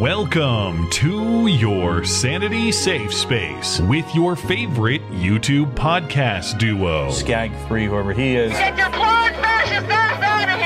Welcome to your Sanity Safe Space with your favorite YouTube podcast duo. Skag 3, whoever he is. Get your clone fascist ass out of here!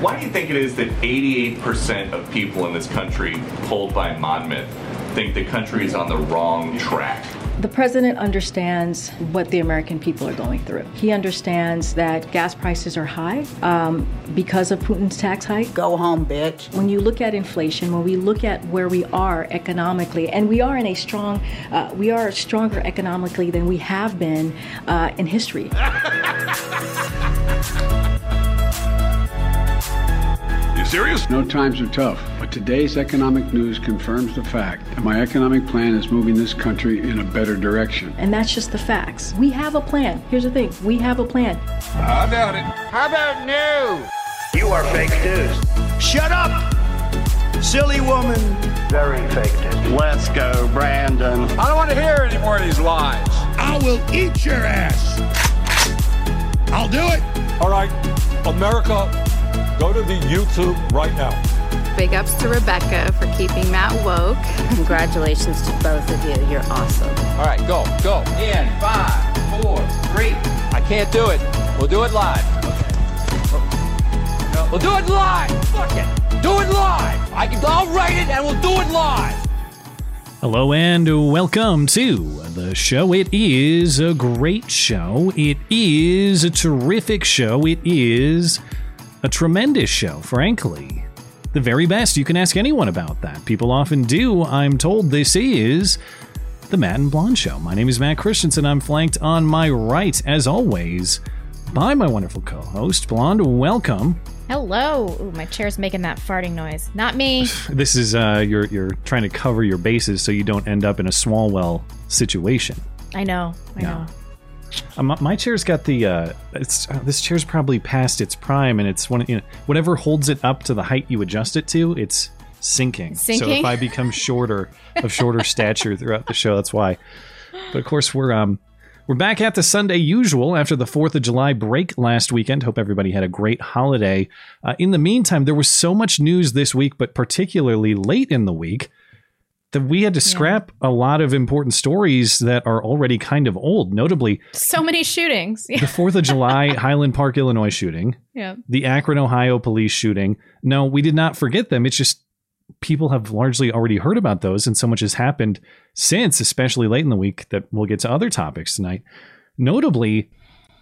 Why do you think it is that 88% of people in this country polled by Monmouth think the country is on the wrong track? The president understands what the American people are going through. He understands that gas prices are high um, because of Putin's tax hike. Go home, bitch. When you look at inflation, when we look at where we are economically, and we are in a strong, uh, we are stronger economically than we have been uh, in history. You serious? No times are tough, but today's economic news confirms the fact that my economic plan is moving this country in a better direction. And that's just the facts. We have a plan. Here's the thing we have a plan. I doubt it. How about no? You are fake news. Shut up, silly woman. Very fake news. Let's go, Brandon. I don't want to hear any more of these lies. I will eat your ass. I'll do it. All right, America, go to the YouTube right now. Big ups to Rebecca for keeping Matt woke. Congratulations to both of you. You're awesome. All right, go, go. In five, four, three. I can't do it. We'll do it live. Okay. We'll do it live. Fuck it. Do it live. I can. I'll write it and we'll do it live. Hello and welcome to the show. It is a great show. It is a terrific show. It is a tremendous show, frankly. The very best. You can ask anyone about that. People often do. I'm told this is the Matt and Blonde Show. My name is Matt Christiansen. I'm flanked on my right, as always, by my wonderful co host, Blonde. Welcome. Hello. Ooh, my chair's making that farting noise. Not me. This is, uh, you're, you're trying to cover your bases so you don't end up in a Swalwell situation. I know. I Yeah. know. Um, my chair's got the uh, it's uh, this chair's probably past its prime, and it's one you know whatever holds it up to the height you adjust it to, it's sinking. So if I become shorter of shorter stature throughout the show, that's why. But of course, we're um we're back at the Sunday usual after the Fourth of July break last weekend. Hope everybody had a great holiday. Uh, in the meantime, there was so much news this week, but particularly late in the week. That we had to scrap a lot of important stories that are already kind of old. Notably, So many shootings. the Fourth of July Highland Park, Illinois shooting, yeah. the Akron, Ohio police shooting. No, we did not forget them. It's just people have largely already heard about those, and so much has happened since, especially late in the week, that we'll get to other topics tonight. Notably,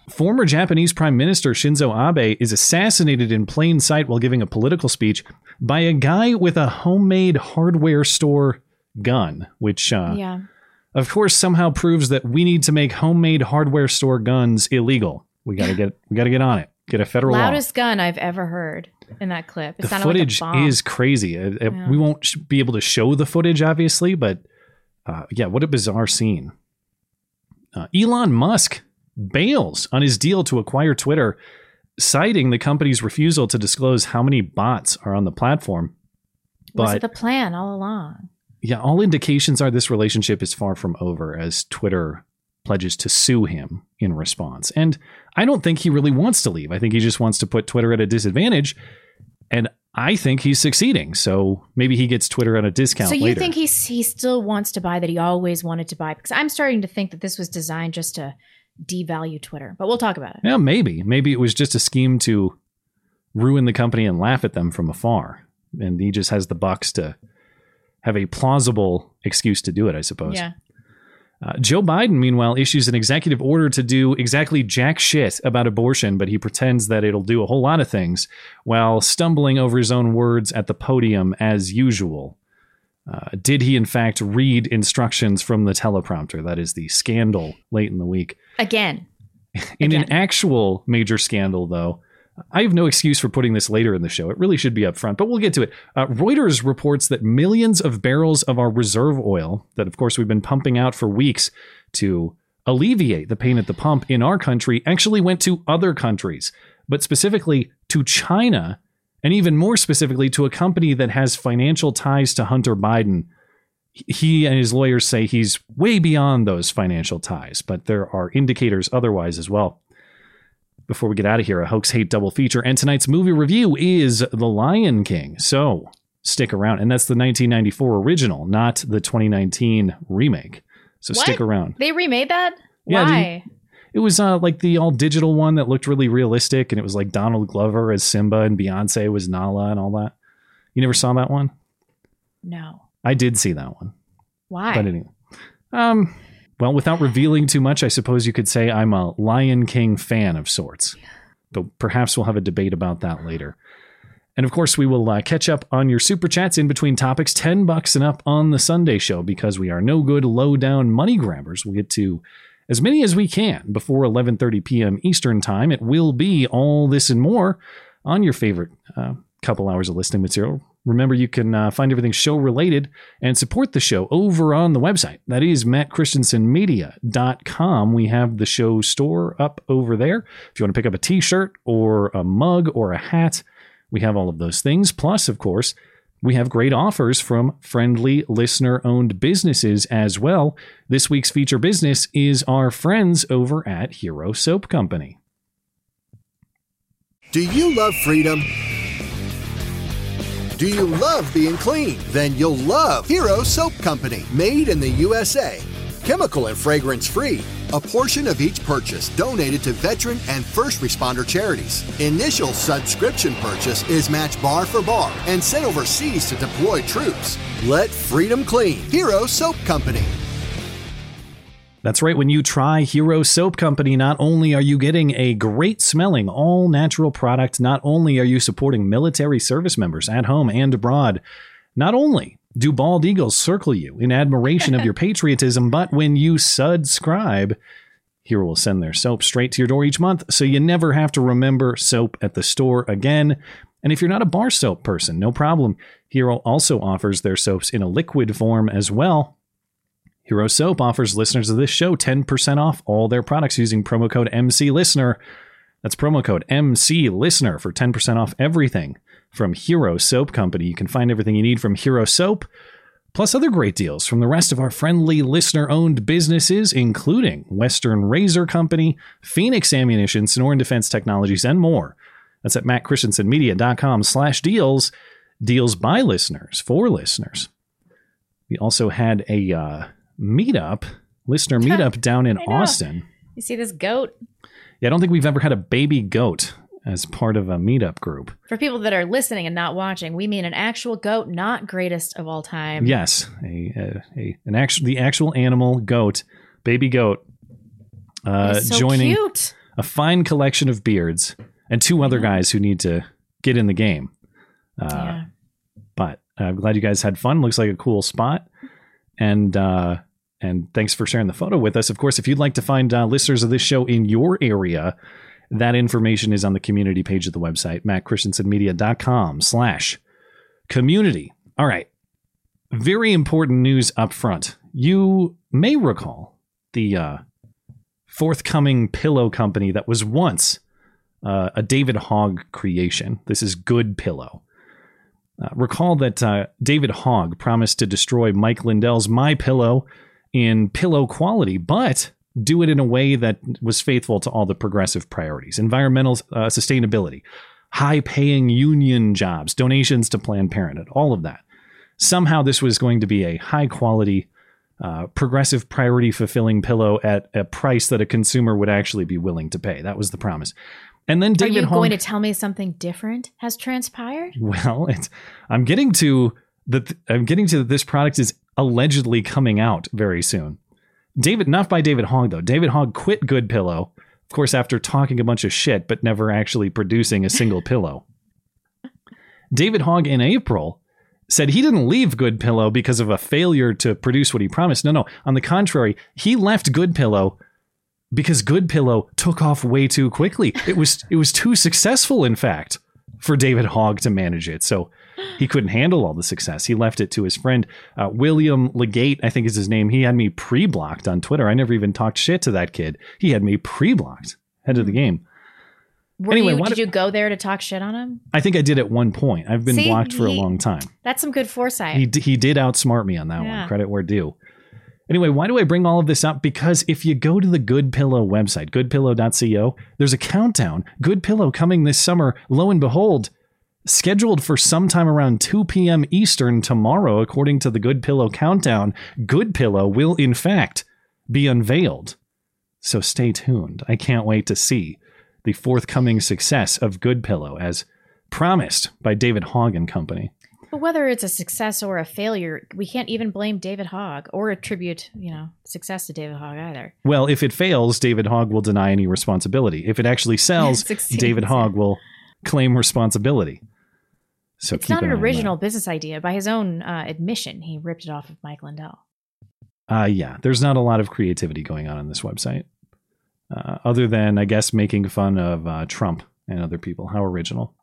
former Japanese Prime Minister Shinzo Abe is assassinated in plain sight while giving a political speech by a guy with a homemade hardware store gun, which uh, Yeah. of course somehow proves that we need to make homemade hardware store guns illegal. We got to get we got to get on it. Get a federal law. Loudest gun I've ever heard in that clip. It The footage like is crazy. Uh, uh, Yeah. We won't sh- be able to show the footage, obviously, but uh, yeah, what a bizarre scene. Uh, Elon Musk bails on his deal to acquire Twitter, citing the company's refusal to disclose how many bots are on the platform. Was it the plan all along? Yeah, all indications are this relationship is far from over as Twitter pledges to sue him in response. And I don't think he really wants to leave. I think he just wants to put Twitter at a disadvantage. And I think he's succeeding. So maybe he gets Twitter at a discount So you later. think he's he still wants to buy that he always wanted to buy? Because I'm starting to think that this was designed just to devalue Twitter. But we'll talk about it. yeah, maybe. Maybe it was just a scheme to ruin the company and laugh at them from afar. And he just has the bucks to have a plausible excuse to do it, I suppose. Yeah. Uh, Joe Biden, meanwhile, issues an executive order to do exactly jack shit about abortion, but he pretends that it'll do a whole lot of things while stumbling over his own words at the podium as usual. Uh, did he, in fact, read instructions from the teleprompter? That is the scandal late in the week. Again. In an actual major scandal, though, I have no excuse for putting this later in the show. It really should be up front, but we'll get to it. Uh, Reuters reports that millions of barrels of our reserve oil, that of course we've been pumping out for weeks to alleviate the pain at the pump in our country, actually went to other countries, but specifically to China, and even more specifically to a company that has financial ties to Hunter Biden. He and his lawyers say he's way beyond those financial ties, but there are indicators otherwise as well before we get out of here, a hoax hate double feature. And tonight's movie review is The Lion King. So stick around. And that's the 1994 original, not the 2019 remake. So What? stick around. They remade that? Yeah, Why? It was uh, like the all digital one that looked really realistic, and it was like Donald Glover as Simba and Beyonce was Nala and all that. You never saw that one? No. I did see that one. Why? But anyway, um, well, without revealing too much, I suppose you could say I'm a Lion King fan of sorts. But perhaps we'll have a debate about that later. And of course, we will uh, catch up on your super chats in between topics, ten bucks and up on the Sunday show because we are no good low down money grabbers. We'll get to as many as we can before 11:30 p.m. Eastern time. It will be all this and more on your favorite uh, couple hours of listening material. Remember, you can uh, find everything show related and support the show over on the website. That is mattchristiansenmedia.com. We have the show store up over there. If you want to pick up a t shirt or a mug or a hat, we have all of those things. Plus, of course, we have great offers from friendly listener owned businesses as well. This week's feature business is our friends over at Hero Soap Company. Do you love freedom? Do you love being clean? Then you'll love Hero Soap Company, made in the USA. Chemical and fragrance free. A portion of each purchase donated to veteran and first responder charities. Initial subscription purchase is matched bar for bar and sent overseas to deploy troops. Let freedom clean. Hero Soap Company. That's right. When you try Hero Soap Company, not only are you getting a great smelling, all natural product, not only are you supporting military service members at home and abroad, not only do bald eagles circle you in admiration of your patriotism, but when you subscribe, Hero will send their soap straight to your door each month, so you never have to remember soap at the store again. And if you're not a bar soap person, no problem. Hero also offers their soaps in a liquid form as well. Hero Soap offers listeners of this show 10% off all their products using promo code MC Listener. That's promo code MC Listener for 10% off everything from Hero Soap Company. You can find everything you need from Hero Soap, plus other great deals from the rest of our friendly listener owned businesses, including Western Razor Company, Phoenix Ammunition, Sonoran Defense Technologies, and more. That's at mattchristiansenmedia.com slash deals, Deals by listeners for listeners. We also had a uh, meetup, listener meetup down in Austin. You see this goat? Yeah, I don't think we've ever had a baby goat as part of a meetup group. For people that are listening and not watching, we mean an actual goat, not greatest of all time. Yes, a, a, a an actual the actual animal goat, baby goat, uh, so joining cute. a fine collection of beards and two other guys who need to get in the game. Uh, Yeah. But I'm glad you guys had fun. Looks like a cool spot, and uh, and thanks for sharing the photo with us. Of course, if you'd like to find uh, listeners of this show in your area, that information is on the community page of the website, mattchristiansenmedia.com slash community. All right. Very important news up front. You may recall the uh, forthcoming pillow company that was once uh, a David Hogg creation. This is Good Pillow. Uh, recall that uh, David Hogg promised to destroy Mike Lindell's My Pillow in pillow quality, but do it in a way that was faithful to all the progressive priorities environmental uh, sustainability, high paying union jobs, donations to Planned Parenthood, all of that. Somehow, this was going to be a high quality, uh, progressive priority fulfilling pillow at a price that a consumer would actually be willing to pay. That was the promise. And then Are David you Hogg. going to tell me something different has transpired? Well, it's I'm getting to that I'm getting to that this product is allegedly coming out very soon. David not by David Hogg though. David Hogg quit Good Pillow, of course after talking a bunch of shit but never actually producing a single pillow. David Hogg in April said he didn't leave Good Pillow because of a failure to produce what he promised. No, no. On the contrary, he left Good Pillow because Good Pillow took off way too quickly. It was it was too successful, in fact, for David Hogg to manage it. So he couldn't handle all the success. He left it to his friend uh, William LeGate, I think is his name. He had me pre-blocked on Twitter. I never even talked shit to that kid. He had me pre-blocked. Head of the game. Were Anyway, you, why did you go there to talk shit on him? I think I did at one point. I've been See, blocked for a long time. That's some good foresight. He d- he did outsmart me on that Yeah. one. Credit where due. Anyway, why do I bring all of this up? Because if you go to the Good Pillow website, goodpillow.co, there's a countdown. Good Pillow coming this summer. Lo and behold, scheduled for sometime around 2 p.m. Eastern tomorrow, according to the Good Pillow countdown. Good Pillow will in fact be unveiled. So stay tuned. I can't wait to see the forthcoming success of Good Pillow as promised by David Hogg and Company. But whether it's a success or a failure, we can't even blame David Hogg or attribute, you know, success to David Hogg either. Well, if it fails, David Hogg will deny any responsibility. If it actually sells, David Hogg will claim responsibility. So it's not an original business idea. By his own uh, admission, he ripped it off of Mike Lindell. Uh, yeah, there's not a lot of creativity going on on this website, uh, other than I guess making fun of uh, Trump and other people. How original.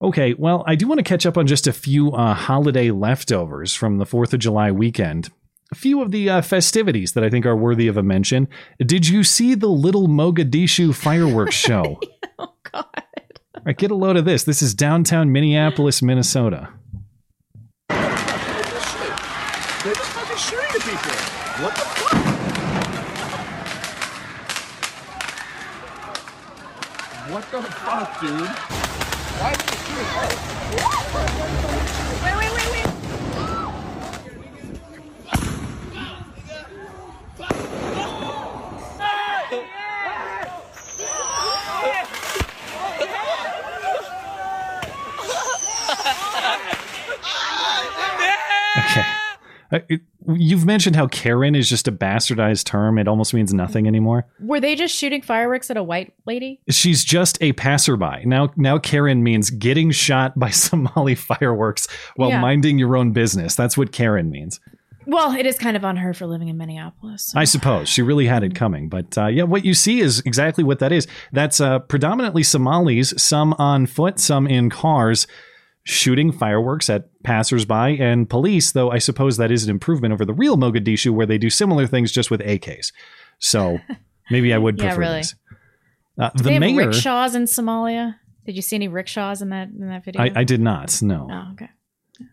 Okay, well, I do want to catch up on just a few uh, holiday leftovers from the Fourth of July weekend. A few of the uh, festivities that I think are worthy of a mention. Did you see the Little Mogadishu fireworks show? oh God! All right, get a load of this. This is downtown Minneapolis, Minnesota. They're just fucking shooting at people. What the fuck? What the fuck, dude? Why did you shoot? Oh. Wait, wait, wait, wait. Okay. Uh, it- You've mentioned how Karen is just a bastardized term. It almost means nothing anymore. Were they just shooting fireworks at a white lady? She's just a passerby. Now now Karen means getting shot by Somali fireworks while Yeah. minding your own business. That's what Karen means. Well, it is kind of on her for living in Minneapolis. so- I suppose she really had it coming, but uh, yeah, what you see is exactly what that is. That's uh, predominantly Somalis, some on foot, some in cars, shooting fireworks at passersby and police. Though I suppose that is an improvement over the real Mogadishu, where they do similar things just with AKs. So maybe I would Yeah, prefer really. this. Uh, the they have mayor, rickshaws in Somalia? Did you see any rickshaws in that in that video? I, I did not. No. Oh, okay.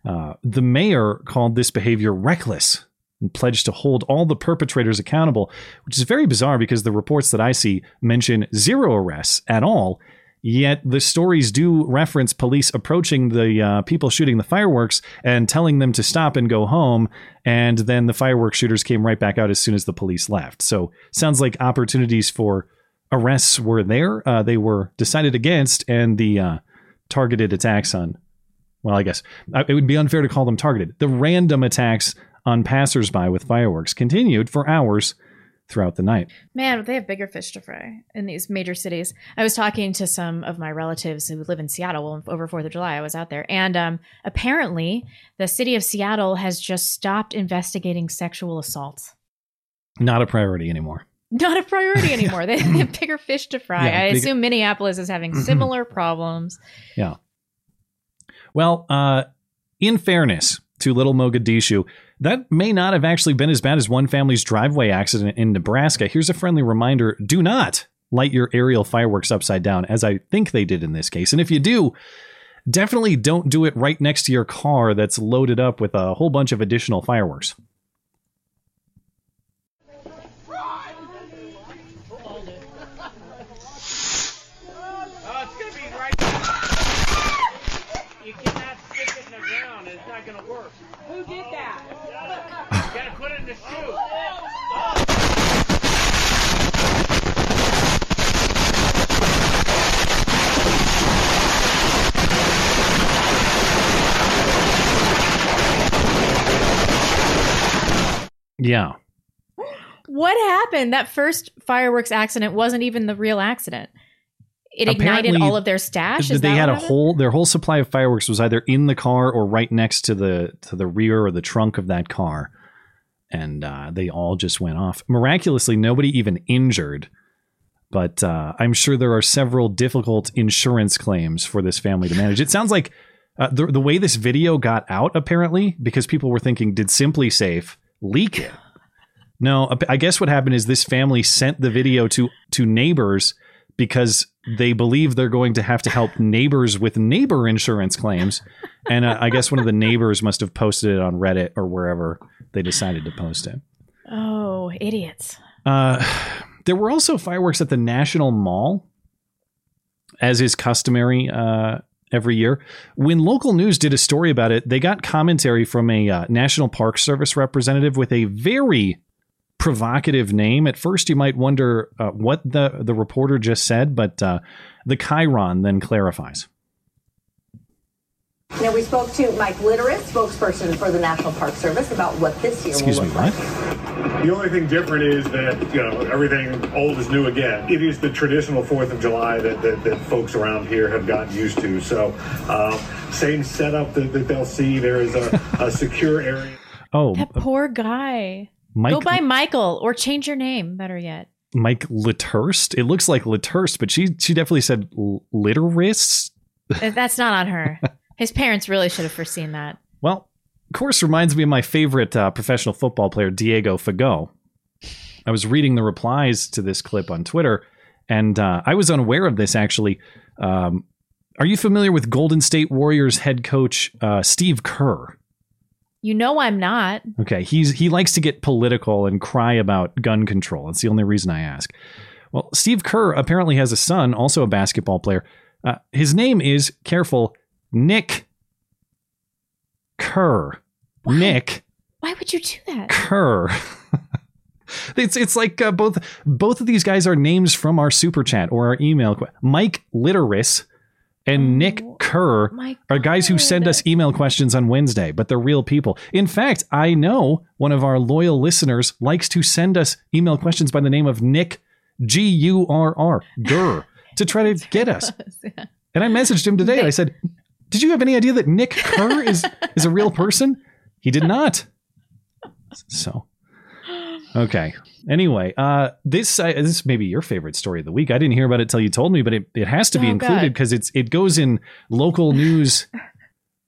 Uh, the mayor called this behavior reckless and pledged to hold all the perpetrators accountable, which is very bizarre because the reports that I see mention zero arrests at all. Yet the stories do reference police approaching the uh, people shooting the fireworks and telling them to stop and go home. And then the fireworks shooters came right back out as soon as the police left. So sounds like opportunities for arrests were there. Uh, they were decided against, and the uh, targeted attacks on well, I guess uh, it would be unfair to call them targeted. The random attacks on passersby with fireworks continued for hours throughout the night. Man, they have bigger fish to fry in these major cities. I was talking to some of my relatives who live in Seattle well, over Fourth of July. I was out there, and um, apparently, the city of Seattle has just stopped investigating sexual assaults. Not a priority anymore. Not a priority anymore. they have bigger fish to fry. Yeah, I big- assume Minneapolis is having similar problems. Yeah. Well, uh, in fairness to Little Mogadishu, that may not have actually been as bad as one family's driveway accident in Nebraska. Here's a friendly reminder do not light your aerial fireworks upside down, as I think they did in this case. And if you do, definitely don't do it right next to your car that's loaded up with a whole bunch of additional fireworks. Oh, it's gonna be right. You cannot stick it in the ground. It's not gonna work. Who did that? You gotta put it in the chute. Yeah. What happened? That first fireworks accident wasn't even the real accident. It ignited all of their stash. Is they had a whole their whole supply of fireworks was either in the car or right next to the to the rear or the trunk of that car and uh, they all just went off. Miraculously, nobody even injured, but uh, I'm sure there are several difficult insurance claims for this family to manage. It sounds like uh, the the way this video got out, apparently, because people were thinking, did SimpliSafe leak it? No, I guess what happened is this family sent the video to to neighbors because they believe they're going to have to help neighbors with neighbor insurance claims, and uh, I guess one of the neighbors must have posted it on Reddit or wherever they decided to post it. Oh, idiots. Uh, there were also fireworks at the National Mall, as is customary uh, every year. When local news did a story about it, they got commentary from a uh, National Park Service representative with a very provocative name. At first, you might wonder uh, what the, the reporter just said, but uh, the Chiron then clarifies. Now, we spoke to Mike Litteris, spokesperson for the National Park Service, about what this year Excuse will me, like. what? The only thing different is that, you know, everything old is new again. It is the traditional 4th of July that, that, that folks around here have gotten used to. So, um, same setup that, that they'll see. There is a, a secure area. Oh, That poor guy. Mike- Go by Michael or change your name. Better yet. Mike Litterst. It looks like Litterst, but she she definitely said l- Litterist. Uh, That's not on her. His parents really should have foreseen that. Well, of course, reminds me of my favorite uh, professional football player, Diego Fago. I was reading the replies to this clip on Twitter, and uh, I was unaware of this actually. Um, are you familiar with Golden State Warriors head coach uh, Steve Kerr? You know I'm not. Okay, he's he likes to get political and cry about gun control. That's the only reason I ask. Well, Steve Kerr apparently has a son, also a basketball player. Uh, his name is careful Nick Kerr. Nick Why would you do that? Kerr. it's it's like uh, both both of these guys are names from our super chat or our email. que- Mike Litteris and Nick Kerr are guys who send us email questions on Wednesday, but they're real people. In fact, I know one of our loyal listeners likes to send us email questions by the name of Nick G U R R Gurr to try to get us. And I messaged him today. and I said, "Did you have any idea that Nick Kerr is is a real person?" He did not. So, okay. Anyway, uh, this uh, this may be your favorite story of the week. I didn't hear about it till you told me, but it, it has to be Oh, included because it's it goes in local news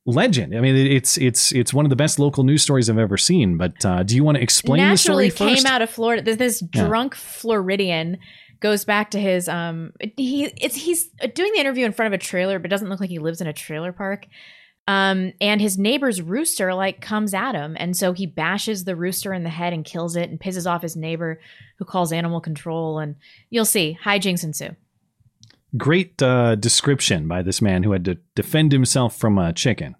legend. I mean, it- it's it's it's one of the best local news stories I've ever seen. But uh, do you want to explain the Naturally story first? came out of Florida. This, this Yeah. drunk Floridian goes back to his um he it's he's doing the interview in front of a trailer, but doesn't look like he lives in a trailer park. Um, and his neighbor's rooster like comes at him, and so he bashes the rooster in the head and kills it, and pisses off his neighbor, who calls animal control. And you'll see hijinks ensue. Great uh, description by this man who had to defend himself from a chicken.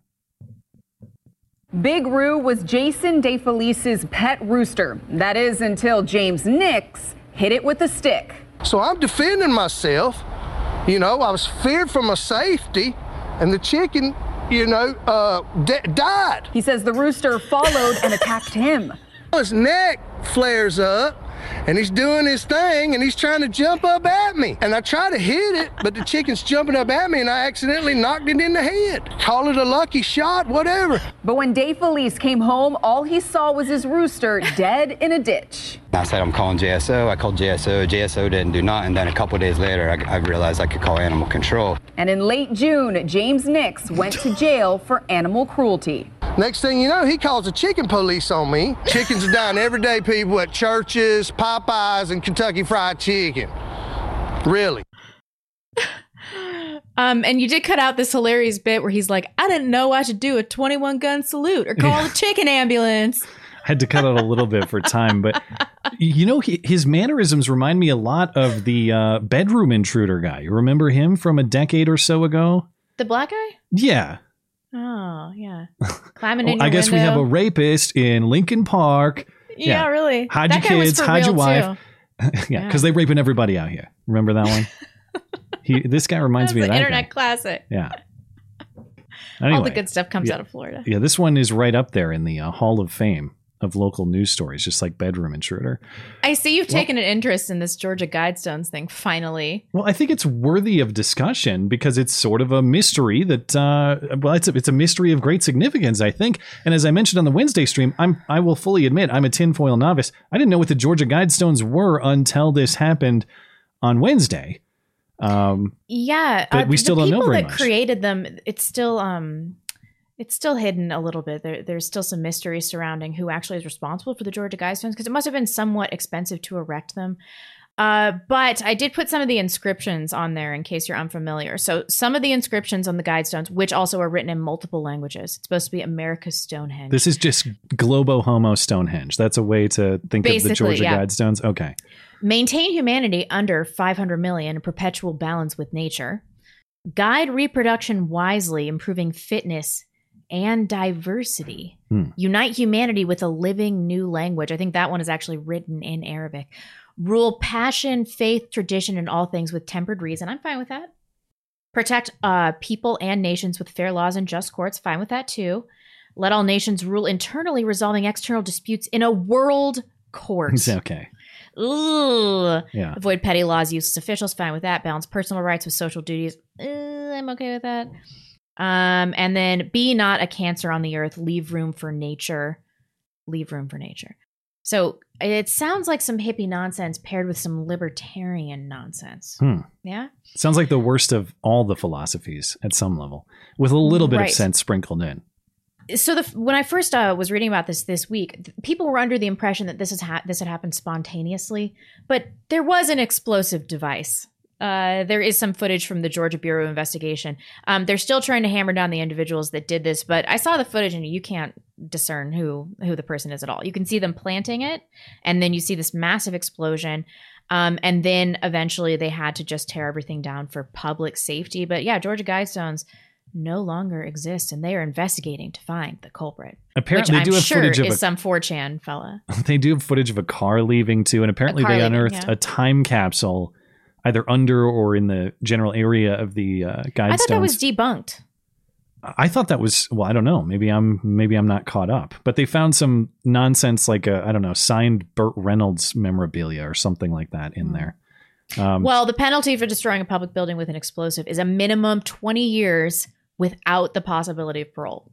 Big Roo was Jason DeFelice's pet rooster. That is until James Nix hit it with a stick. So I'm defending myself. You know, I was feared for my safety, and the chicken, you know, uh, d- died. He says the rooster followed and attacked him. His neck flares up, and he's doing his thing, and he's trying to jump up at me. And I try to hit it, but the chicken's jumping up at me, and I accidentally knocked it in the head. Call it a lucky shot, whatever. But when DeFelice came home, all he saw was his rooster dead in a ditch. I said I'm calling JSO. I called JSO. JSO didn't do nothing. And then a couple days later, I, I realized I could call animal control. And in late June, James Nix went to jail for animal cruelty. Next thing you know, he calls the chicken police on me. Chickens are dying every day, people at churches, Popeyes, and Kentucky Fried Chicken. Really. Um, and you did cut out this hilarious bit where he's like, "I didn't know I should do a 21 gun salute or call the chicken ambulance." Had to cut out a little bit for time, but you know, he, his mannerisms remind me a lot of the uh, bedroom intruder guy. You remember him from a decade or so ago? The black guy? Yeah. Oh, yeah. Climbing Oh, in your I guess we have a rapist in Lincoln Park. Yeah, really. Hide That your kids, hide your wife. yeah, because they're raping everybody out here. Remember that one? he, this guy reminds That's me of that internet guy. classic. Yeah. Anyway, All the good stuff comes yeah. out of Florida. Yeah, this one is right up there in the uh, Hall of Fame. Of local news stories, just like bedroom intruder. I see you've taken an interest in this Georgia Guidestones thing. Finally, Well, I think it's worthy of discussion because it's sort of a mystery that, uh, well, it's a, it's a mystery of great significance, I think. And as I mentioned on the Wednesday stream, I'm I will fully admit I'm a tinfoil novice. I didn't know what the Georgia Guidestones were until this happened on Wednesday. Um, yeah, But we still don't know people very that much. created them. It's still um, it's still hidden a little bit. There, there's still some mystery surrounding who actually is responsible for the Georgia Guidestones because it must have been somewhat expensive to erect them. Uh, but I did put some of the inscriptions on there in case you're unfamiliar. So some of the inscriptions on the Guidestones, which also are written in multiple languages, it's supposed to be America's Stonehenge. this is just Globo Homo Stonehenge. That's a way to think of the Georgia yeah. Guidestones. Okay. maintain humanity under 500 million in perpetual balance with nature, guide reproduction wisely, improving fitness and diversity, Hmm. unite humanity with a living new language. I think that one is actually written in Arabic. Rule passion, faith, tradition, and all things with tempered reason. I'm fine with that. Protect uh, people and nations with fair laws and just courts. Fine with that too. Let all nations rule internally, resolving external disputes in a world court. It's okay. Ugh. Yeah. Avoid petty laws, useless officials. Fine with that. Balance personal rights with social duties. Uh, I'm okay with that. Um, and then be not a cancer on the earth. Leave room for nature. Leave room for nature. So it sounds like some hippie nonsense paired with some libertarian nonsense. Hmm. Yeah. Sounds like the worst of all the philosophies at some level, with a little bit Right. of sense sprinkled in. so the when I first uh, was reading about this this week, th- people were under the impression that this is ha- this had happened spontaneously, but there was an explosive device. Uh, there is some footage from the Georgia Bureau of Investigation. Um, they're still trying to hammer down the individuals that did this, but I saw the footage and you can't discern who who the person is at all. You can see them planting it, and then you see this massive explosion. Um, and then eventually they had to just tear everything down for public safety. But yeah, Georgia Guidestones no longer exist, and they are investigating to find the culprit. Apparently, they I'm have sure footage of is a- some 4chan fella. They do have footage of a car leaving too, and apparently they leaving, unearthed yeah. a time capsule either under or in the general area of the uh, guidestones. I thought that was debunked. I thought that was well. I don't know. Maybe I'm maybe I'm not caught up. But they found some nonsense like a I don't know signed Burt Reynolds memorabilia or something like that in there. Um, well, the penalty for destroying a public building with an explosive is a minimum 20 years without the possibility of parole.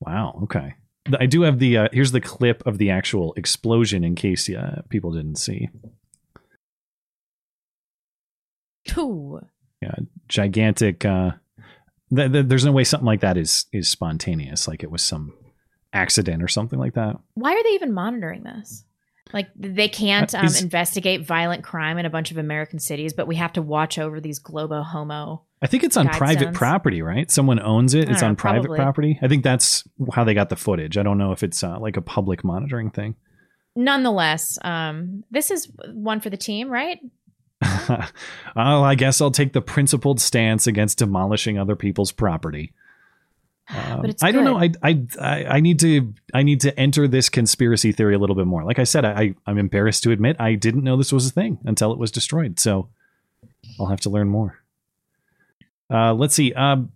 wow. Okay. I do have the uh, here's the clip of the actual explosion in case uh, people didn't see. Ooh. Yeah, gigantic. Uh, th- th- there's no way something like that is is spontaneous. Like it was some accident or something like that. Why are they even monitoring this? Like they can't Uh, um, is- investigate violent crime in a bunch of American cities, but we have to watch over these globo homo. I think it's on private Guidestones. property, right? Someone owns it. It's don't on private probably. property. I think that's how they got the footage. I don't know if it's uh, like a public monitoring thing. Nonetheless, um, this is one for the team, right? well, I guess I'll take the principled stance against demolishing other people's property. Um, I don't know. I. I I I need to I need to enter this conspiracy theory a little bit more. Like I said, I I'm embarrassed to admit I didn't know this was a thing until it was destroyed. So I'll have to learn more. Uh, let's see. Um,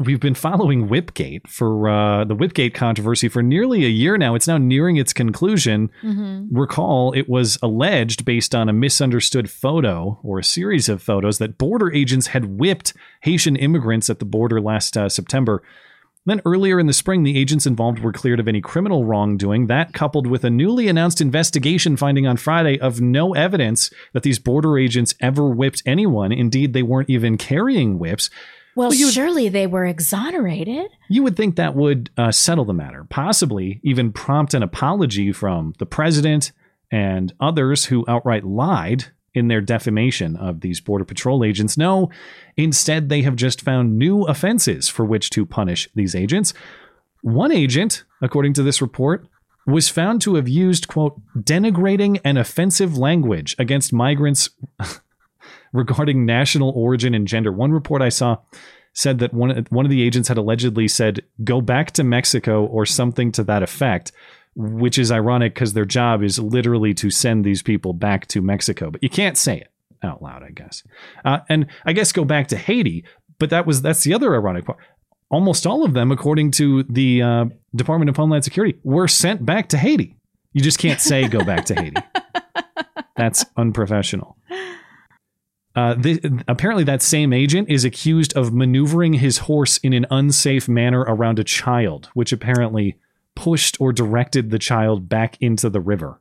we've been following Whipgate for uh, the Whipgate controversy for nearly a year now. It's now nearing its conclusion. Mm-hmm. Recall, it was alleged based on a misunderstood photo or a series of photos that border agents had whipped Haitian immigrants at the border last uh, September. Then earlier in the spring, the agents involved were cleared of any criminal wrongdoing. That, coupled with a newly announced investigation finding on Friday of no evidence that these border agents ever whipped anyone. Indeed, they weren't even carrying whips. Well, you- surely they were exonerated. You would think that would uh, settle the matter, possibly even prompt an apology from the president and others who outright lied in their defamation of these Border Patrol agents. No, instead, they have just found new offenses for which to punish these agents. One agent, according to this report, was found to have used, quote, denigrating and offensive language against migrants regarding national origin and gender. One report I saw said that one one of the agents had allegedly said go back to Mexico or something to that effect, which is ironic because their job is literally to send these people back to Mexico, but you can't say it out loud, I guess. Uh, and I guess go back to Haiti, but that was that's the other ironic part. Almost all of them, according to the uh, Department of Homeland Security, were sent back to Haiti. You just can't say go back to Haiti. That's unprofessional. Uh, the, apparently, that same agent is accused of maneuvering his horse in an unsafe manner around a child, which apparently pushed or directed the child back into the river.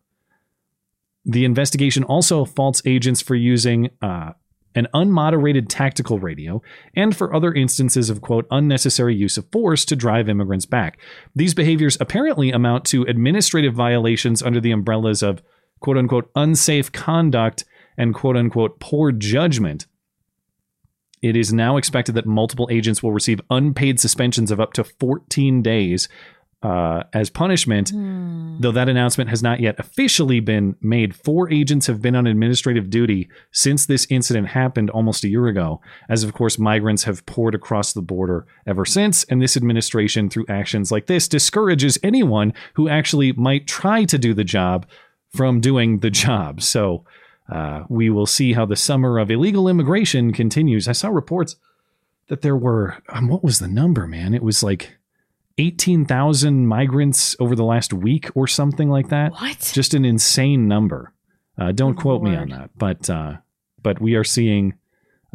The investigation also faults agents for using uh, an unmoderated tactical radio and for other instances of, quote, unnecessary use of force to drive immigrants back. These behaviors apparently amount to administrative violations under the umbrellas of, quote unquote, unsafe conduct and quote unquote poor judgment. It is now expected that multiple agents will receive unpaid suspensions of up to 14 days uh, as punishment. Though that announcement has not yet officially been made, four agents have been on administrative duty since this incident happened almost a year ago, as of course migrants have poured across the border ever since. And this administration, through actions like this, discourages anyone who actually might try to do the job from doing the job. So uh, we will see how the summer of illegal immigration continues. I saw reports that there were, um, what was the number, man? It was like 18,000 migrants over the last week or something like that. What? Just an insane number. Uh, don't quote me on that, but uh, but we are seeing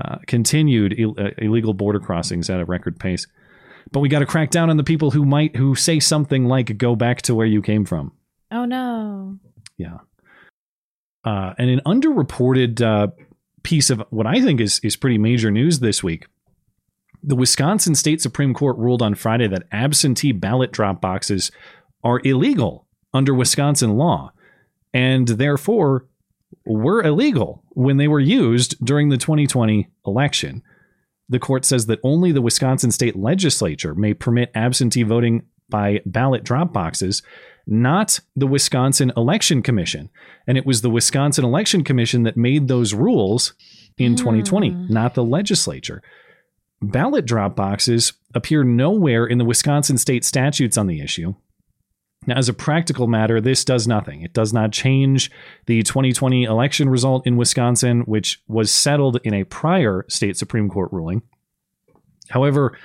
uh, continued Ill- uh, illegal border crossings at a record pace. But we got to crack down on the people who might who say something like "go back to where you came from." Oh no. Yeah. Uh, and an underreported uh, piece of what I think is is pretty major news this week. The Wisconsin State Supreme Court ruled on Friday that absentee ballot drop boxes are illegal under Wisconsin law, and therefore were illegal when they were used during the 2020 election. The court says that only the Wisconsin state legislature may permit absentee voting by ballot drop boxes, not the Wisconsin Election Commission. And it was the Wisconsin Election Commission that made those rules in hmm. 2020, not the legislature. Ballot drop boxes appear nowhere in the Wisconsin state statutes on the issue. Now, as a practical matter, this does nothing. It does not change the 2020 election result in Wisconsin, which was settled in a prior state Supreme Court ruling. However,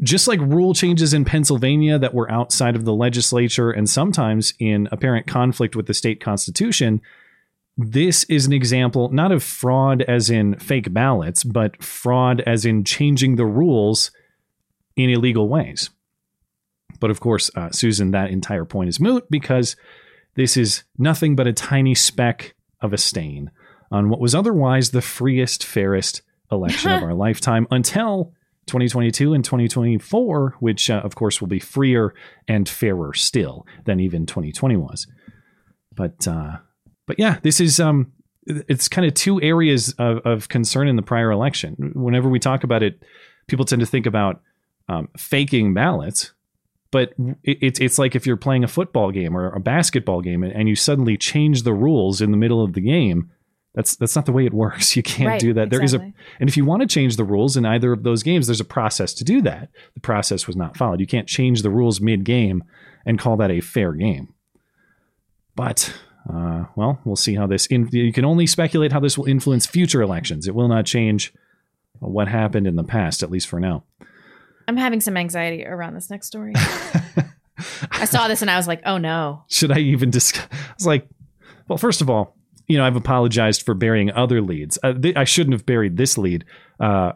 just like rule changes in Pennsylvania that were outside of the legislature and sometimes in apparent conflict with the state constitution, this is an example not of fraud as in fake ballots, but fraud as in changing the rules in illegal ways. But of course, uh, Susan, that entire point is moot because this is nothing but a tiny speck of a stain on what was otherwise the freest, fairest election of our lifetime until 2022 and 2024, which uh, of course will be freer and fairer still than even 2020 was. But uh, but yeah, this is um, it's kind of two areas of, of concern in the prior election. Whenever we talk about it, people tend to think about um, faking ballots, but it's it's like if you're playing a football game or a basketball game and, and you suddenly change the rules in the middle of the game. That's that's not the way it works. You can't Right, do that. There is exactly. a and if you want to change the rules in either of those games, there's a process to do that. The process was not followed. You can't change the rules mid game and call that a fair game. But uh, well, we'll see how this. In, you can only speculate how this will influence future elections. It will not change what happened in the past, at least for now. I'm having some anxiety around this next story. I saw this and I was like, oh no. Should I even discuss? I was like, well, first of all, you know, I've apologized for burying other leads. Uh, th- I shouldn't have buried this lead. Uh,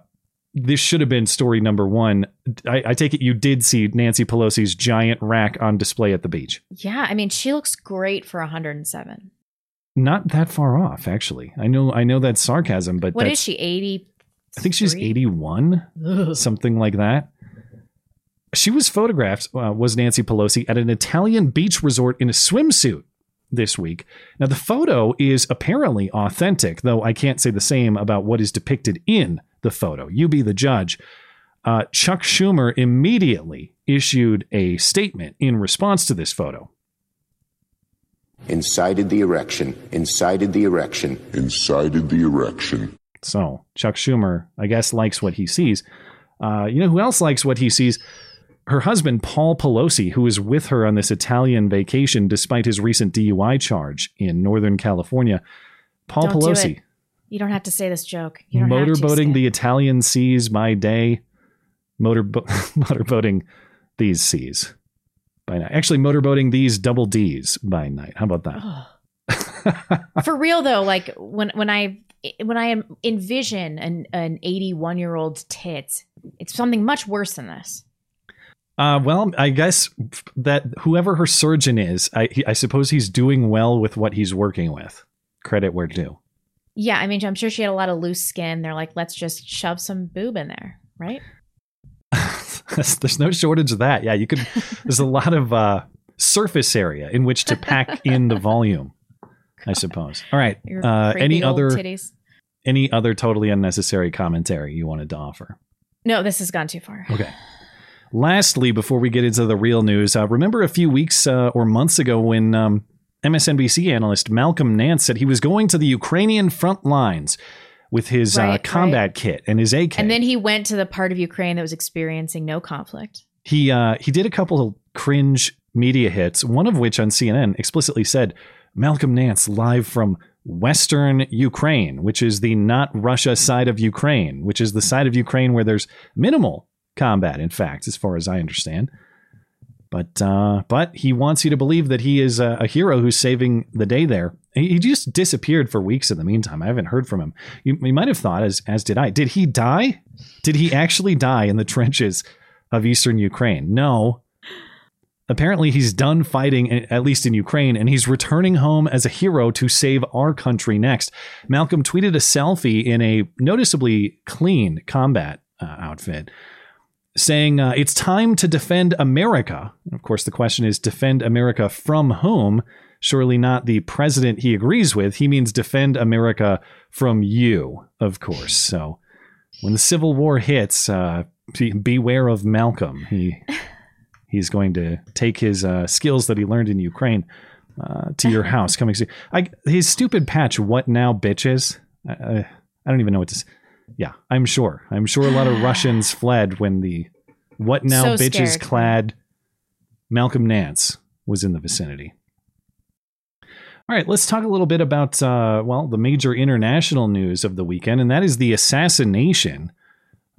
this should have been story number one. I, I take it you did see Nancy Pelosi's giant rack on display at the beach. Yeah, I mean, she looks great for 107. Not that far off, actually. I know, I know that's sarcasm, but What that's, is she? 80? I think she's 81, something like that. She was photographed, uh, was Nancy Pelosi, at an Italian beach resort in a swimsuit this week. Now, the photo is apparently authentic, though I can't say the same about what is depicted in the photo. You be the judge. Uh, Chuck Schumer immediately issued a statement in response to this photo. Incited the erection. Incited the erection. Incited the erection. So Chuck Schumer, I guess, likes what he sees. Uh, you know who else likes what he sees? Her husband, Paul Pelosi, who is with her on this Italian vacation despite his recent DUI charge in Northern California. Paul Don't do Pelosi. You don't have to say this joke. You don't have to, motorboating the Italian seas by day, motor motorboating these seas by night. Actually, motorboating these double D's by night. How about that? For real though, like when when I when I envision an an 81 year old's tits, it's something much worse than this. Uh, well, I guess that whoever her surgeon is, I, I suppose he's doing well with what he's working with. Credit where due. Yeah, I mean, I'm sure she had a lot of loose skin. They're like, let's just shove some boob in there, right? there's no shortage of that. Yeah, you could. There's a lot of uh, surface area in which to pack in the volume. I suppose. All right. Uh, any other titties. any other totally unnecessary commentary you wanted to offer? No, this has gone too far. Okay. Lastly, before we get into the real news, uh, remember a few weeks uh, or months ago when um, MSNBC analyst Malcolm Nance said he was going to the Ukrainian front lines with his Right, uh, combat right. kit and his AK. And then he went to the part of Ukraine that was experiencing no conflict. he uh, he did a couple of cringe media hits, one of which on CNN explicitly said Malcolm Nance live from Western Ukraine, which is the not Russia side of Ukraine, which is the side of Ukraine where there's minimal combat, in fact, as far as I understand. But uh, but he wants you to believe that he is a, a hero who's saving the day there. He, he just disappeared for weeks in the meantime. I haven't heard from him. You, you might have thought, as as did I, did he die? Did he actually die in the trenches of eastern Ukraine? No. Apparently, he's done fighting, at least in Ukraine, and he's returning home as a hero to save our country next. Malcolm tweeted a selfie in a noticeably clean combat uh, outfit saying uh, it's time to defend America. Of course, the question is defend America from whom? Surely not the president he agrees with. He means defend America from you, of course. So when the Civil War hits, uh, beware of Malcolm. He he's going to take his uh, skills that he learned in Ukraine uh, to your house coming soon. I, his stupid patch, what now, bitches? I, I, I don't even know what to. s Yeah, I'm sure. I'm sure a lot of Russians fled when the what now So bitches scared. clad Malcolm Nance was in the vicinity. All right, let's talk a little bit about uh, well the major international news of the weekend, and that is the assassination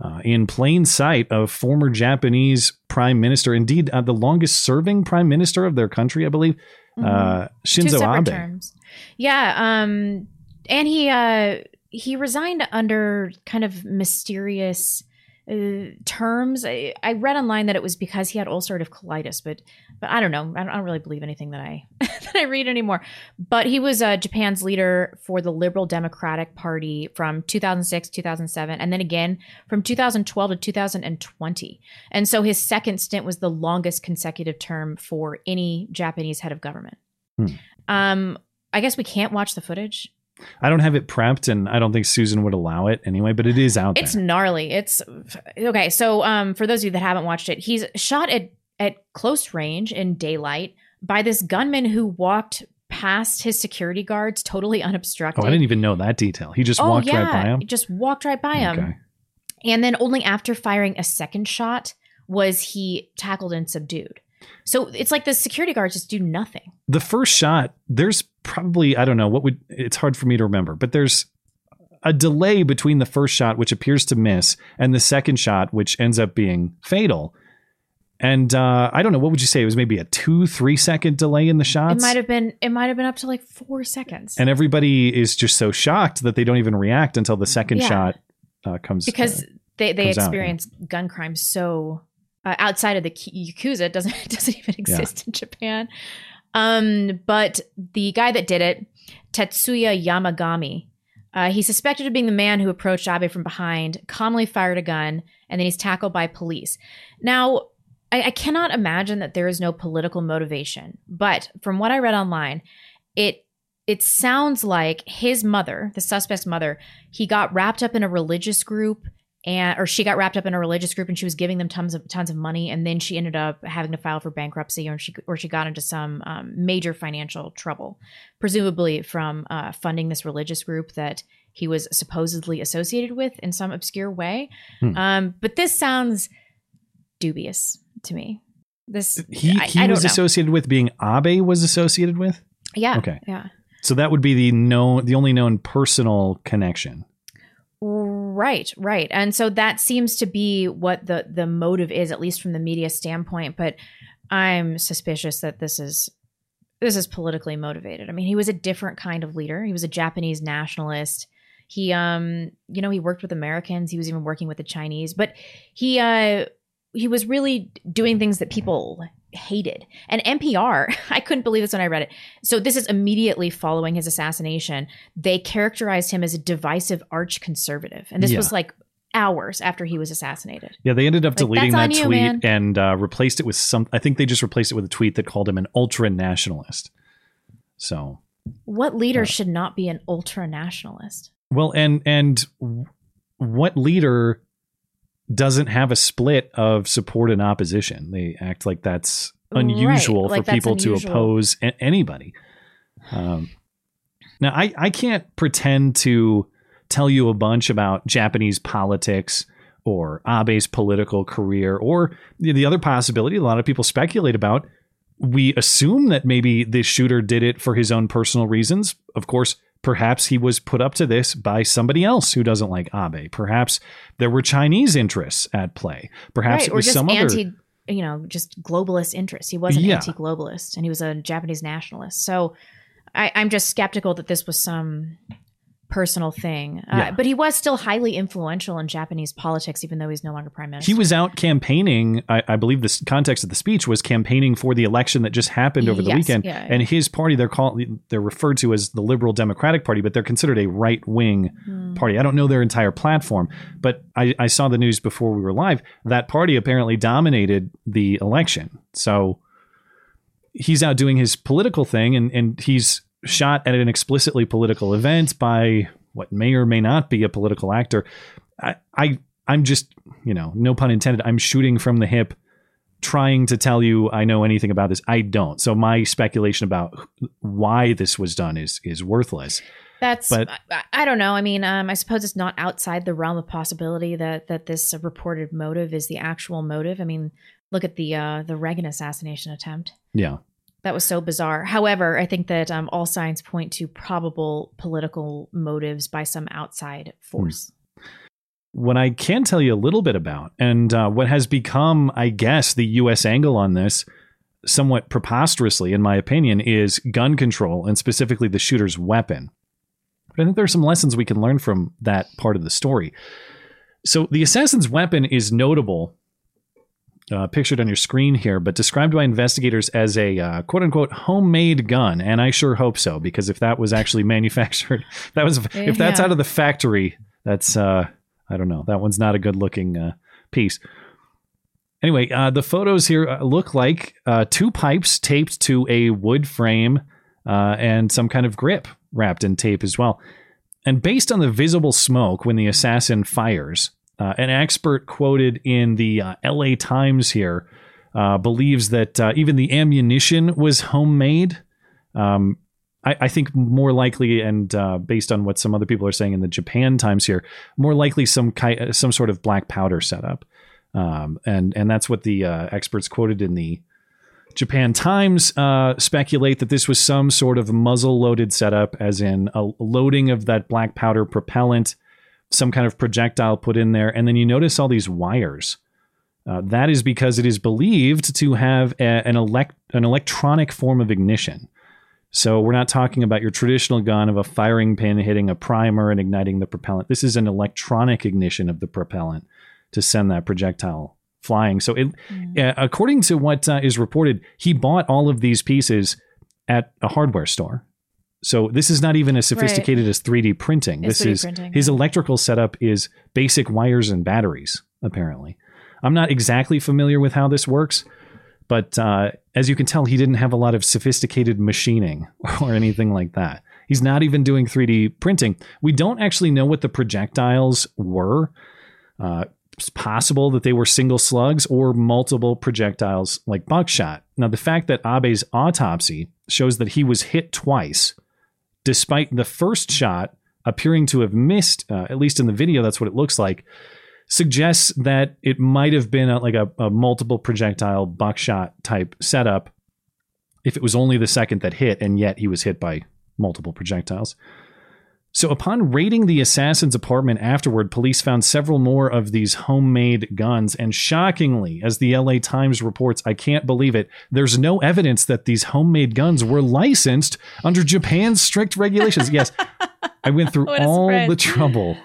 uh, in plain sight of former Japanese prime minister, indeed uh, the longest serving prime minister of their country, I believe, uh, Mm-hmm. Two Shinzo Abe. terms. Yeah, um, and he uh, he resigned under kind of mysterious uh, terms. I, I read online that it was because he had ulcerative colitis, but but I don't know. I don't, I don't really believe anything that I that I read anymore. But he was uh, Japan's leader for the Liberal Democratic Party from 2006 2007, and then again from 2012 to 2020. And so his second stint was the longest consecutive term for any Japanese head of government. Hmm. Um, I guess we can't watch the footage. I don't have it prepped, and I don't think Susan would allow it anyway. But it is out there. It's there. gnarly. It's okay. So, um, for those of you that haven't watched it, he's shot at at close range in daylight by this gunman who walked past his security guards totally unobstructed. Oh, I didn't even know that detail. He just Oh, walked right by him. Just walked right by him. And then only after firing a second shot was he tackled and subdued. So it's like the security guards just do nothing. the first shot there's probably i don't know what would it's hard for me to remember but there's a delay between the first shot which appears to miss and the second shot which ends up being fatal and uh, i don't know what would you say it was maybe a two three second delay in the shots. It might have been it might have been up to like four seconds. and everybody is just so shocked that they don't even react until the second Yeah. shot uh, comes because uh, they they comes out, experience gun crime so uh, outside of the yakuza it doesn't it doesn't even exist in Japan. Um, but the guy that did it, Tetsuya Yamagami, uh, he's suspected of being the man who approached Abe from behind, calmly fired a gun, and then he's tackled by police. Now, I, I cannot imagine that there is no political motivation, but from what I read online, it it sounds like his mother, the suspect's mother, he got wrapped up in a religious group and or she got wrapped up in a religious group and she was giving them tons of tons of money. And then she ended up having to file for bankruptcy or she or she got into some um, major financial trouble presumably from uh, funding this religious group that he was supposedly associated with in some obscure way. Hmm. um, but this sounds dubious to me. This he, I- he I was know. associated with being abe was associated with? Yeah okay. yeah. So that would be the known the only known personal connection Right, right. And so that seems to be what the the motive is at least from the media standpoint, but I'm suspicious that this is this is politically motivated. I mean, he was a different kind of leader. He was a Japanese nationalist. He um, you know, he worked with Americans. He was even working with the Chinese, but he uh he was really doing things that people hated. And NPR, I couldn't believe this when I read it. So this is immediately following his assassination. They characterized him as a divisive arch conservative. And this Yeah. was like hours after he was assassinated. Yeah, they ended up Like, deleting that you, tweet man. and uh, replaced it with some. I think they just replaced it with a tweet that called him an ultra nationalist. So, What leader should not be an ultra nationalist? well, and and what leader doesn't have a split of support and opposition? They act like that's Right, unusual like for that's people to oppose a- anybody. Um, now, I I can't pretend to tell you a bunch about Japanese politics or Abe's political career or the, the other possibility a lot of people speculate about. We assume that maybe this shooter did it for his own personal reasons. Of course, perhaps he was put up to this by somebody else who doesn't like Abe. Perhaps there were Chinese interests at play. Perhaps right, it was some anti, other. you know, just globalist interests. He wasn't Yeah. anti-globalist, and he was a Japanese nationalist. So I, I'm just skeptical that this was some personal thing. Uh, Yeah. But he was still highly influential in Japanese politics, even though he's no longer prime minister. He was out campaigning. I, I believe the context of the speech was campaigning for the election that just happened over the Yes, weekend. yeah, yeah. And his party, they're called, they're referred to as the Liberal Democratic Party, but they're considered a right wing Hmm. party. I don't know their entire platform, but I, I saw the news before we were live. That party apparently dominated the election. So he's out doing his political thing, and and he's shot at an explicitly political event by what may or may not be a political actor. I, I I'm just you know no pun intended. I'm shooting from the hip, trying to tell you I know anything about this. I don't. So my speculation about why this was done is is worthless. That's But- I, I don't know. I mean, um, I suppose it's not outside the realm of possibility that that this reported motive is the actual motive. I mean, look at the uh, the Reagan assassination attempt. Yeah. That was so bizarre. However, I think that um, all signs point to probable political motives by some outside force. what I can tell you a little bit about, and uh, what has become, I guess, the U.S. angle on this, somewhat preposterously, in my opinion, is gun control and specifically the shooter's weapon. But I think there are some lessons we can learn from that part of the story. So the assassin's weapon is notable, uh, pictured on your screen here, but described by investigators as a uh, quote unquote homemade gun. And I sure hope so, because if that was actually manufactured, that was if that's Yeah. out of the factory, that's uh, I don't know. That one's not a good looking uh, piece. Anyway, uh, the photos here uh, look like uh, two pipes taped to a wood frame uh, and some kind of grip wrapped in tape as well. And based on the visible smoke when the assassin fires, uh, an expert quoted in the uh, LA Times here uh, believes that uh, even the ammunition was homemade. Um, I, I think more likely, and uh, based on what some other people are saying in the Japan Times here, more likely some ki- some sort of black powder setup, um, and and that's what the uh, experts quoted in the Japan Times uh, speculate that this was some sort of muzzle loaded setup, as in a loading of that black powder propellant, some kind of projectile put in there, and then you notice all these wires. Uh, that is because it is believed to have a, an elect an electronic form of ignition. So we're not talking about your traditional gun of a firing pin hitting a primer and igniting the propellant. This is an electronic ignition of the propellant to send that projectile flying. So, it, uh, according to what uh, is reported, he bought all of these pieces at a hardware store. So this is not even as sophisticated as 3D printing. It's this 3D is printing, his electrical setup is basic wires and batteries. Apparently, I'm not exactly familiar with how this works, but uh, as you can tell, he didn't have a lot of sophisticated machining or anything like that. He's not even doing 3D printing. We don't actually know what the projectiles were. Uh, it's possible that they were single slugs or multiple projectiles like buckshot. Now, the fact that Abe's autopsy shows that he was hit twice, despite the first shot appearing to have missed, uh, at least in the video, that's what it looks like, suggests that it might have been a, like a, a multiple projectile buckshot type setup if it was only the second that hit and yet he was hit by multiple projectiles. So, upon raiding the assassin's apartment afterward, police found several more of these homemade guns. And shockingly, as the LA Times reports, I can't believe it, there's no evidence that these homemade guns were licensed under Japan's strict regulations. yes, I went through all spread. the trouble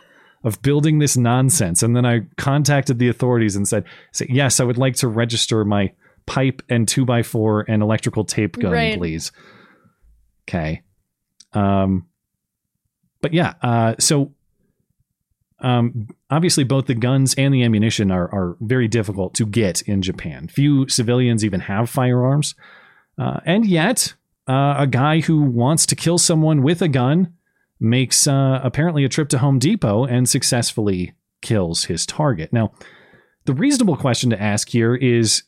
of building this nonsense. And then I contacted the authorities and said, say, Yes, I would like to register my pipe and 2x4 and electrical tape gun, Right. please. Okay. Um, but yeah, uh, so um, obviously both the guns and the ammunition are, are very difficult to get in Japan. Few civilians even have firearms. Uh, and yet, uh, a guy who wants to kill someone with a gun makes uh, apparently a trip to Home Depot and successfully kills his target. Now, the reasonable question to ask here is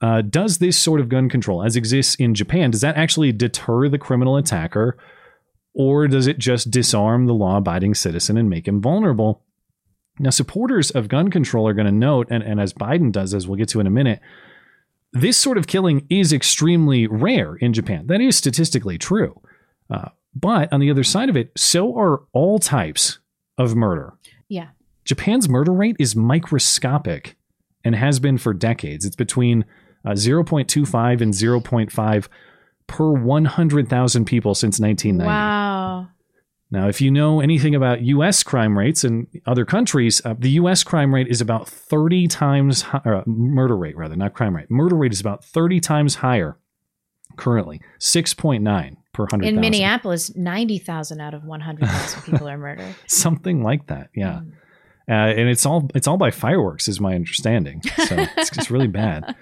uh, does this sort of gun control, as exists in Japan, does that actually deter the criminal attacker, or does it just disarm the law-abiding citizen and make him vulnerable? Now, supporters of gun control are going to note, and, and as Biden does, as we'll get to in a minute, this sort of killing is extremely rare in Japan. That is statistically true. Uh, but on the other side of it, so are all types of murder. Yeah. Japan's murder rate is microscopic and has been for decades. It's between uh, 0.25 and 0.5 per 100,000 people since 1990. Wow. Now, if you know anything about U.S. crime rates in other countries, uh, the U.S. crime rate is about 30 times hi- uh, murder rate, rather, not crime rate. Murder rate is about 30 times higher currently, 6.9 per 100,000. In Minneapolis, 90,000 out of 100,000 people are murdered. something like that yeah uh, and it's all it's all by fireworks is my understanding so it's, it's really bad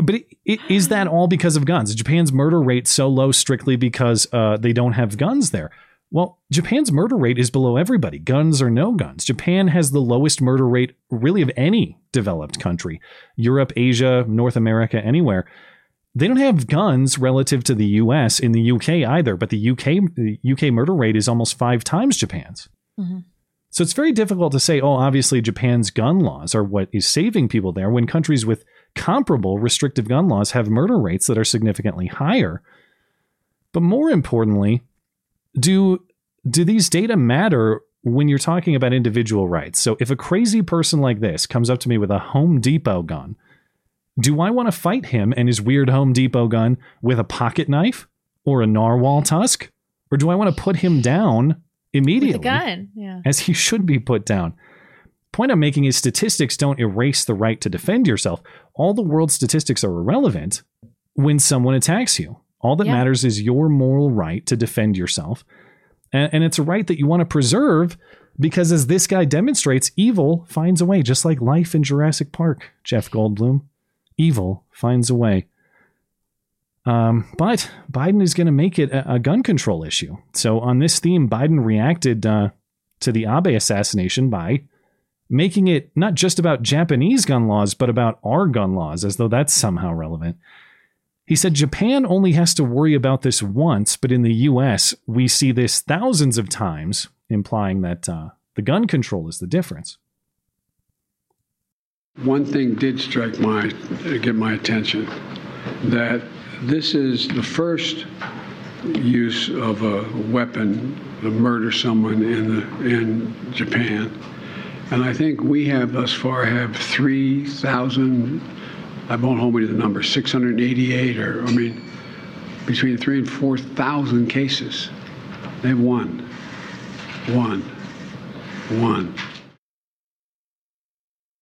but it, it, is that all because of guns japan's murder rate so low strictly because uh, they don't have guns there well japan's murder rate is below everybody guns or no guns japan has the lowest murder rate really of any developed country europe asia north america anywhere they don't have guns relative to the US in the UK either, but the UK the UK murder rate is almost 5 times Japan's. Mm-hmm. So it's very difficult to say, oh, obviously Japan's gun laws are what is saving people there when countries with comparable restrictive gun laws have murder rates that are significantly higher. But more importantly, do do these data matter when you're talking about individual rights? So if a crazy person like this comes up to me with a Home Depot gun, do I want to fight him and his weird Home Depot gun with a pocket knife or a narwhal tusk? Or do I want to put him down immediately? With a gun. Yeah. As he should be put down. Point I'm making is statistics don't erase the right to defend yourself. All the world's statistics are irrelevant when someone attacks you. All that Yeah. matters is your moral right to defend yourself. And, and it's a right that you want to preserve because, as this guy demonstrates, evil finds a way, just like life in Jurassic Park, Jeff Goldblum. Evil finds a way. Um, but Biden is going to make it a, a gun control issue. So, on this theme, Biden reacted uh, to the Abe assassination by making it not just about Japanese gun laws, but about our gun laws, as though that's somehow relevant. He said Japan only has to worry about this once, but in the US, we see this thousands of times, implying that uh, the gun control is the difference. One thing did strike my, get my attention, that this is the first use of a weapon to murder someone in the, in Japan. And I think we have thus far have 3,000, I won't hold me to the number, 688 or, I mean, between three and 4,000 cases. They've won. One. One.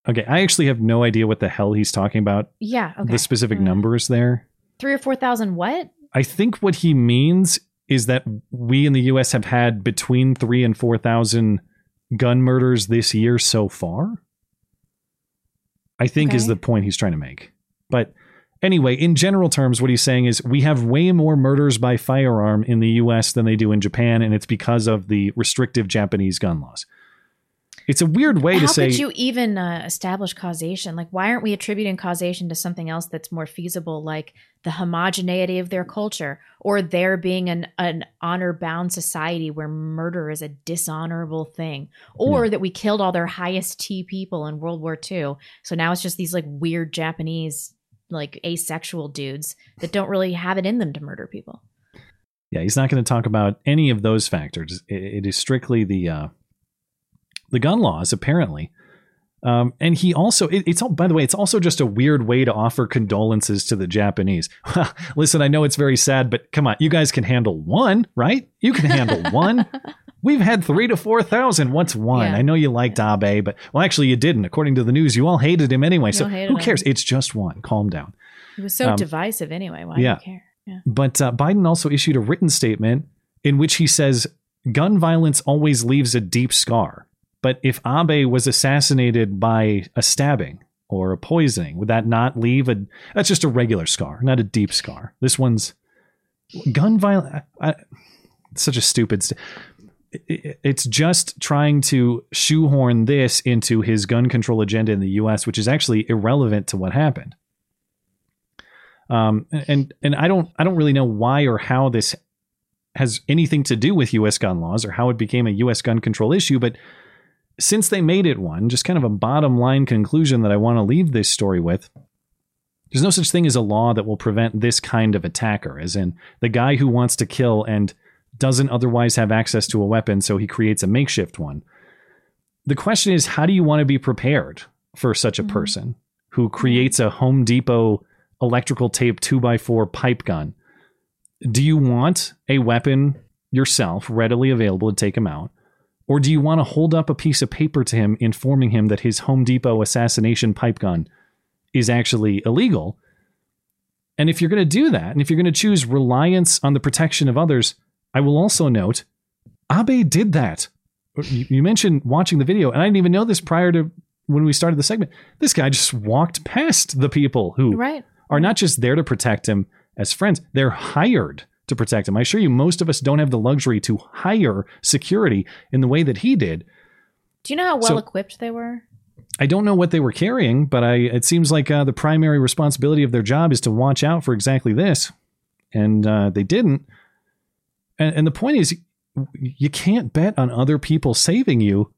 Okay, I actually have no idea what the hell he's talking about. Yeah. Okay. The specific mm-hmm. numbers there. Three or 4,000 what? I think what he means is that we in the US have had between three and 4,000 gun murders this year so far. I think is the point he's trying to make. But anyway, in general terms, what he's saying is we have way more murders by firearm in the US than they do in Japan, and it's because of the restrictive Japanese gun laws. It's a weird way How to say How could you even uh, establish causation? Like, why aren't we attributing causation to something else that's more feasible, like the homogeneity of their culture, or there being an an honor bound society where murder is a dishonorable thing, or that we killed all their highest T people in World War II, so now it's just these like weird Japanese like asexual dudes that don't really have it in them to murder people. Yeah, he's not going to talk about any of those factors. It, it is strictly the uh, the gun laws, apparently. Um, and he also, it, it's all, by the way, it's also just a weird way to offer condolences to the Japanese. Listen, I know it's very sad, but come on, you guys can handle one, right? You can handle one. We've had three to 4,000. What's one? Yeah. I know you liked Abe, but well, actually, you didn't. According to the news, you all hated him anyway. You so who him. cares? It's just one. Calm down. He was so Um, divisive anyway. Why yeah. do you care? Yeah. But uh, Biden also issued a written statement in which he says gun violence always leaves a deep scar. But if Abe was assassinated by a stabbing or a poisoning, would that not leave a? That's just a regular scar, not a deep scar. This one's gun violence. It's such a stupid. St- it's just trying to shoehorn this into his gun control agenda in the U.S., which is actually irrelevant to what happened. Um, and and I don't I don't really know why or how this has anything to do with U.S. gun laws or how it became a U.S. gun control issue, but since they made it one, just kind of a bottom line conclusion that I want to leave this story with. There's no such thing as a law that will prevent this kind of attacker, as in the guy who wants to kill and doesn't otherwise have access to a weapon, so he creates a makeshift one. The question is, how do you want to be prepared for such a mm-hmm. person who creates a Home Depot electrical tape 2x4 pipe gun? Do you want a weapon yourself readily available to take him out? Or do you want to hold up a piece of paper to him informing him that his Home Depot assassination pipe gun is actually illegal? And if you're going to do that, and if you're going to choose reliance on the protection of others, I will also note Abe did that. You, mentioned watching the video, and I didn't even know this prior to when we started the segment. This guy just walked past the people who Right. are not just there to protect him as friends, they're hired to protect him. I assure you, most of us don't have the luxury to hire security in the way that he did. Do you know how So- well equipped they were? I don't know what they were carrying, but I it seems like uh, the primary responsibility of their job is to watch out for exactly this, and uh, they didn't. And, and the point is, you can't bet on other people saving you,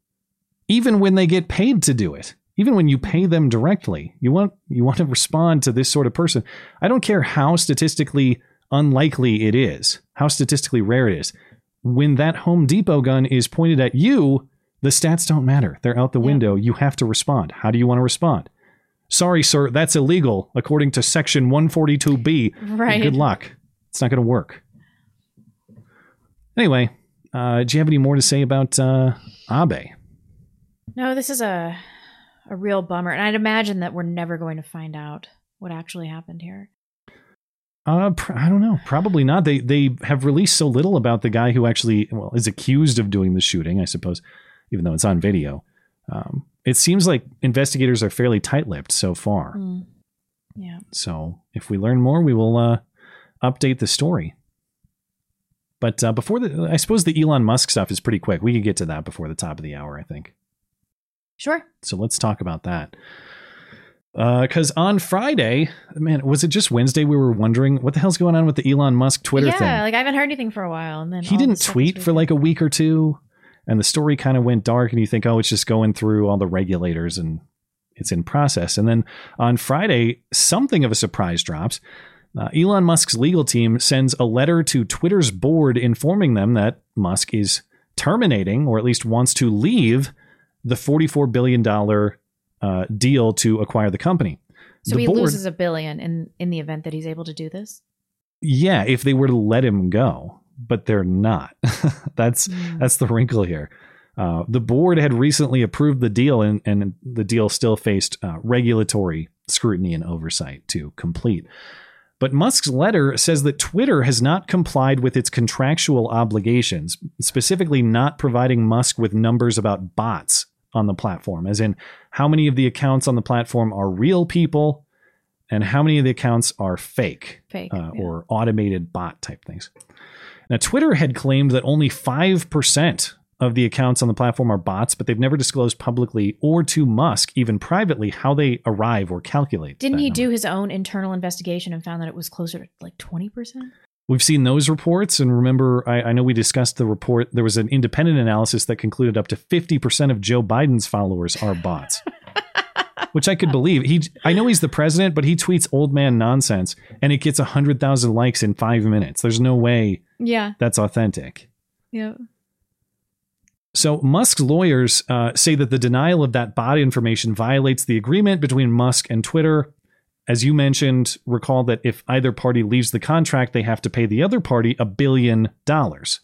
even when they get paid to do it. Even when you pay them directly, you want you want to respond to this sort of person. I don't care how statistically unlikely it is, how statistically rare it is. When that Home Depot gun is pointed at you, the stats don't matter. They're out the window. You have to respond. How do you want to respond? Sorry, sir, that's illegal according to section 142B. Right. Good luck. It's not going to work. Anyway, uh, do you have any more to say about uh, Abe? No, this is a a real bummer, and I'd imagine that we're never going to find out what actually happened here. Uh, pr- I don't know. Probably not. They they have released so little about the guy who actually well is accused of doing the shooting. I suppose, even though it's on video. Um, it seems like investigators are fairly tight-lipped so far. Mm. Yeah. So if we learn more, we will uh, update the story. But uh, before the, I suppose the Elon Musk stuff is pretty quick. We could get to that before the top of the hour, I think. Sure. So let's talk about that. Because on Friday, man, was it just Wednesday? We were wondering what the hell's going on with the Elon Musk Twitter yeah, thing. Yeah, like I haven't heard anything for a while, and then he didn't tweet for like a week or two, and the story kind of went dark. And you think, oh, it's just going through all the regulators and it's in process. And then on Friday, something of a surprise drops. Uh, Elon Musk's legal team sends a letter to Twitter's board informing them that Musk is terminating, or at least wants to leave, the $44 billion uh, deal to acquire the company. So The he board- loses a billion in in the event that he's able to do this. Yeah, if they were to let him go, but they're not. that's that's the wrinkle here. Uh, the board had recently approved the deal, and, and the deal still faced uh, regulatory scrutiny and oversight to complete. But Musk's letter says that Twitter has not complied with its contractual obligations, specifically not providing Musk with numbers about bots on the platform, as in how many of the accounts on the platform are real people and how many of the accounts are fake, Fake, uh, or automated bot type things. Now, Twitter had claimed that only 5% of the accounts on the platform are bots, but they've never disclosed publicly or to Musk, even privately, how they arrive or calculate. Didn't he number. do his own internal investigation and found that it was closer to like twenty percent? We've seen those reports, and remember, I, I know we discussed the report. There was an independent analysis that concluded up to 50% of Joe Biden's followers are bots, which I could believe. He, I know he's the president, but he tweets old man nonsense, and it gets 100,000 likes in five minutes. There's no way Yeah. that's authentic. Yeah. So Musk's lawyers uh, say that the denial of that bot information violates the agreement between Musk and Twitter. As you mentioned, recall that if either party leaves the contract, they have to pay the other party a billion dollars.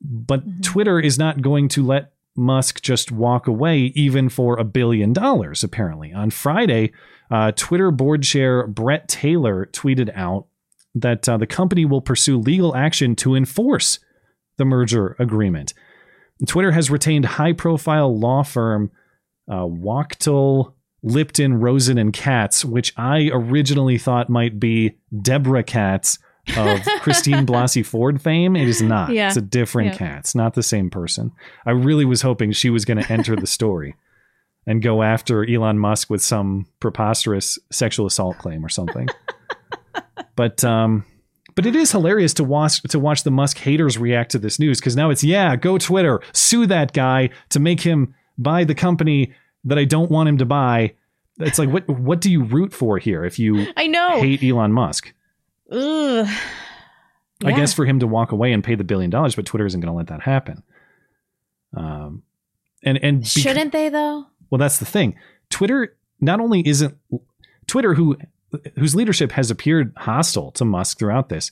But Twitter is not going to let Musk just walk away, even for a billion dollars, apparently. On Friday, uh, Twitter board chair Bret Taylor tweeted out that uh, the company will pursue legal action to enforce the merger agreement. Twitter has retained high profile law firm uh, Wachtell, Lipton, Rosen, and Katz, which I originally thought might be Deborah Katz of Christine Blasey Ford fame. It is not. Yeah. It's a different Yeah. Katz, not the same person. I really was hoping she was going to enter the story and go after Elon Musk with some preposterous sexual assault claim or something. but um, but it is hilarious to watch to watch the Musk haters react to this news because now it's yeah, go Twitter, sue that guy to make him buy the company that I don't want him to buy. It's like what what do you root for here if you I know. hate Elon Musk? Ugh. I guess for him to walk away and pay the billion dollars, but Twitter isn't going to let that happen. Um, and and bec- Shouldn't they though? well, that's the thing. Twitter not only isn't Twitter, who whose leadership has appeared hostile to Musk throughout this,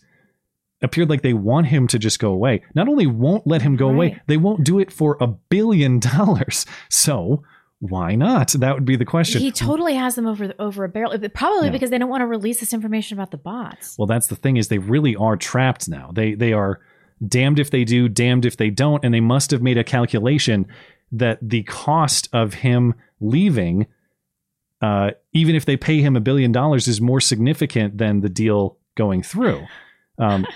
appeared like they want him to just go away. Not only won't let him go away, they won't do it for a billion dollars. So why not? That would be the question. He totally has them over over a barrel. Probably Yeah. because they don't want to release this information about the bots. Well, that's the thing is they really are trapped now. They they are damned if they do, damned if they don't, and they must have made a calculation that the cost of him leaving, uh, even if they pay him a billion dollars, is more significant than the deal going through. Um,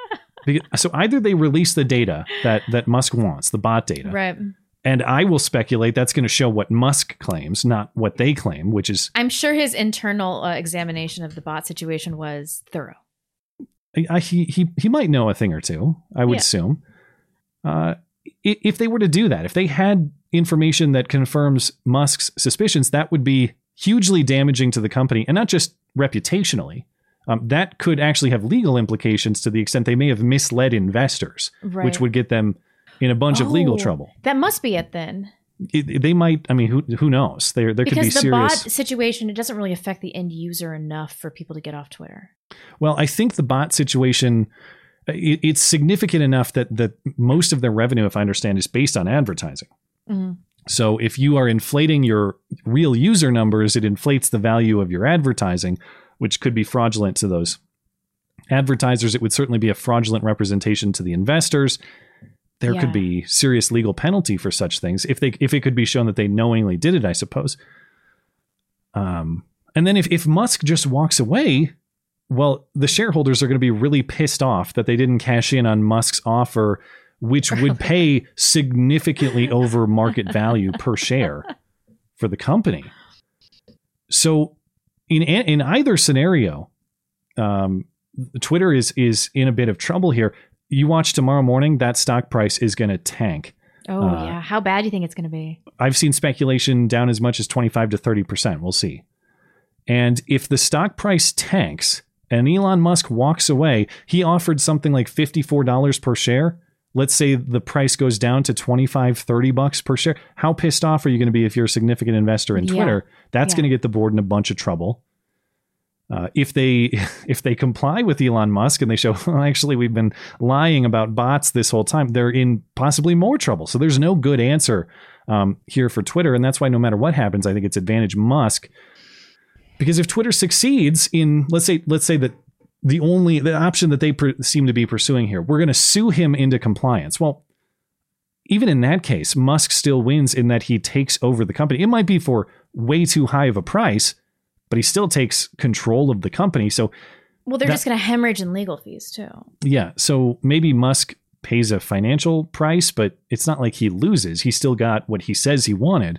because- so either they release the data that that Musk wants, the bot data, Right. and I will speculate that's going to show what Musk claims, not what they claim, which is I'm sure his internal uh, examination of the bot situation was thorough. I, he he he might know a thing or two. I would Yeah. assume. Uh, if they were to do that, if they had information that confirms Musk's suspicions, that would be hugely damaging to the company, and not just reputationally. Um, that could actually have legal implications to the extent they may have misled investors, which would get them in a bunch of legal Oh, trouble. That must be it then. It, they might. I mean, who who knows? There there could be Because the serious. bot situation, it doesn't really affect the end user enough for people to get off Twitter. Well, I think the bot situation it, it's significant enough that that most of their revenue, if I understand, is based on advertising. Mhm. So if you are inflating your real user numbers, it inflates the value of your advertising, which could be fraudulent to those advertisers. It would certainly be a fraudulent representation to the investors. There Yeah. could be serious legal penalty for such things if they if it could be shown that they knowingly did it, I suppose. Um, and then if, if Musk just walks away, well, the shareholders are going to be really pissed off that they didn't cash in on Musk's offer, which would pay significantly over market value per share for the company. So, in in either scenario, um, Twitter is is in a bit of trouble here. You watch tomorrow morning, that stock price is going to tank. Oh Uh, yeah, how bad do you think it's going to be? I've seen speculation down as much as 25 to 30%. We'll see. And if the stock price tanks and Elon Musk walks away, he offered something like $54 per share. Let's say the price goes down to 25, 30 bucks per share. How pissed off are you going to be if you're a significant investor in Yeah. Twitter? That's Yeah. going to get the board in a bunch of trouble. Uh, if they if they comply with Elon Musk and they show well, actually we've been lying about bots this whole time, they're in possibly more trouble. So there's no good answer um, here for Twitter, and that's why no matter what happens, I think it's advantage Musk because if Twitter succeeds in let's say let's say that the only the option that they per- seem to be pursuing here, we're going to sue him into compliance. Well, even in that case, Musk still wins in that he takes over the company. It might be for way too high of a price, but he still takes control of the company. So, Well, they're that- just going to hemorrhage in legal fees too. yeah, so maybe Musk pays a financial price, but it's not like he loses. He still got what he says he wanted.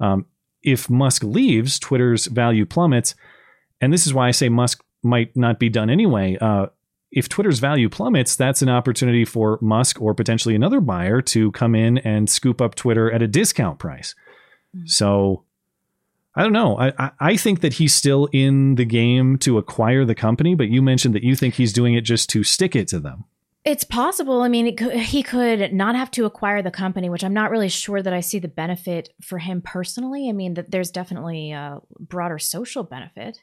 Um, if Musk leaves, Twitter's value plummets, and this is why I say Musk might not be done anyway. Uh, if Twitter's value plummets, that's an opportunity for Musk or potentially another buyer to come in and scoop up Twitter at a discount price. So I don't know. I, I, think that he's still in the game to acquire the company, but you mentioned that you think he's doing it just to stick it to them. It's possible. I mean, it could, he could not have to acquire the company, which I'm not really sure that I see the benefit for him personally. I mean, that there's definitely a broader social benefit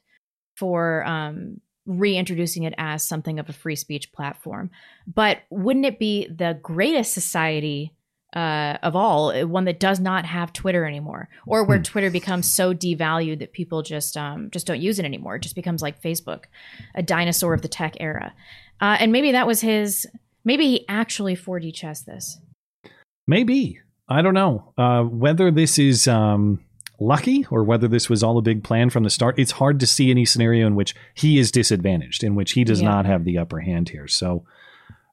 for um, reintroducing it as something of a free speech platform. But wouldn't it be the greatest society uh, of all, uh, one that does not have Twitter anymore, or where Hmm. Twitter becomes so devalued that people just um, just don't use it anymore? It just becomes like Facebook, a dinosaur of the tech era. Uh, and maybe that was his. Maybe he actually 4D chessed this. Maybe. I don't know. Uh, whether this is um, lucky or whether this was all a big plan from the start, it's hard to see any scenario in which he is disadvantaged, in which he does Yeah. not have the upper hand here. So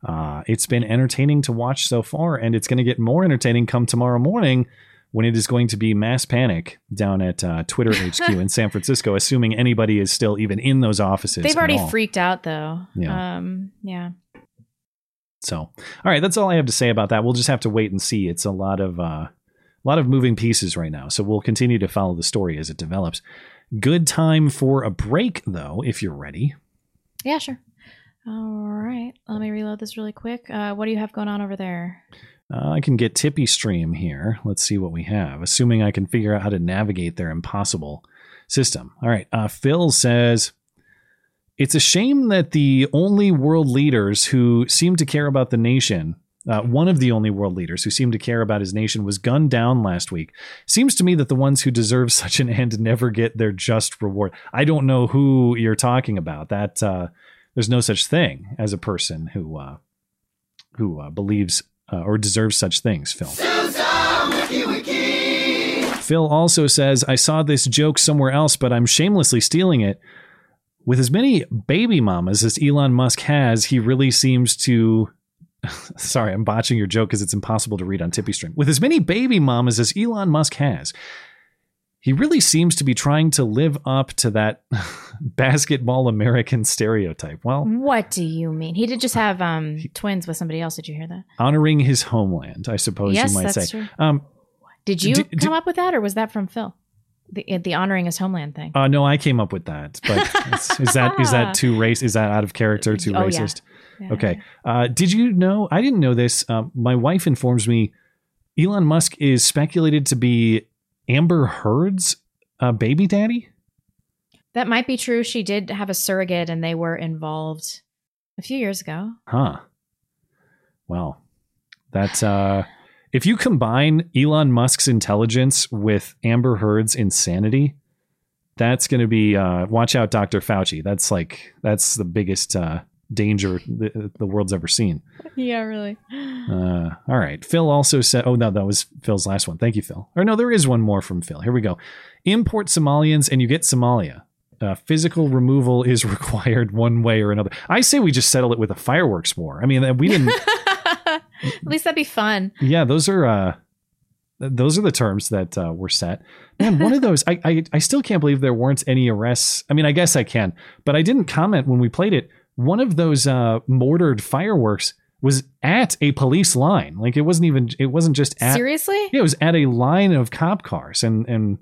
uh, it's been entertaining to watch so far, and it's going to get more entertaining come tomorrow morning when it is going to be mass panic down at uh, Twitter HQ in San Francisco, assuming anybody is still even in those offices. They've already all. freaked out though. Yeah. Um, yeah. So, all right, that's all I have to say about that. We'll just have to wait and see. It's a lot of uh, a lot of moving pieces right now, so we'll continue to follow the story as it develops. Good time for a break, though, if you're ready. Yeah, sure. All right. Let me reload this really quick. Uh, what do you have going on over there? Uh, I can get Tippy Stream here. Let's see what we have, assuming I can figure out how to navigate their impossible system. All right. Uh, Phil says it's a shame that the only world leaders who seem to care about the nation, uh, one of the only world leaders who seemed to care about his nation, was gunned down last week. Seems to me that the ones who deserve such an end never get their just reward. I don't know who you're talking about. That uh, there's no such thing as a person who uh, who uh, believes uh, or deserves such things, Phil. Phil also says, I saw this joke somewhere else, but I'm shamelessly stealing it. With as many baby mamas as Elon Musk has, he really seems to. Sorry, I'm botching your joke because it's impossible to read on Tippy Stream. With as many baby mamas as Elon Musk has, he really seems to be trying to live up to that basketball American stereotype. Well, What do you mean? He did just have um, twins with somebody else. Did you hear that? honoring his homeland, I suppose Yes, you might that's say. true. Um, Did you D- d- come up with that, or was that from Phil? The the honoring his homeland thing. Uh, no, I came up with that. But is, is that is that too race? Is that out of character? Too Oh, yeah. Okay. Uh, did you know? I didn't know this. Um, my wife informs me Elon Musk is speculated to be Amber Heard's uh, baby daddy. That might be true. She did have a surrogate, and they were involved a few years ago. Huh. Well, that uh, if you combine Elon Musk's intelligence with Amber Heard's insanity, that's going to be uh, watch out, Doctor Fauci. That's like that's the biggest uh, danger the, the world's ever seen. Yeah, really. Uh, all right. Phil also said, oh, no, that was Phil's last one. Thank you, Phil. Or no, there is one more from Phil. Here we go. Import Somalians and you get Somalia. Uh, physical removal is required one way or another. I say we just settle it with a fireworks war. I mean, we didn't. At least that'd be fun. yeah, those are. Uh, those are the terms that uh, were set. Man, one of those, I, I I still can't believe there weren't any arrests. I mean, I guess I can, but I didn't comment when we played it. One of those uh, mortared fireworks was at a police line. Like it wasn't even. It wasn't just at. Seriously? Yeah, it was at a line of cop cars, and and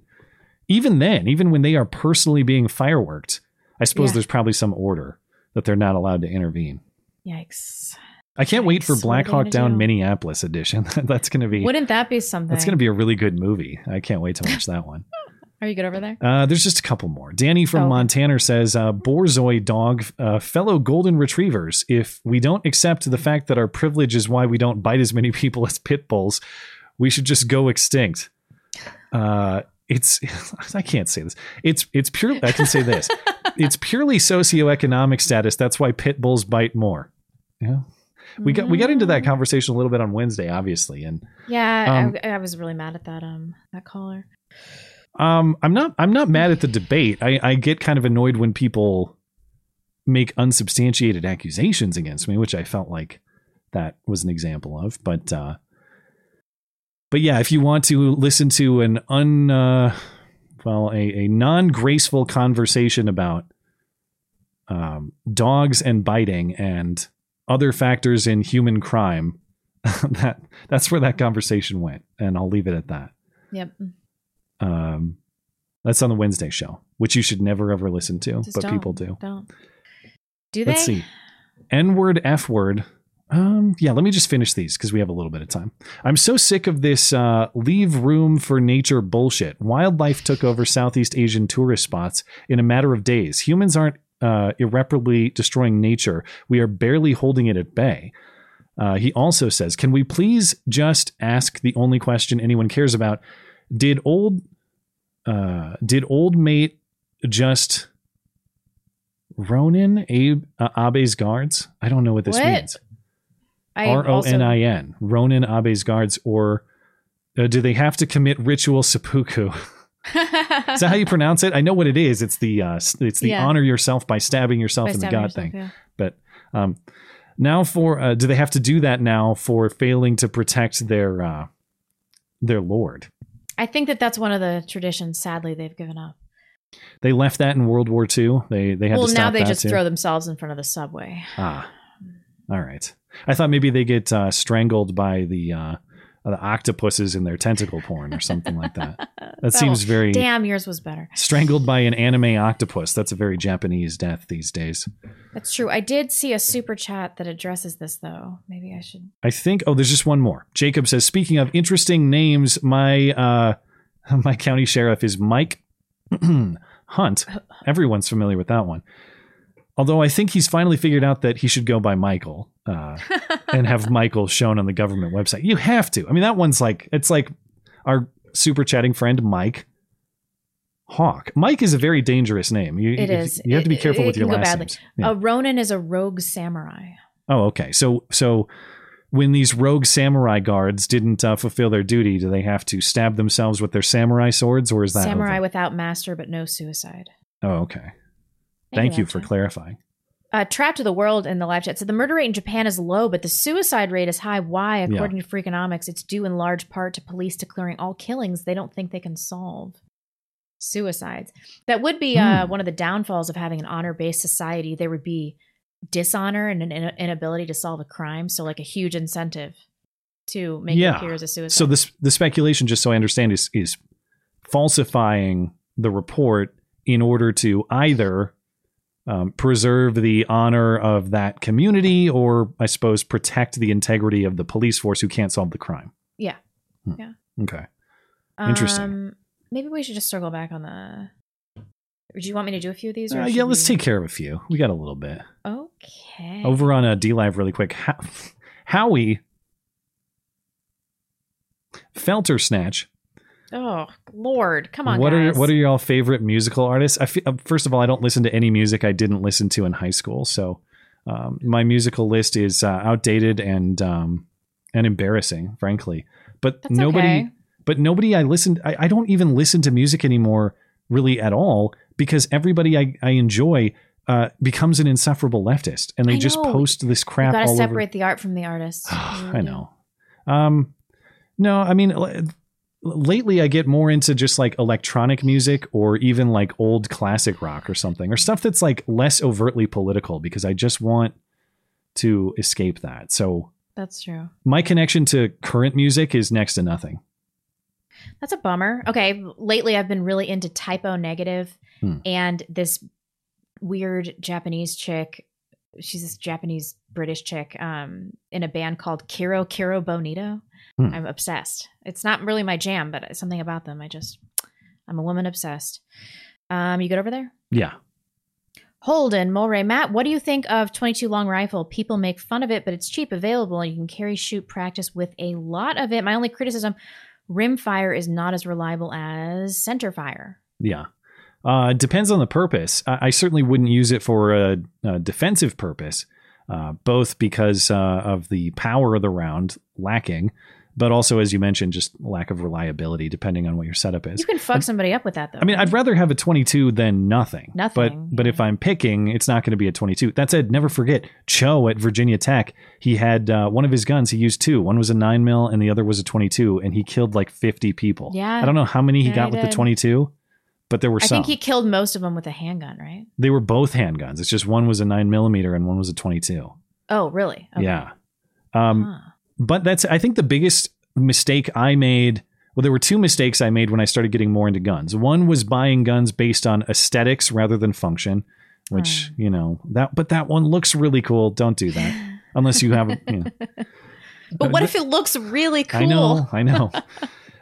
even then, even when they are personally being fireworked, I suppose Yeah. there's probably some order that they're not allowed to intervene. Yikes! I can't wait for Yikes, what are Black Hawk Down do? Minneapolis edition. That's going to be Wouldn't that be something? that's going to be a really good movie. I can't wait to watch that one. Are you good over there? Uh, there's just a couple more. Danny from Oh. Montana says, uh, Borzoi dog, uh, fellow golden retrievers, if we don't accept the fact that our privilege is why we don't bite as many people as pit bulls, we should just go extinct. Uh, it's I can't say this. It's it's purely I can say this. it's purely socioeconomic status. That's why pit bulls bite more. Yeah. We got we got into that conversation a little bit on Wednesday, obviously, and Yeah, Um, I, I was really mad at that um that caller. Um, I'm not. I'm not mad at the debate. I, I get kind of annoyed when people make unsubstantiated accusations against me, which I felt like that was an example of. But uh, but yeah, if you want to listen to an un uh, well a, a non graceful conversation about um, dogs and biting and other factors in human crime, that that's where that conversation went, and I'll leave it at that. Yep. Um, that's on the Wednesday show, which you should never ever listen to, Just but people do. Don't. Do they? Let's see. N word, F word. Um, yeah, let me just finish these because we have a little bit of time. I'm so sick of this uh, leave room for nature bullshit. Wildlife took over Southeast Asian tourist spots in a matter of days. Humans aren't uh, irreparably destroying nature, we are barely holding it at bay. Uh, he also says, Can we please just ask the only question anyone cares about? Did old uh, did old mate just Ronin Abe uh, Abe's guards? I don't know what this What? means. R O N I N. also- N I N. Ronin Abe's guards, or uh, do they have to commit ritual seppuku? is that how you pronounce it? I know what it is. It's the uh, it's the Yeah. honor yourself by stabbing yourself By in the god yourself, thing. yeah. But um, now for uh, do they have to do that now for failing to protect their uh, their lord? I think that that's one of the traditions. Sadly, they've given up. They left that in World War II. They they had well, to stop that. Well, now they just too. throw themselves in front of the subway. Ah, all right. I thought maybe they get uh, strangled by the uh, the octopuses in their tentacle porn or something like that. That seems very Damn, yours was better. strangled by an anime octopus. That's a very Japanese death these days. That's true. I did see a super chat that addresses this, though. Maybe I should. I think. Oh, there's just one more. Jacob says, speaking of interesting names, my uh, my county sheriff is Mike Hunt. Everyone's familiar with that one. Although I think he's finally figured out that he should go by Michael uh, and have Michael shown on the government website. You have to. I mean, that one's like it's like our super chatting friend Mike Hawk. Mike is a very dangerous name. You, It you- is. You have to be careful it with your last names. Yeah. A Ronin is a rogue samurai. Oh, okay. So so when these rogue samurai guards didn't uh, fulfill their duty, do they have to stab themselves with their samurai swords, or is that samurai over? without master, but no suicide. Oh, okay. Thank you for clarifying. Uh, Trapped to the World in the live chat said the murder rate in Japan is low, but the suicide rate is high. Why? According to Freakonomics, it's due in large part to police declaring all killings they don't think they can solve. Suicides. That would be uh, Hmm. one of the downfalls of having an honor based society. There would be dishonor and an in- inability to solve a crime. So, like a huge incentive to make it appear as a suicide. So this the speculation, just so I understand, is is falsifying the report in order to either um, preserve the honor of that community, or I suppose protect the integrity of the police force who can't solve the crime. yeah. Hmm. Yeah. Okay. Interesting. Um, maybe we should just circle back on the. Do you want me to do a few of these? Or Uh, yeah, let's we- take care of a few. We got a little bit. Okay. Over on a D Live really quick. How- Howie Felter Snatch. Oh Lord, come on, what guys. are what are y'all favorite musical artists? I uh, first of all, I don't listen to any music I didn't listen to in high school, so um, my musical list is uh, outdated and um, and embarrassing, frankly. But That's nobody, okay. but nobody I listened. I, I don't even listen to music anymore, really at all, because everybody I, I enjoy uh, becomes an insufferable leftist, and they just post this crap You gotta separate over. the art from the artist. I know. Um, no, I mean, lately I get more into just like electronic music or even like old classic rock or something or stuff that's like less overtly political because I just want to escape that. So That's true. my connection to current music is next to nothing. That's a bummer. Okay, lately I've been really into Type O Negative Hmm. and this weird Japanese chick. She's this Japanese British chick um, in a band called Kero Kero Bonito. Hmm. I'm obsessed. It's not really my jam, but something about them. I just, I'm a woman obsessed. Um, you good over there? Yeah. Holden, Mulray, Matt, what do you think of 22 long rifle? People make fun of it, but it's cheap, available, and you can carry, shoot, practice with a lot of it. My only criticism: rim fire is not as reliable as center fire. Yeah. Uh, depends on the purpose. I, I certainly wouldn't use it for a, a defensive purpose, uh, both because uh, of the power of the round lacking, but also, as you mentioned, just lack of reliability, depending on what your setup is. You can fuck somebody up with that, though. I mean, I'd rather have a 22 than nothing. Nothing, But but if I'm picking, it's not going to be a 22. That said, never forget Cho at Virginia Tech. He had uh, one of his guns. He used two. One was a nine mil, and the other was a 22, and he killed like 50 people. Yeah. I don't know how many he Yeah, got he with did. the 22, but there were some I some. think he killed most of them with a handgun, right? they were both handguns. It's just one was a nine millimeter and one was a 22. Oh, really? Okay. Yeah. Um, But that's, I think the biggest mistake I made. Well, there were two mistakes I made when I started getting more into guns. One was buying guns based on aesthetics rather than function, which, you know, that, but that one looks really cool. Don't do that. unless you have. You know. But what if it looks really cool? I know, I know.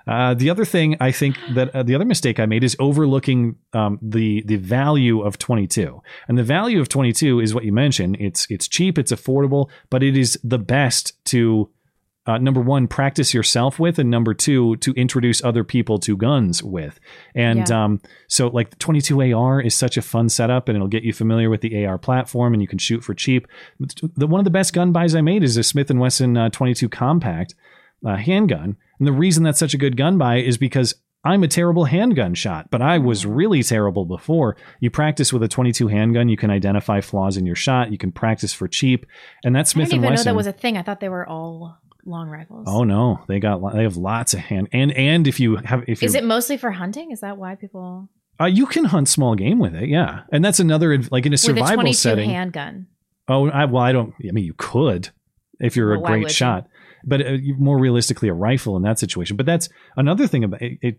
Uh, the other thing I think that uh, the other mistake I made is overlooking um, the the value of 22. And the value of 22 is what you mentioned. It's it's cheap, it's affordable, but it is the best to uh, number one practice yourself with, and number two to introduce other people to guns with. And Yeah. um, so like the 22 AR is such a fun setup, and it'll get you familiar with the AR platform, and you can shoot for cheap. The one of the best gun buys I made is a Smith and Wesson uh, 22 compact uh, handgun. And the reason that's such a good gun buy is because I'm a terrible handgun shot, but I was really terrible before. You practice with a 22 handgun, you can identify flaws in your shot, you can practice for cheap, and that's I Smith didn't and even Wesson. know that was a thing. I thought they were all long rifles. oh no, they got they have lots of hand and and if you have if you Is it mostly for hunting? Is that why people uh, you can hunt small game with it, yeah, and that's another like in a survival setting. with a survival 22 setting. handgun? Oh, I, well, I don't. I mean, you could if you're Well, a great shot. you? But uh, more realistically, a rifle in that situation. But that's another thing about it. it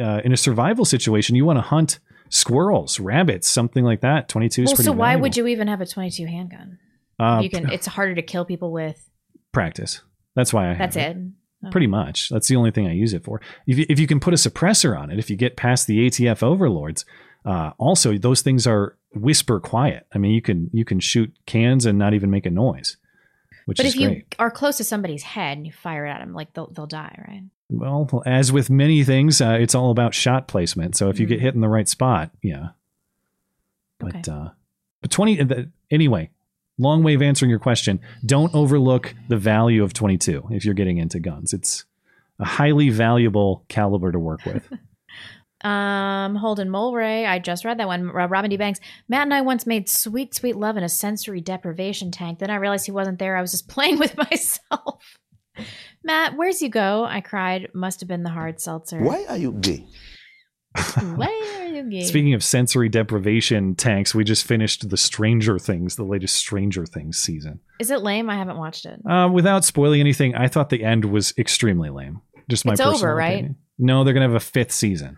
uh, in a survival situation, you want to hunt squirrels, rabbits, something like that. Twenty two is Well, pretty. so why valuable. would you even have a 22 handgun? Uh, you can. It's harder to kill people with. practice? That's why I. have That's it. Oh. Pretty much. That's the only thing I use it for. If you, if you can put a suppressor on it, if you get past the ATF overlords, uh, also those things are whisper quiet. I mean, you can you can shoot cans and not even make a noise, which But if you are close to somebody's head and you fire at them, like they'll they'll die, right? Well, as with many things, uh, it's all about shot placement. So if you Mm. get hit in the right spot, yeah. But uh, but twenty the, anyway. Long way of answering your question. Don't overlook the value of twenty two if you're getting into guns. It's a highly valuable caliber to work with. Um, Holden Mulray, I just read that one. Rob- Robin D. Banks. Matt and I once made sweet, sweet love in a sensory deprivation tank. Then I realized he wasn't there. I was just playing with myself. Matt, where's you go? I cried. Must have been the hard seltzer. Why are you gay? Why are you gay? Speaking of sensory deprivation tanks, we just finished the Stranger Things, the latest Stranger Things season. Is it lame? I haven't watched it. Uh, without spoiling anything, I thought the end was extremely lame. Just my It's personal over, right? opinion. No, they're gonna have a fifth season.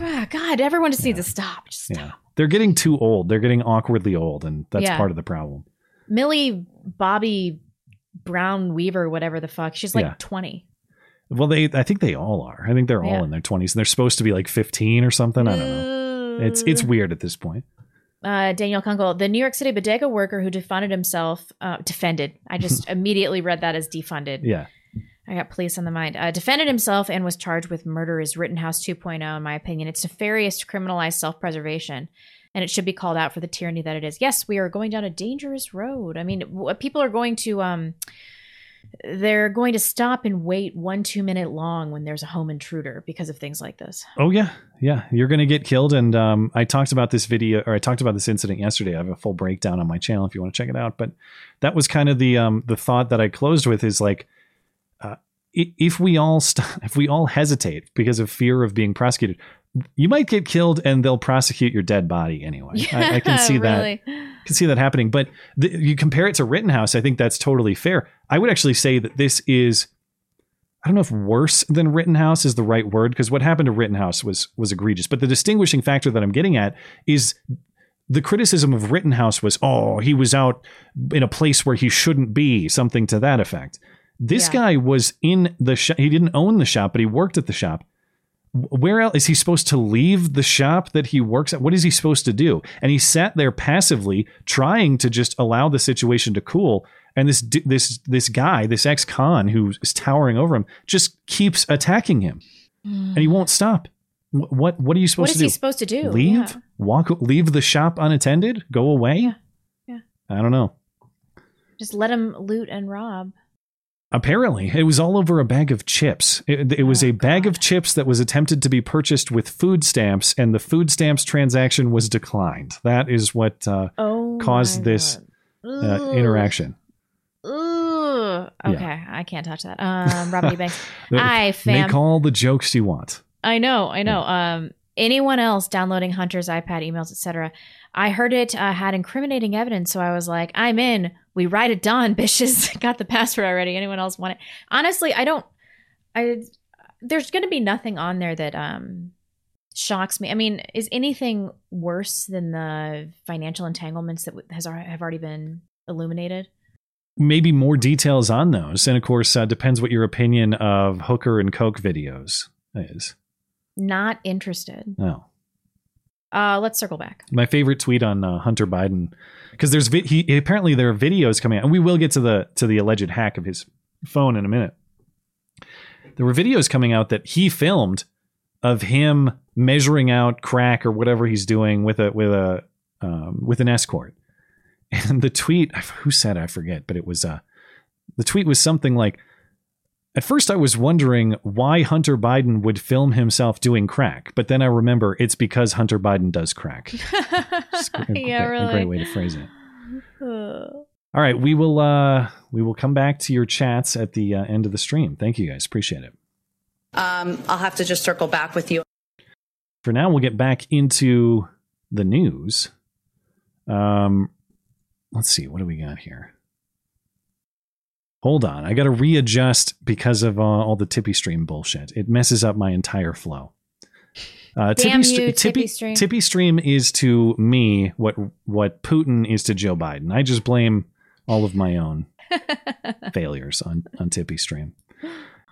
Ah, God, everyone just needs to stop. Just Yeah, they're getting too old. They're getting awkwardly old, and that's Yeah. part of the problem. Millie Bobby Brown Weaver, whatever the fuck. She's like Yeah. 20. Well, they, I think they all are. I think they're all Yeah. in their twenties, and they're supposed to be like fifteen or something. I don't know. It's it's weird at this point. Uh, Daniel Kunkel, the New York City bodega worker who defunded himself, uh, defended. I just immediately read that as defunded. Yeah. I got police on the mind. Uh, defended himself and was charged with murder is Rittenhouse 2.0, in my opinion. It's nefarious to criminalize self preservation, and it should be called out for the tyranny that it is. Yes, we are going down a dangerous road. I mean, w- people are going to. Um, they're going to stop and wait one two minute long when there's a home intruder because of things like this. Oh yeah, yeah. You're gonna get killed, and um, I talked about this video, or I talked about this incident yesterday. I have a full breakdown on my channel if you want to check it out. But that was kind of the um, the thought that I closed with is like, uh, if we all st- if we all hesitate because of fear of being prosecuted, you might get killed, and they'll prosecute your dead body anyway. I, I can see really. that can see that happening. But the, you compare it to Rittenhouse, I think that's totally fair. I would actually say that this is I don't know if worse than Rittenhouse is the right word because what happened to Rittenhouse was was egregious. But the distinguishing factor that I'm getting at is the criticism of Rittenhouse was, oh, he was out in a place where he shouldn't be, something to that effect. This Yeah. guy was in the shop. He didn't own the shop, but he worked at the shop. Where else is he supposed to leave the shop that he works at? What is he supposed to do? And he sat there passively, trying to just allow the situation to cool. And this this this guy, this ex-con who is towering over him, just keeps attacking him, and he mm. won't stop. Wh- What what are you supposed What to is do? he supposed to do? Leave? Yeah. Walk? Leave the shop unattended? Go away? Yeah. I don't know. Just let him loot and rob. Apparently, it was all over a bag of chips. It, it was a bag of chips that was attempted to be purchased with food stamps, and the food stamps transaction was declined. That is what uh, Oh caused this uh, interaction. Ugh. Okay, I can't touch that. Um, Robert E. Banks. I fam. Make all the jokes you want. I know, I know. Um, anyone else downloading Hunter's iPad emails, etc. I heard it uh, had incriminating evidence, so I was like, "I'm in. We ride it dawn, bitches. Got the password already. Anyone else want it?" Honestly, I don't. I there's going to be nothing on there that um shocks me. I mean, is anything worse than the financial entanglements that has have already been illuminated? maybe more details on those. And of course, uh, depends what your opinion of hooker and coke videos is. Not interested. No. Uh, let's circle back. My favorite tweet on uh, Hunter Biden because there's vi- he apparently there are videos coming out, and we will get to the to the alleged hack of his phone in a minute. There were videos coming out that he filmed of him measuring out crack or whatever he's doing with a with a um, with an escort. And the tweet, who said? I forget, but it was uh, the tweet was something like, at first, I was wondering why Hunter Biden would film himself doing crack, but then I remember it's because Hunter Biden does crack. a, yeah, a, really. a great way to phrase it. All right, we will uh, we will come back to your chats at the uh, end of the stream. Thank you guys, appreciate it. Um, I'll have to just circle back with you. For now, we'll get back into the news. Um, let's see, what do we got here? Hold on, I got to readjust because of uh, all the Tippy Stream bullshit. It messes up my entire flow. Uh, Damn Tippy, you, Tippy, Tippy Stream. Tippy Stream is to me what what Putin is to Joe Biden. I just blame all of my own failures on on Tippy Stream.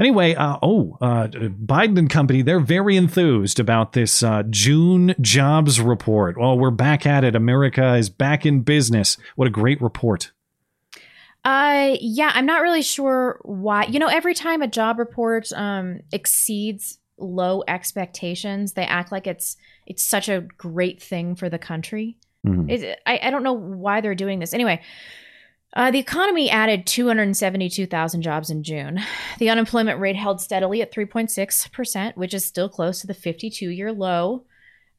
Anyway, uh, oh, uh, Biden and company, they're very enthused about this uh, June jobs report. Well, we're back at it. America is back in business. What a great report. Uh, yeah, I'm not really sure why. You know, every time a job report um, exceeds low expectations, they act like it's it's such a great thing for the country. Mhm. It, I, I don't know why they're doing this. Anyway, uh, the economy added 272,000 jobs in June. The unemployment rate held steadily at 3.6%, which is still close to the 52 year low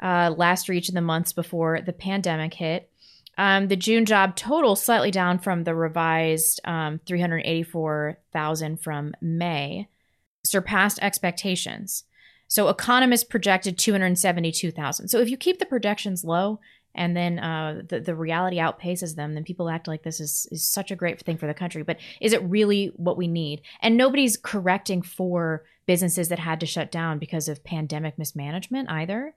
uh, last reached in the months before the pandemic hit. Um, the June job total slightly down from the revised um, 384,000 from May, surpassed expectations. So economists projected 272,000. So if you keep the projections low and then uh, the, the reality outpaces them, then people act like this is, is such a great thing for the country. But is it really what we need? And nobody's correcting for businesses that had to shut down because of pandemic mismanagement either.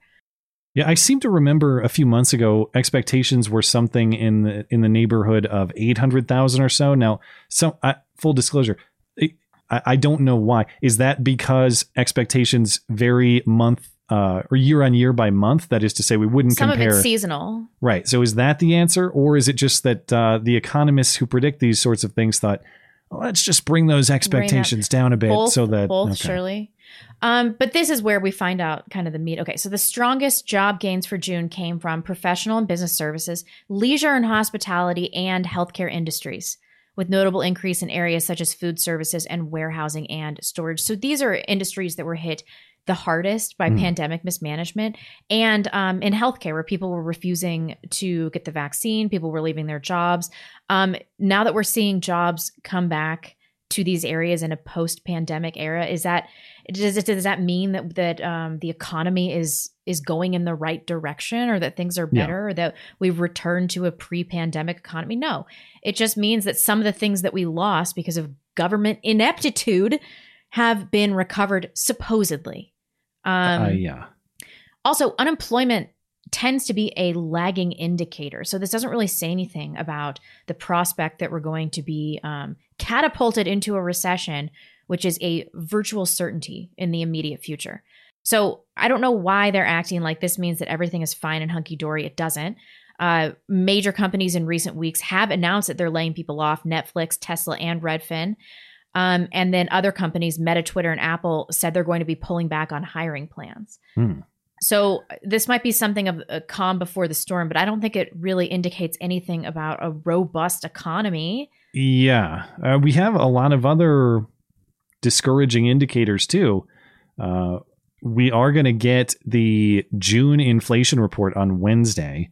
Yeah, I seem to remember a few months ago expectations were something in the in the neighborhood of eight hundred thousand or so. Now, so I, full disclosure, I, I don't know why. Is that because expectations vary month uh, or year on year by month? That is to say, we wouldn't Some compare. of it's seasonal. Right. So is that the answer, or is it just that uh, the economists who predict these sorts of things thought, let's just bring those expectations down a bit both, so that both okay. surely. Um, but this is where we find out kind of the meat. Okay, so the strongest job gains for June came from professional and business services, leisure and hospitality, and healthcare industries, with notable increase in areas such as food services and warehousing and storage. So these are industries that were hit the hardest by. Mm. pandemic mismanagement and um, in healthcare where people were refusing to get the vaccine people were leaving their jobs um, now that we're seeing jobs come back to these areas in a post-pandemic era is that does it does that mean that that um, the economy is is going in the right direction or that things are Yeah. better or that we've returned to a pre-pandemic economy no it just means that some of the things that we lost because of government ineptitude have been recovered supposedly um, uh, yeah. also, unemployment tends to be a lagging indicator. So, this doesn't really say anything about the prospect that we're going to be um, catapulted into a recession, which is a virtual certainty in the immediate future. So, I don't know why they're acting like this means that everything is fine and hunky dory. It doesn't. Uh, major companies in recent weeks have announced that they're laying people off Netflix, Tesla, and Redfin. Um, and then other companies, Meta, Twitter, and Apple, said they're going to be pulling back on hiring plans. Hmm. So this might be something of a calm before the storm, but I don't think it really indicates anything about a robust economy. Yeah, uh, we have a lot of other discouraging indicators too. Uh, we are going to get the June inflation report on Wednesday.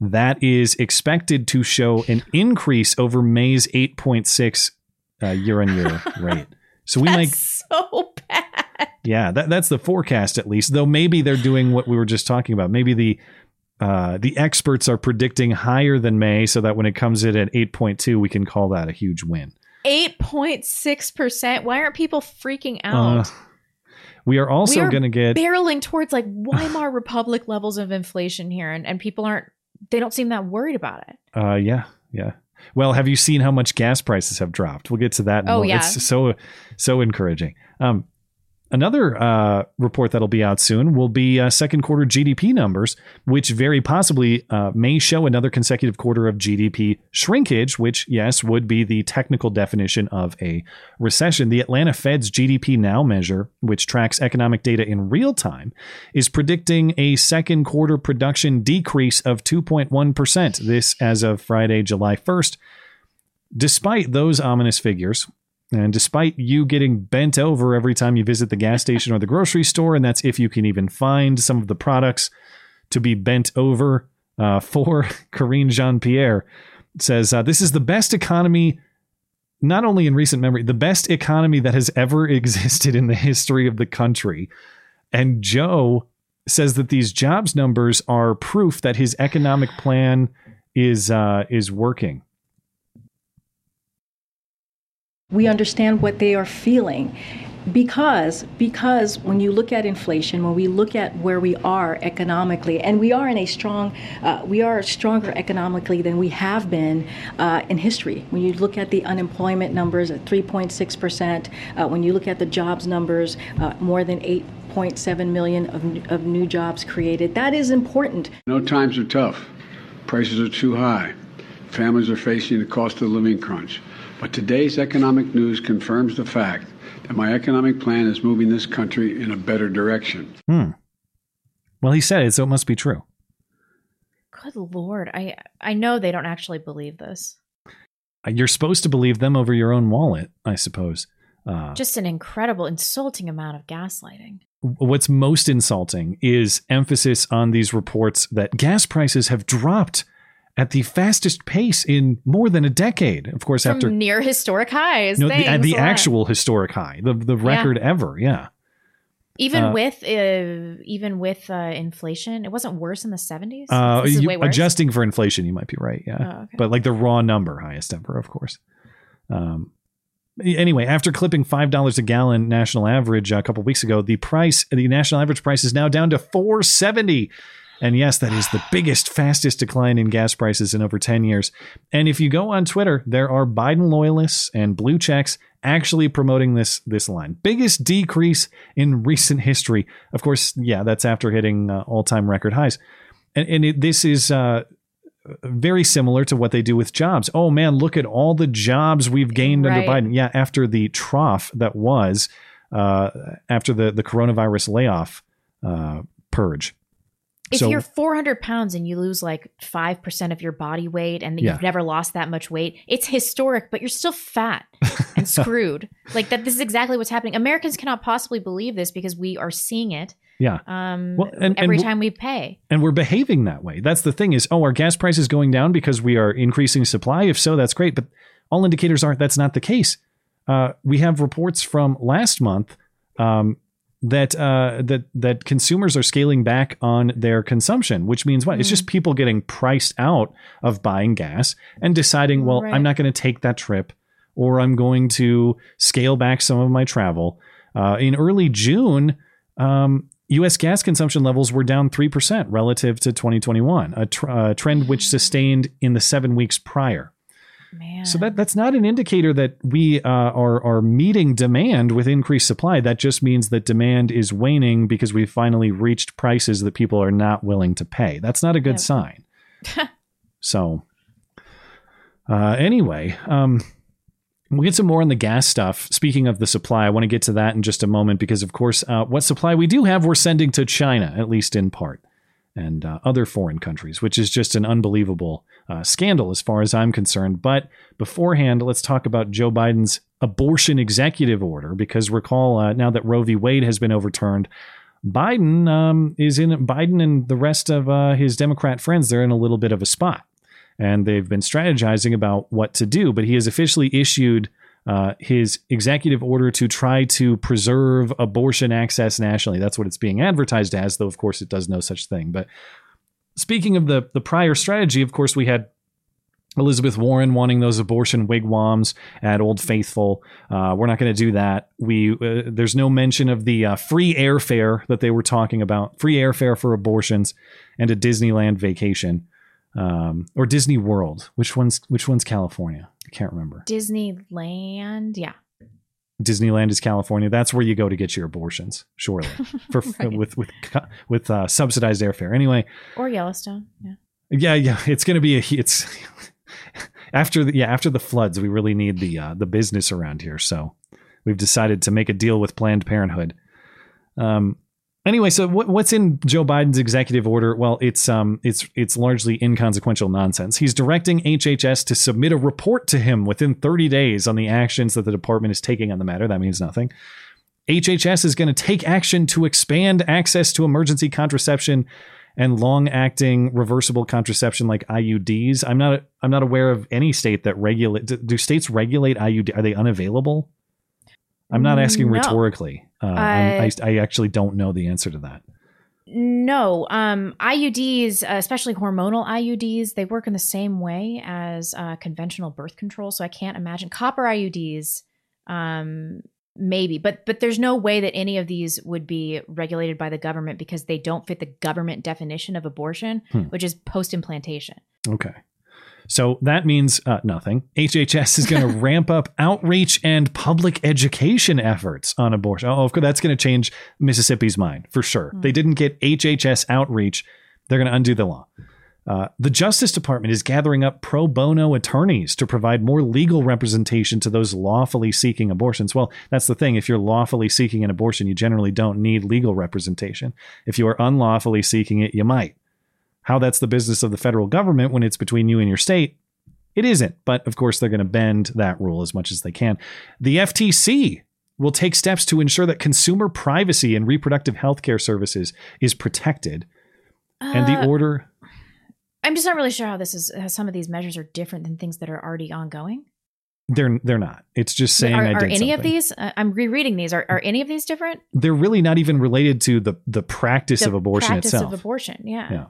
That is expected to show an increase over May's 8.6 uh, year on year rate. So we might, So bad. yeah, that, that's the forecast at least. Though maybe they're doing what we were just talking about. Maybe the uh, the experts are predicting higher than May, so that when it comes in at 8.2, we can call that a huge win. 8.6%. Why aren't people freaking Uh, out? we are also going to get barreling towards like Weimar Republic levels of inflation here, and, and people aren't, they don't seem that worried about it. Uh, yeah, yeah. Well, have you seen how much gas prices have dropped? We'll get to that. in Oh, moment. yeah. It's so so encouraging. Um, another uh, report that'll be out soon will be uh, second quarter GDP numbers, which very possibly uh, may show another consecutive quarter of GDP shrinkage, which yes would be the technical definition of a recession. The Atlanta Fed's GDP Now measure, which tracks economic data in real time, is predicting a second quarter production decrease of 2.1%. This as of Friday, July 1st. Despite those ominous figures, and despite you getting bent over every time you visit the gas station or the grocery store, and that's if you can even find some of the products to be bent over uh, for, Karine Jean Pierre says, uh, This is the best economy, not only in recent memory, the best economy that has ever existed in the history of the country. And Joe says that these jobs numbers are proof that his economic plan is uh, is working. We understand what they are feeling because because when you look at inflation when we look at where we are economically and we are in a strong uh, we are stronger economically than we have been uh, in history when you look at the unemployment numbers at 3.6 percent uh, when you look at the jobs numbers uh, more than 8.7 million of, of new jobs created that is important No times are tough. Prices are too high. Families are facing the cost of living crunch. But today's economic news confirms the fact that my economic plan is moving this country in a better direction. Hmm. Well, he said it, so it must be true. Good lord, I I know they don't actually believe this. You're supposed to believe them over your own wallet, I suppose. Uh, Just an incredible, insulting amount of gaslighting. what's most insulting is emphasis on these reports that gas prices have dropped at the fastest pace in more than a decade. Of course, From after near historic highs. no, the, at the lot. actual historic high, the the record ever. Yeah. even uh, with uh, even with uh, inflation, it wasn't worse in the seventies. Uh, this is you- way worse. adjusting for inflation, you might be right. Yeah, Oh, okay. but like the raw number, highest ever, of course. Um, anyway, after clipping five dollars a gallon national average a couple weeks ago, the price, the national average price, is now down to four seventy. And yes, that is the biggest, fastest decline in gas prices in over 10 years. And if you go on Twitter, there are Biden loyalists and blue checks actually promoting this this line. Biggest decrease in recent history. Of course, yeah, that's after hitting uh, all-time record highs. And, and it, this is uh, very similar to what they do with jobs. Oh man, look at all the jobs we've gained under Biden. Yeah, after the trough that was uh, after the the coronavirus layoff uh, purge. If So- you're 400 pounds and you lose like 5% of your body weight and Yeah. you've never lost that much weight, it's historic, but you're still fat and screwed. like that, this is exactly what's happening. Americans cannot possibly believe this because we are seeing it Yeah. um, Well, and- and every w- time we pay. and we're behaving that way. That's the thing is, oh, our gas price is going down because we are increasing supply. If so, that's great. But all indicators aren't that's not the case. Uh, we have reports from last month um, that uh, that that consumers are scaling back on their consumption, which means what? It's just people getting priced out of buying gas and deciding, well, Right. I'm not going to take that trip, or I'm going to scale back some of my travel. Uh, in early June, um, U.S. gas consumption levels were down 3% relative to 2021, a, tr- a trend which sustained in the seven weeks prior. So that, that's not an indicator that we uh, are, are meeting demand with increased supply. That just means that demand is waning because we've finally reached prices that people are not willing to pay. That's not a good Yep. sign. So, uh, anyway, um, we'll get some more on the gas stuff. Speaking of the supply, I want to get to that in just a moment because, of course, uh, what supply we do have, we're sending to China, at least in part, and uh, other foreign countries, which is just an unbelievable uh, scandal as far as I'm concerned. But beforehand, let's talk about Joe Biden's abortion executive order because recall uh, now that Roe v. Wade has been overturned. Biden um, is in Biden and the rest of uh, his Democrat friends. They're in a little bit of a spot, and they've been strategizing about what to do. But he has officially issued uh, his executive order to try to preserve abortion access nationally. That's what it's being advertised as, though of course it does no such thing. But speaking of the the prior strategy, of course we had Elizabeth Warren wanting those abortion wigwams at Old Faithful. Uh, we're not going to do that. We uh, there's no mention of the uh, free airfare that they were talking about, free airfare for abortions, and a Disneyland vacation. um, or Disney World. Which one's which one's California? I can't remember. Disneyland. Yeah. Disneyland is California. That's where you go to get your abortions, surely, for Right. with with with uh, subsidized airfare. Anyway, Or Yellowstone. Yeah. yeah, yeah, it's going to be a it's after the yeah after the floods. We really need the uh, the business around here, so we've decided to make a deal with Planned Parenthood. Um. Anyway, so what, what's in Joe Biden's executive order? Well, it's um, it's it's largely inconsequential nonsense. He's directing HHS to submit a report to him within 30 days on the actions that the department is taking on the matter. That means nothing. HHS is going to take action to expand access to emergency contraception and long-acting reversible contraception like IUDs. I'm not I'm not aware of any state that regulate. Do, do states regulate IUD? Are they unavailable? I'm not asking No. rhetorically. Uh, I- I, I actually don't know the answer to that. No, um, IUDs, uh, especially hormonal IUDs, they work in the same way as uh, conventional birth control. So I can't imagine copper IUDs, um, maybe, but but there's no way that any of these would be regulated by the government because they don't fit the government definition of abortion, Hmm. which is post implantation. Okay. So that means uh, nothing. HHS is going to ramp up outreach and public education efforts on abortion. Oh, of course, that's going to change Mississippi's mind for sure. They didn't get HHS outreach. They're going to undo the law. Uh, the Justice Department is gathering up pro bono attorneys to provide more legal representation to those lawfully seeking abortions. Well, that's the thing. If you're lawfully seeking an abortion, you generally don't need legal representation. If you are unlawfully seeking it, you might how that's the business of the federal government when it's between you and your state. It isn't, but of course they're going to bend that rule as much as they can. The FTC will take steps to ensure that consumer privacy and reproductive health care services is protected. and the Uh, order I'm just not really sure how this is. How some of these measures are different than things that are already ongoing. they're they're not. It's just saying are are any of these? Uh, I'm rereading these. Are, are any of these different? They're really not even related to the the practice The of abortion practice itself. of abortion. Yeah. Yeah.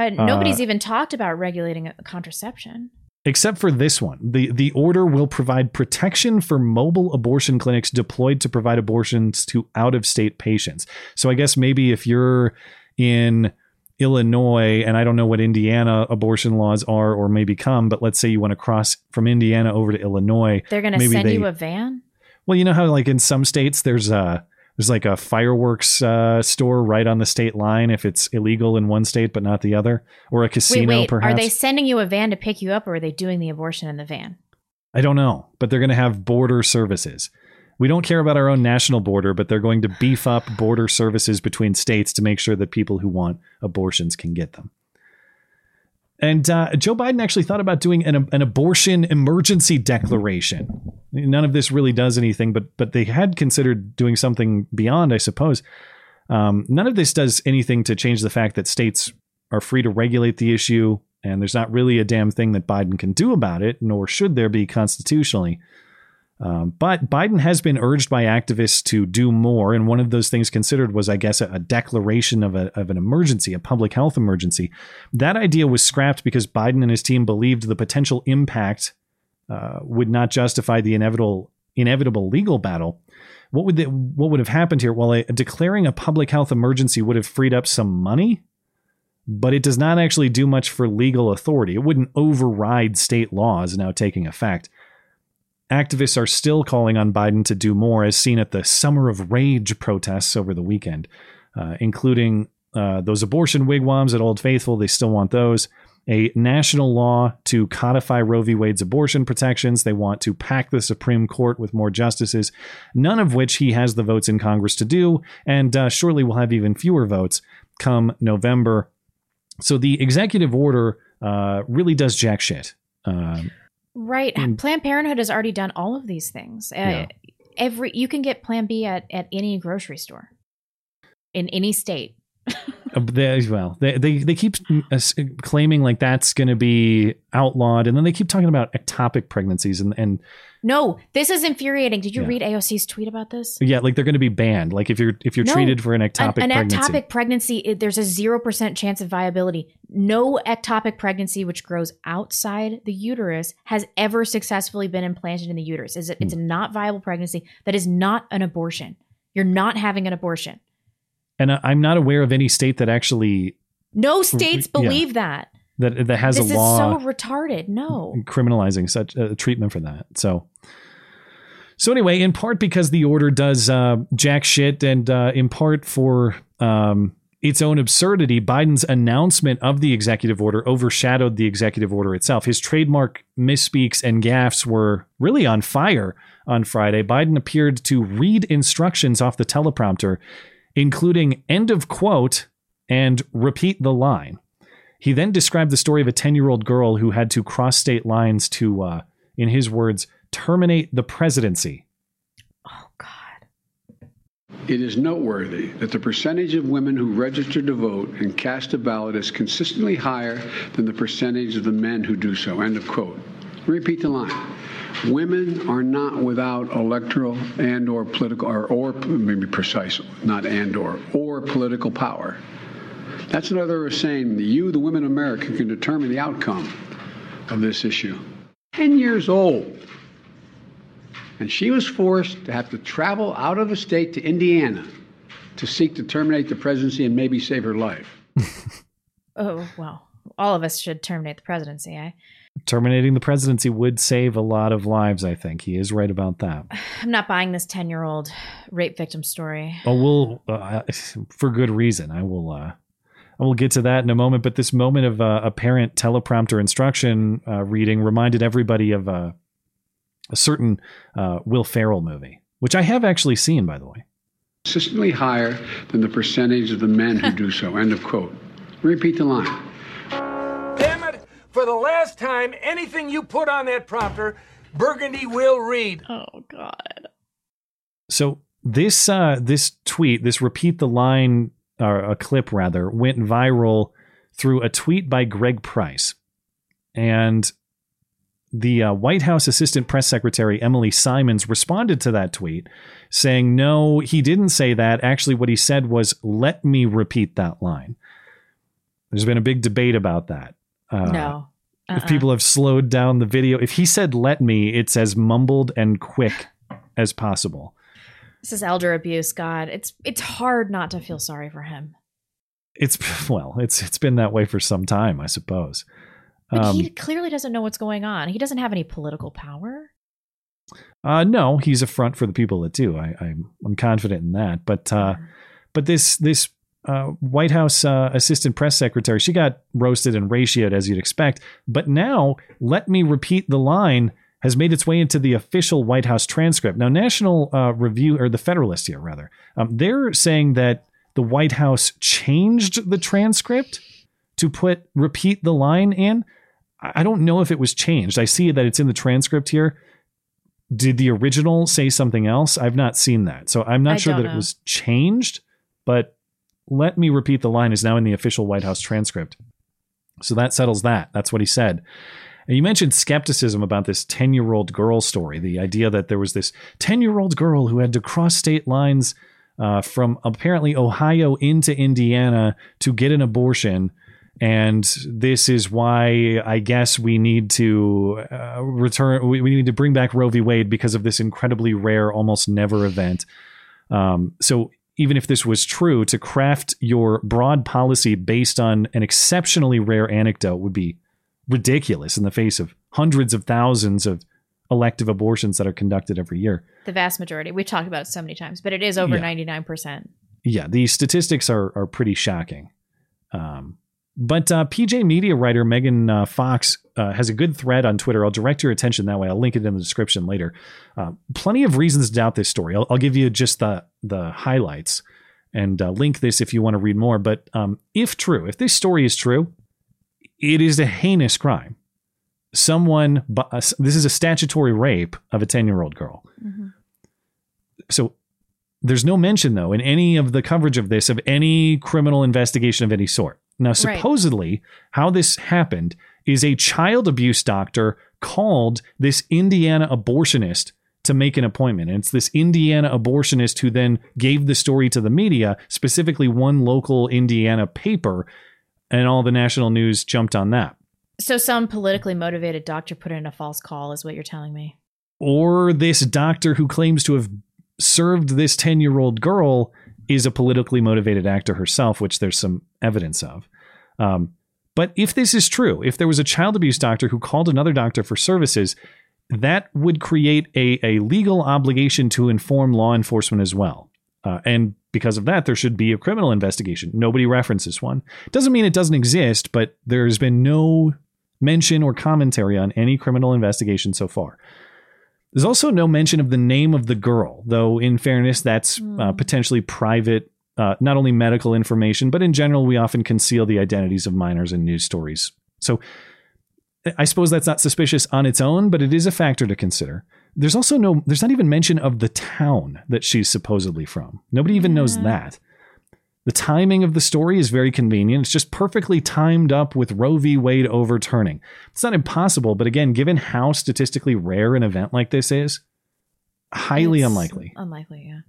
Uh, nobody's Uh, even talked about regulating uh, contraception. except for this one. The the order will provide protection for mobile abortion clinics deployed to provide abortions to out of state patients. So I guess maybe if you're in Illinois and I don't know what Indiana abortion laws are or may become, but let's say you want to cross from Indiana over to Illinois, They're going to send they- you a van. well, you know how like in some states there's a there's like a fireworks uh, store right on the state line if it's illegal in one state but not the other, or a casino wait, wait. perhaps. Are they sending you a van to pick you up, or are they doing the abortion in the van? I don't know, but they're going to have border services. We don't care about our own national border, but they're going to beef up border services between states to make sure that people who want abortions can get them. And uh, Joe Biden actually thought about doing an, an abortion emergency declaration. None of this really does anything, but but they had considered doing something beyond, I suppose. Um, none of this does anything to change the fact that states are free to regulate the issue, and there's not really a damn thing that Biden can do about it, nor should there be constitutionally. Um, but Biden has been urged by activists to do more, and one of those things considered was, I guess, a, a declaration of, a, of an emergency, a public health emergency. That idea was scrapped because Biden and his team believed the potential impact uh, would not justify the inevitable inevitable legal battle. What would the, what would have happened here? Well, a, declaring a public health emergency would have freed up some money, but it does not actually do much for legal authority. It wouldn't override state laws now taking effect. Activists are still calling on Biden to do more, as seen at the Summer of Rage protests over the weekend, uh, including uh, those abortion wigwams at Old Faithful. They still want those. A national law to codify Roe v. Wade's abortion protections. They want to pack the Supreme Court with more justices, none of which he has the votes in Congress to do, and uh, surely will have even fewer votes come November. So the executive order uh, really does jack shit. Um, Right. Mm. Planned Parenthood has already done all of these things. Uh, Every you can get Plan B at at any grocery store in any state. Uh, they, well, they, they they keep uh, claiming like that's going to be outlawed, and then they keep talking about ectopic pregnancies, and and No, this is infuriating. Did you Yeah. read AOC's tweet about this? yeah, like they're going to be banned. Like if you're if you're No. treated for an ectopic an, an pregnancy, ectopic pregnancy, there's a 0% chance of viability. No ectopic pregnancy which grows outside the uterus has ever successfully been implanted in the uterus. Is it, It's a Hmm. not viable pregnancy. That is not an abortion. You're not having an abortion. And I, I'm not aware of any state that actually No states Yeah. believe that. that that has this a law is so retarded. No. criminalizing such uh, treatment for that. So, so anyway, in part because the order does uh, jack shit, and uh, in part for um, its own absurdity, Biden's announcement of the executive order overshadowed the executive order itself. His trademark misspeaks and gaffes were really on fire on Friday. Biden appeared to read instructions off the teleprompter, including end of quote and repeat the line. He then described the story of a 10 year old girl who had to cross state lines to, uh, in his words, terminate the presidency. Oh, God. It is noteworthy that the percentage of women who register to vote and cast a ballot is consistently higher than the percentage of the men who do so. End of quote. Repeat the line. Women are not without electoral and or political or, or maybe precise, not and or or political power. That's another saying you, the women of America, can determine the outcome of this issue. 10 years old. And she was forced to have to travel out of the state to Indiana to seek to terminate the presidency and maybe save her life. Oh, well, all of us should terminate the presidency, eh? Terminating the presidency would save a lot of lives, I think. He is right about that. I'm not buying this 10 year old rape victim story. Oh, we'll, uh, for good reason. I will, uh, I will get to that in a moment. But this moment of uh, apparent teleprompter instruction uh, reading reminded everybody of uh, a certain uh, Will Ferrell movie, which I have actually seen, by the way. Consistently higher than the percentage of the men who do so. End of quote. Repeat the line. Damn it! For the last time, anything you put on that prompter, Burgundy will read. Oh God. So this uh, this tweet, this repeat the line, or a clip rather, went viral through a tweet by Greg Price, and the uh, White House Assistant Press Secretary Emilie Simons responded to that tweet saying, No, he didn't say that. Actually, what he said was, Let me repeat that line. There's been a big debate about that. Uh, no. If people have slowed down the video, if he said, Let me, it's as mumbled and quick as possible. This is elder abuse, God. It's it's hard not to feel sorry for him. It's well, it's it's been that way for some time, I suppose. But Um, he clearly doesn't know what's going on. He doesn't have any political power. Uh, no, he's a front for the people that do. I, I'm I'm confident in that. But uh, but this this uh, White House uh, assistant press secretary, she got roasted and ratioed as you'd expect. But now, let me repeat the line has made its way into the official White House transcript. Now, National uh, Review or the Federalist here rather, um, they're saying that the White House changed the transcript to put repeat the line in. I don't know if it was changed. I see that it's in the transcript here did the original say something else? I've not seen that. So I'm not I sure that know. it was changed, but let me repeat the line is now in the official White House transcript. So that settles that. That's what he said. And you mentioned skepticism about this 10 year old girl story, the idea that there was this 10 year old girl who had to cross state lines uh, from apparently Ohio into Indiana to get an abortion. And this is why I guess we need to uh, return, we, we need to bring back Roe v. Wade because of this incredibly rare, almost never event. Um, so even if this was true, to craft your broad policy based on an exceptionally rare anecdote would be ridiculous in the face of hundreds of thousands of elective abortions that are conducted every year. The vast majority. We've talked about it so many times, but it is over Yeah. ninety nine percent. Yeah, the statistics are are pretty shocking. Um, but uh, PJ Media writer Megan uh, Fox uh, has a good thread on Twitter. I'll direct your attention that way. I'll link it in the description later. Uh, plenty of reasons to doubt this story. I'll, I'll give you just the the highlights and uh, link this if you want to read more. But um, if true, if this story is true, it is a heinous crime. Someone, uh, this is a statutory rape of a ten year old girl. So there's no mention though in any of the coverage of this of any criminal investigation of any sort. Now, Right. supposedly, how this happened is a child abuse doctor called this Indiana abortionist to make an appointment. And it's this Indiana abortionist who then gave the story to the media, specifically one local Indiana paper, and all the national news jumped on that. So some politically motivated doctor put in a false call, is what you're telling me. or this doctor who claims to have served this 10 year old girl is a politically motivated actor herself, which there's some evidence of. Um, But if this is true, if there was a child abuse doctor who called another doctor for services, that would create a, a legal obligation to inform law enforcement as well. Uh, and because of that, there should be a criminal investigation. Nobody references one. Doesn't mean it doesn't exist, but there's been no mention or commentary on any criminal investigation so far. There's also no mention of the name of the girl, though, in fairness, that's uh, potentially private, uh, not only medical information, but in general, we often conceal the identities of minors in news stories. So I suppose that's not suspicious on its own, but it is a factor to consider. There's also no, there's not even mention of the town that she's supposedly from. Nobody even knows that. The timing of the story is very convenient. It's just perfectly timed up with Roe v. Wade overturning. It's not impossible, but again, given how statistically rare an event like this is, highly It's unlikely. Unlikely, yeah.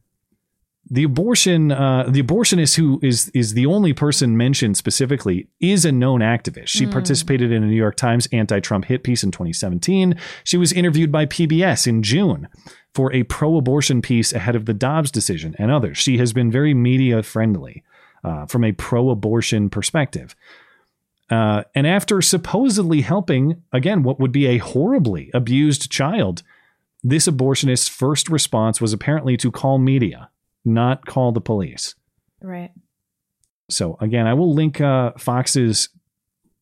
The abortion, uh, the abortionist who is is the only person mentioned specifically is a known activist. She Mm. participated in a New York Times anti-Trump hit piece in 2017. She was interviewed by PBS in June for a pro-abortion piece ahead of the Dobbs decision and others. She has been very media friendly uh, from a pro-abortion perspective. Uh, and after supposedly helping, again, what would be a horribly abused child, this abortionist's first response was apparently to call media, not call the police. Right. So, again, I will link uh, Fox's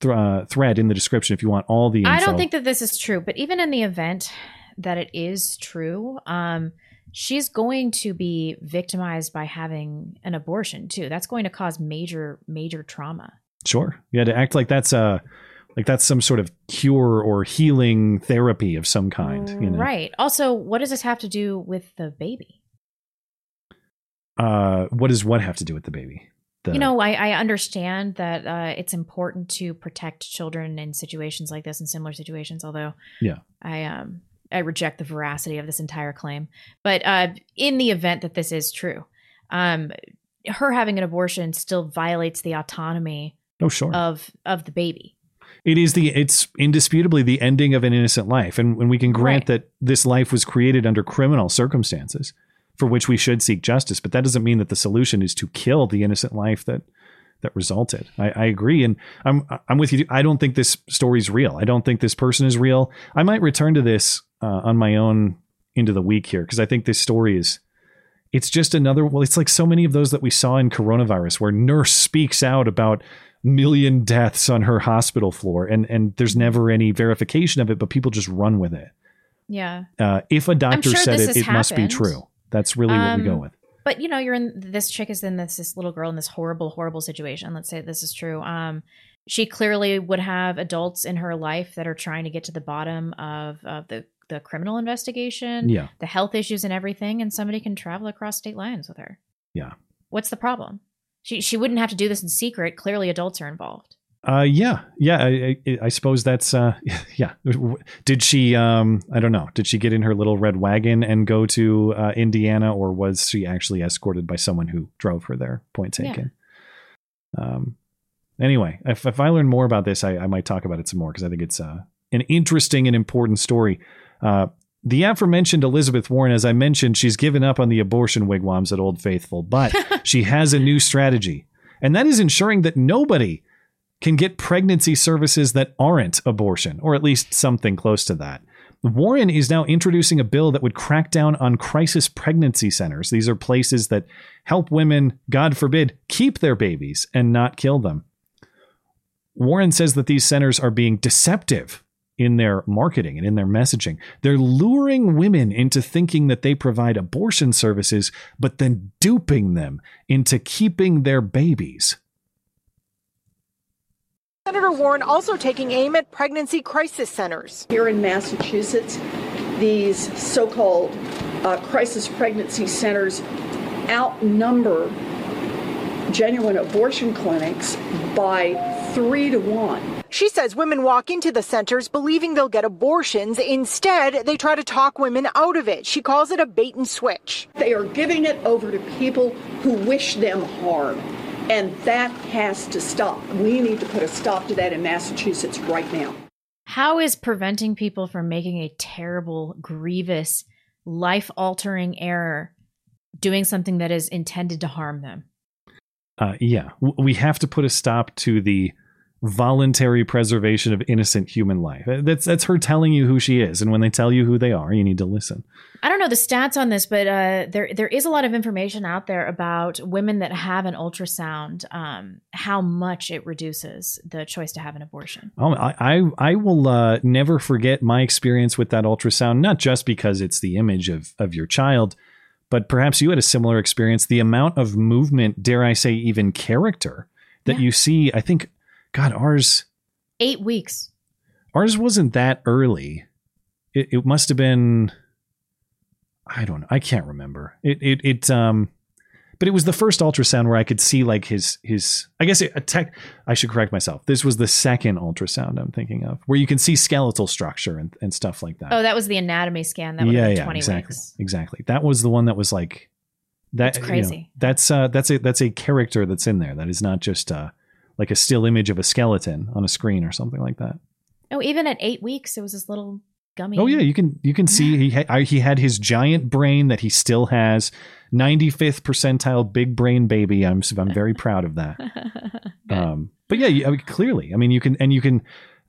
th- uh, thread in the description if you want all the info. I don't think that this is true, but even in the event that it is true, um, she's going to be victimized by having an abortion too. That's going to cause major, major trauma. Sure. Yeah, to act like that's uh like that's some sort of cure or healing therapy of some kind. You know? Right. Also, what does this have to do with the baby? Uh, what does what have to do with the baby? The, you know, I, I understand that uh, it's important to protect children in situations like this and similar situations. Although, Yeah. I um I reject the veracity of this entire claim. But uh, in the event that this is true, um, her having an abortion still violates the autonomy Oh, sure. of of the baby. It is the it's indisputably the ending of an innocent life, and when we can grant Right. that this life was created under criminal circumstances, for which we should seek justice, but that doesn't mean that the solution is to kill the innocent life that that resulted. I, I agree, and I'm I'm with you. I don't think this story's real. I don't think this person is real. I might return to this uh, on my own into the week here because I think this story is. It's just another. Well, it's like so many of those that we saw in coronavirus, where nurse speaks out about million deaths on her hospital floor, and and there's never any verification of it, but people just run with it. Yeah. Uh, if a doctor sure said it, it must be true. That's really what we go Um, with. But you know, you're in this chick is in this this little girl in this horrible, horrible situation. Let's say this is true. Um, she clearly would have adults in her life that are trying to get to the bottom of of the the criminal investigation, Yeah. the health issues and everything, and somebody can travel across state lines with her. Yeah. What's the problem? She she wouldn't have to do this in secret. Clearly, adults are involved. Uh, yeah, yeah. I, I, I suppose that's uh, yeah. Did she? Um, I don't know. Did she get in her little red wagon and go to uh, Indiana, or was she actually escorted by someone who drove her there? Point Yeah. taken. Um. Anyway, if if I learn more about this, I, I might talk about it some more because I think it's uh, an interesting and important story. Uh, the aforementioned Elizabeth Warren, as I mentioned, she's given up on the abortion wigwams at Old Faithful, but she has a new strategy, and that is ensuring that nobody can get pregnancy services that aren't abortion, or at least something close to that. Warren is now introducing a bill that would crack down on crisis pregnancy centers. These are places that help women, God forbid, keep their babies and not kill them. Warren says that these centers are being deceptive in their marketing and in their messaging. They're luring women into thinking that they provide abortion services, but then duping them into keeping their babies. Senator Warren also taking aim at pregnancy crisis centers. Here in Massachusetts, these so called uh, crisis pregnancy centers outnumber genuine abortion clinics by three to one. She says women walk into the centers believing they'll get abortions. Instead, they try to talk women out of it. She calls it a bait and switch. They are giving it over to people who wish them harm. And that has to stop. We need to put a stop to that in Massachusetts right now. How is preventing people from making a terrible, grievous, life altering error doing something that is intended to harm them? Uh, yeah, we have to put a stop to the voluntary preservation of innocent human life. That's that's her telling you who she is, and when they tell you who they are, you need to listen. I don't know the stats on this, but uh, there there is a lot of information out there about women that have an ultrasound, um, how much it reduces the choice to have an abortion. Oh, I I, I will uh, never forget my experience with that ultrasound. Not just because it's the image of of your child, but perhaps you had a similar experience. The amount of movement, dare I say, even character that Yeah. you see. I think, God, ours Eight weeks. ours wasn't that early. It, it must have been. I don't know. I can't remember. It it it um, but it was the first ultrasound where I could see like his his. I guess it, a tech. I should correct myself. This was the second ultrasound I'm thinking of, where you can see skeletal structure and, and stuff like that. Oh, that was the anatomy scan. That would yeah, yeah, 20 exactly, weeks. exactly. That was the one that was like that. That's you know, crazy. that's uh, that's a that's a character that's in there. That is not just uh, like a still image of a skeleton on a screen or something like that. Oh, even at eight weeks, it was this little gummy. Oh yeah, you can you can see he ha- I- he had his giant brain that he still has. 95th percentile big brain baby. I'm I'm very proud of that. um, but yeah, I mean, clearly, I mean, you can and you can.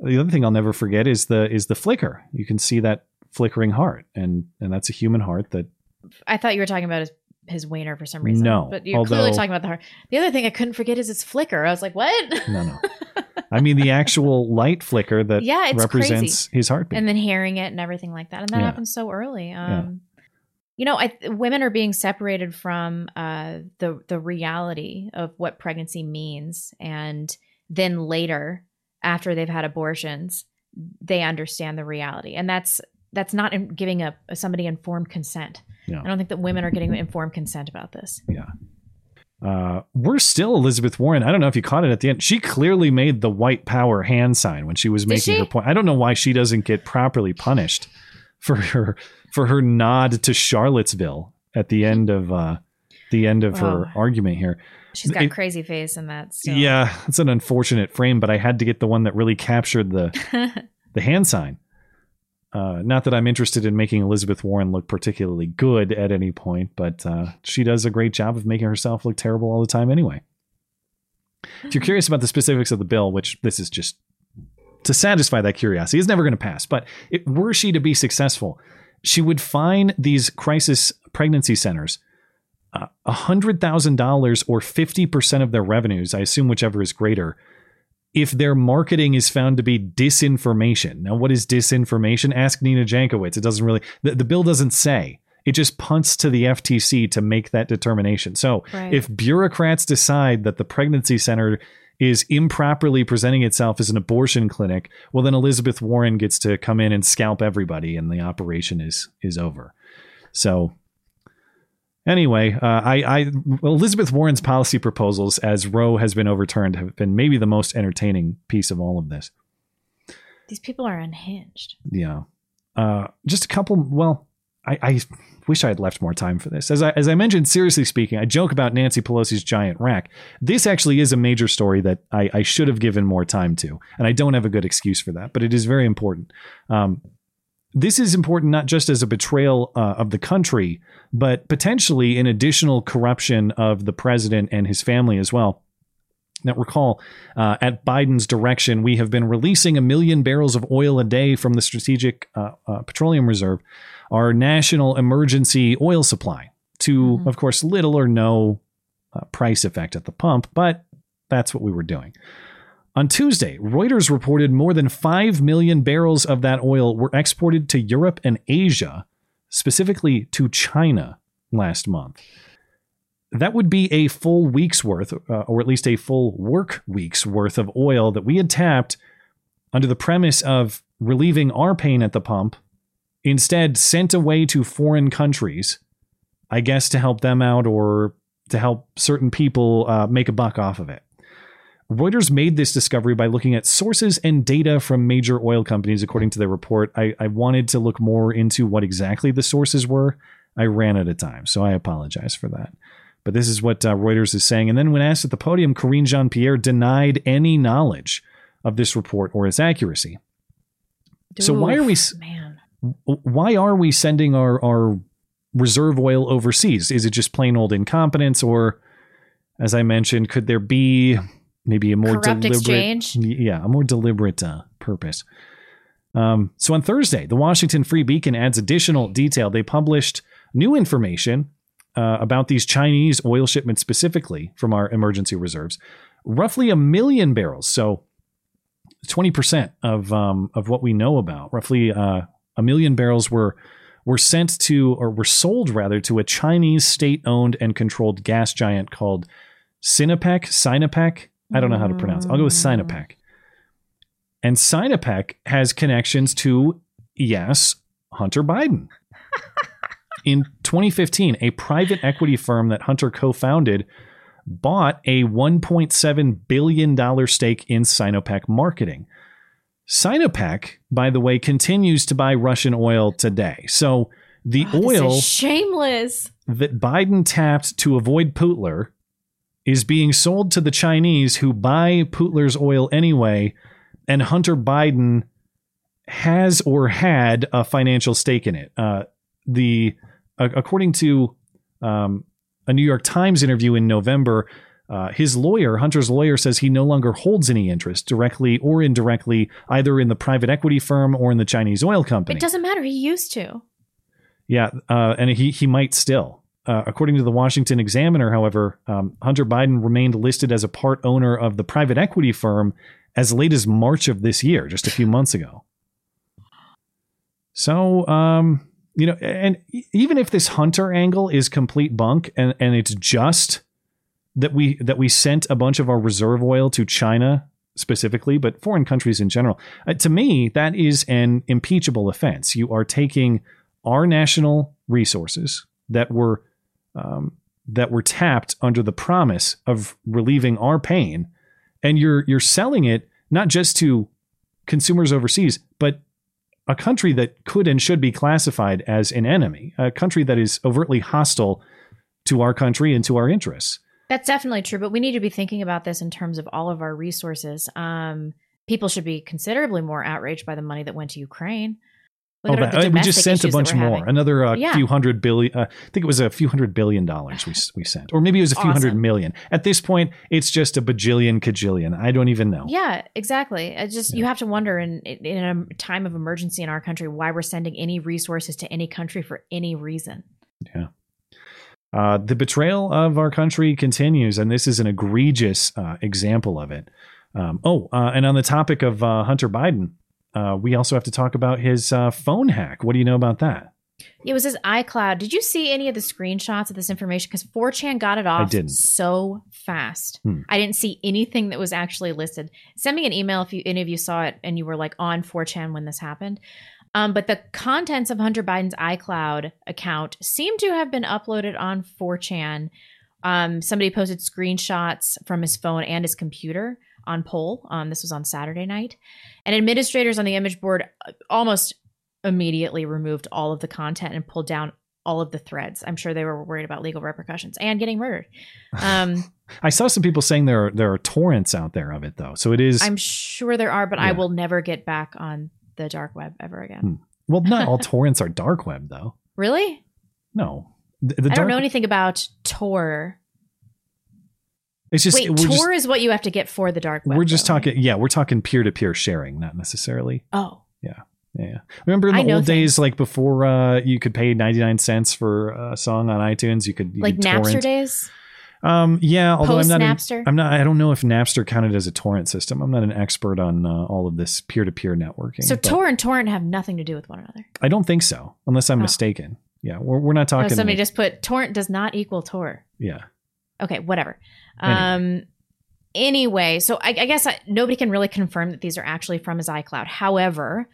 The other thing I'll never forget is the is the flicker. You can see that flickering heart, and and that's a human heart that I thought you were talking about his his wiener for some reason. No, but you're clearly talking about the heart. The other thing I couldn't forget is its flicker. I was like, what? no no. I mean the actual light flicker that yeah, represents crazy. his heartbeat. and then hearing it and everything like that, and that Yeah. happens so early. Um, You know, I, women are being separated from uh, the the reality of what pregnancy means, and then later, after they've had abortions, they understand the reality, and that's that's not giving a somebody informed consent. No. I don't think that women are getting informed consent about this. Yeah. Uh, we're still Elizabeth Warren. I don't know if you caught it at the end. She clearly made the white power hand sign when she was making she? her point. I don't know why she doesn't get properly punished for her for her nod to Charlottesville at the end of uh, the end of her Oh. argument here. She's got It- crazy face in that. Still. Yeah, it's an unfortunate frame, but I had to get the one that really captured the the hand sign. Uh, not that I'm interested in making Elizabeth Warren look particularly good at any point, but uh, she does a great job of making herself look terrible all the time anyway. If you're curious about the specifics of the bill, which this is just to satisfy that curiosity, is never going to pass. But it, were she to be successful, she would fine these crisis pregnancy centers uh, $100,000 or 50% of their revenues, I assume whichever is greater, if their marketing is found to be disinformation. Now, what is disinformation? Ask Nina Jankowicz. It doesn't really, the, the bill doesn't say. It just punts to the FTC to make that determination. So Right. if bureaucrats decide that the pregnancy center is improperly presenting itself as an abortion clinic, well, then Elizabeth Warren gets to come in and scalp everybody, and the operation is is over. So Anyway, uh, I, I Elizabeth Warren's policy proposals, as Roe has been overturned, have been maybe the most entertaining piece of all of this. These people are unhinged. Yeah, uh, just a couple. Well, I, I wish I had left more time for this. As I as I mentioned, seriously speaking, I joke about Nancy Pelosi's giant rack. This actually is a major story that I, I should have given more time to, and I don't have a good excuse for that. But it is very important. Um, this is important not just as a betrayal uh, of the country, but potentially an additional corruption of the president and his family as well. Now, recall, uh, at Biden's direction, we have been releasing a million barrels of oil a day from the Strategic uh, uh, Petroleum Reserve, our national emergency oil supply, to, of course, little or no uh, price effect at the pump, but that's what we were doing. On Tuesday, Reuters reported more than 5 million barrels of that oil were exported to Europe and Asia, specifically to China, last month. That would be a full week's worth, uh, or at least a full work week's worth of oil that we had tapped under the premise of relieving our pain at the pump, instead sent away to foreign countries, I guess to help them out or to help certain people uh, make a buck off of it. Reuters made this discovery by looking at sources and data from major oil companies, according to their report. I, I wanted to look more into what exactly the sources were. I ran out of time, so I apologize for that. But this is what uh, Reuters is saying. And then, when asked at the podium, Karine Jean Pierre denied any knowledge of this report or its accuracy. so, why are we. s- Why are we sending our, our reserve oil overseas? Is it just plain old incompetence? Or, as I mentioned, could there be maybe a more Corrupt deliberate, exchange? yeah, a more deliberate uh, purpose. Um, so on Thursday, the Washington Free Beacon adds additional detail. They published new information uh, about these Chinese oil shipments specifically from our emergency reserves. Roughly a million barrels, so twenty percent of um, of what we know about. Roughly uh, a million barrels were were sent to or were sold rather to a Chinese state-owned and controlled gas giant called Sinopec. Sinopec. I don't know how to pronounce. I'll go with Sinopec. And Sinopec has connections to yes, Hunter Biden. In 2015, a private equity firm that Hunter co-founded bought a 1.7 billion dollar stake in Sinopec Marketing. Sinopec, by the way, continues to buy Russian oil today. So the oh, This oil shameless. that Biden tapped to avoid Putler is being sold to the Chinese who buy Putler's oil anyway, and Hunter Biden has or had a financial stake in it. Uh, the uh, according to um, a New York Times interview in November, uh, his lawyer, Hunter's lawyer, says he no longer holds any interest directly or indirectly, either in the private equity firm or in the Chinese oil company. It doesn't matter. He used to. Yeah, uh, and he he might still. Uh, according to the Washington Examiner, however, um, Hunter Biden remained listed as a part owner of the private equity firm as late as March of this year, just a few months ago. So, um, you know, and even if this Hunter angle is complete bunk, and and it's just that we that we sent a bunch of our reserve oil to China specifically, but foreign countries in general. Uh, to me, that is an impeachable offense. You are taking our national resources that were um, that were tapped under the promise of relieving our pain, and you're you're selling it not just to consumers overseas, but a country that could and should be classified as an enemy, a country that is overtly hostile to our country and to our interests. That's definitely true, but we need to be thinking about this in terms of all of our resources. Um, people should be considerably more outraged by the money that went to Ukraine. Look Oh, at that- we just sent a bunch more, having. another uh, Yeah. few hundred billion. Uh, I think it was a few hundred billion dollars we we sent, or maybe it was a few hundred million. At this point, it's just a bajillion, cajillion. I don't even know. Yeah, exactly. It's just you have to wonder in in a time of emergency in our country why we're sending any resources to any country for any reason. Yeah. Uh, the betrayal of our country continues, and this is an egregious uh, example of it. Um, oh, uh, and on the topic of uh, Hunter Biden, uh, we also have to talk about his uh, phone hack. What do you know about that? It was his iCloud. Did you see any of the screenshots of this information? Because 4chan got it off didn't. so fast. Hmm. I didn't see anything that was actually listed. Send me an email if you any of you saw it and you were like on 4chan when this happened. Um, but the contents of Hunter Biden's iCloud account seem to have been uploaded on 4chan. Um, somebody posted screenshots from his phone and his computer on poll. Um, this was on Saturday night. And administrators on the image board uh, almost immediately removed all of the content and pulled down all of the threads. I'm sure they were worried about legal repercussions and getting murdered. Um, I saw some people saying there are, there are torrents out there of it, though. So it is. I'm sure there are, but I will never get back on the dark web ever again. well, not all torrents are dark web, though. Really? No. The, the I don't know anything about Tor. It's just Wait, Tor just, is what you have to get for the dark web. we're just though, right? talking. Yeah, we're talking peer to peer sharing, not necessarily. Oh, Yeah. Yeah. Remember in the old days, like before uh, you could pay 99 cents for a song on iTunes, you could you like could Napster torrent. days. Um, yeah, although I'm not, Post-Napster? I'm not, I don't know if Napster counted as a torrent system. I'm not an expert on uh, all of this peer to peer networking. So Tor and torrent have nothing to do with one another. I don't think so, unless I'm Oh. mistaken. Yeah, we're, we're not talking. somebody like- just put torrent does not equal Tor. yeah. Okay, whatever. Um anyway, so I, I guess I, nobody can really confirm that these are actually from his iCloud. However,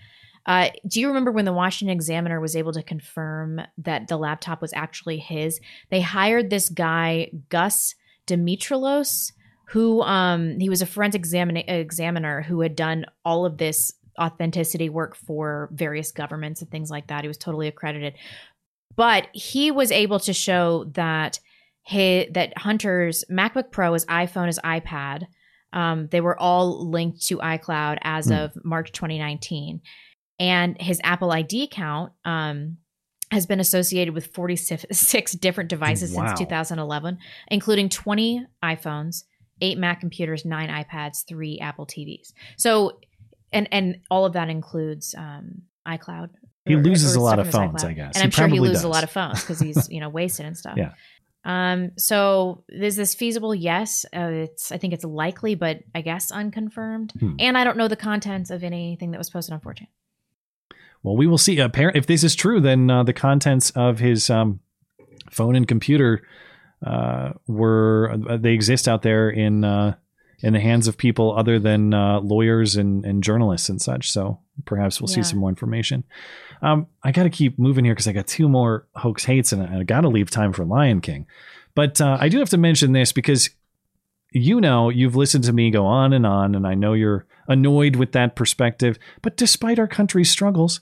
uh, do you remember when the Washington Examiner was able to confirm that the laptop was actually his? They hired this guy, Gus Dimitrelos, who um, he was a forensic examiner who had done all of this authenticity work for various governments and things like that. He was totally accredited. But he was able to show that his, that Hunter's MacBook Pro, his iPhone, his iPad, um, they were all linked to iCloud as Hmm. of March 2019. And his Apple ID account um, has been associated with 46 different devices Wow. since 2011, including 20 iPhones eight Mac computers, nine iPads, three Apple TVs. So, and and all of that includes um, iCloud. He or- loses or a lot of stuff from his phones, iCloud. I guess. and He I'm sure he loses a lot of phones because he's you know wasted and stuff. Yeah. Um. So is this feasible? Yes. Uh, it's. I think it's likely, but I guess unconfirmed. Hmm. And I don't know the contents of anything that was posted on 4chan. Well, we will see. Apparent if this is true, then uh, the contents of his um, phone and computer uh, were uh, they exist out there in uh, in the hands of people other than uh, lawyers and, and journalists and such. So perhaps we'll see some more information. Um, I got to keep moving here because I got two more hoax hates and I got to leave time for Lion King. But uh, I do have to mention this because you know you've listened to me go on and on, and I know you're annoyed with that perspective. But despite our country's struggles,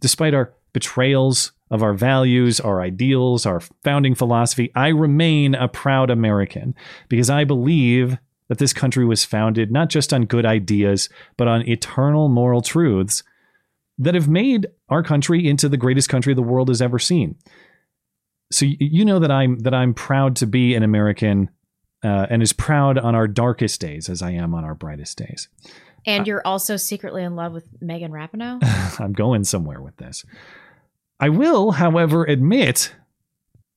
despite our betrayals of our values, our ideals, our founding philosophy, I remain a proud American because I believe that this country was founded not just on good ideas, but on eternal moral truths that have made our country into the greatest country the world has ever seen. So you know that I'm that I'm proud to be an American uh, and as proud on our darkest days as I am on our brightest days. And you're also secretly in love with Megan Rapinoe. I'm going somewhere with this. I will, however, admit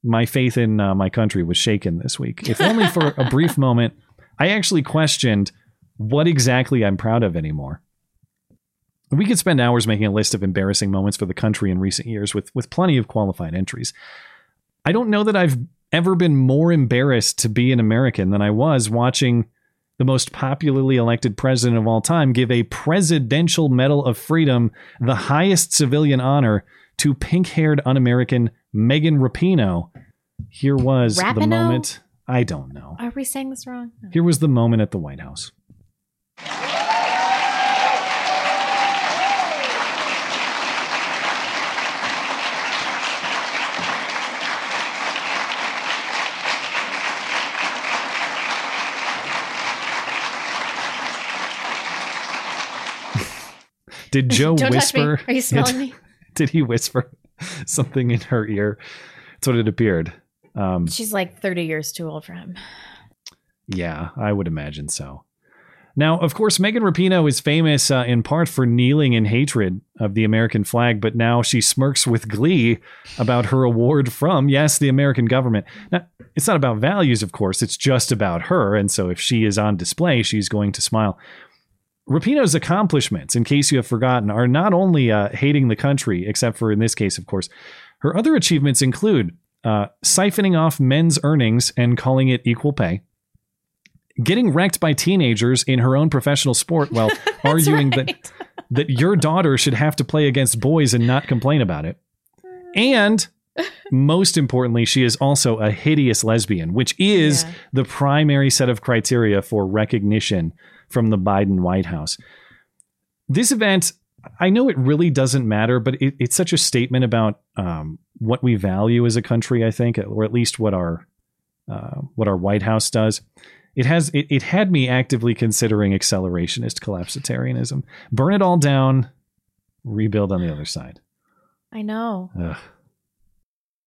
my faith in uh, my country was shaken this week. If only for a brief moment, I actually questioned what exactly I'm proud of anymore. We could spend hours making a list of embarrassing moments for the country in recent years with, with plenty of qualified entries. I don't know that I've ever been more embarrassed to be an American than I was watching the most popularly elected president of all time give a Presidential Medal of Freedom, the highest civilian honor, to pink haired un American Megan Rapinoe. Here was the moment. I don't know. Are we saying this wrong? No. Here was the moment at the White House. Did Joe Don't touch me. whisper? Are you smelling me? Did he whisper something in her ear? That's what it appeared. Um, She's like 30 years too old for him. Yeah, I would imagine so. Now, of course, Megan Rapinoe is famous uh, in part for kneeling in hatred of the American flag, but now she smirks with glee about her award from, yes, the American government. Now, it's not about values, of course, it's just about her. And so if she is on display, she's going to smile. Rapinoe's accomplishments, in case you have forgotten, are not only uh, hating the country, except for in this case, of course, her other achievements include uh, siphoning off men's earnings and calling it equal pay, getting wrecked by teenagers in her own professional sport while arguing that that your daughter should have to play against boys and not complain about it, and most importantly, she is also a hideous lesbian, which is the primary set of criteria for recognition from the Biden White House. This event, I know it really doesn't matter, but it, it's such a statement about um, what we value as a country. I think, or at least what our uh, what our White House does. It has it, it had me actively considering accelerationist collapsitarianism. Burn it all down, rebuild on the other side. I know. Ugh.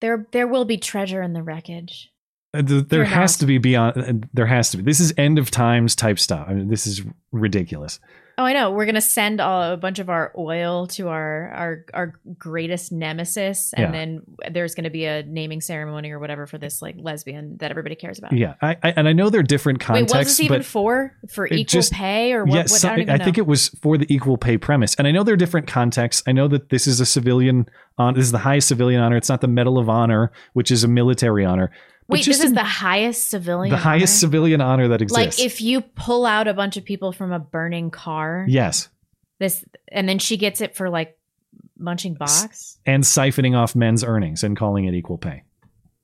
There there will be treasure in the wreckage. Uh, th- There has to be beyond. uh, There has to be. This is end of times type stuff. I mean, this is ridiculous. Oh, I know. We're gonna send all, a bunch of our oil to our our our greatest nemesis, and Yeah. then there's gonna be a naming ceremony or whatever for this like lesbian that everybody cares about. Yeah, I, I and I know they're different Wait, contexts. was this even for for equal just- pay or what? What I, know. think it was for the equal pay premise, and I know they're different contexts. I know that this is a civilian. On this is the highest civilian honor. It's not the Medal of Honor, which is a military honor. Wait, this is in- the highest civilian. the highest honor? civilian honor that exists. Like if you pull out a bunch of people from a burning car. yes, This and then she gets it for like munching box. and siphoning off men's earnings and calling it equal pay.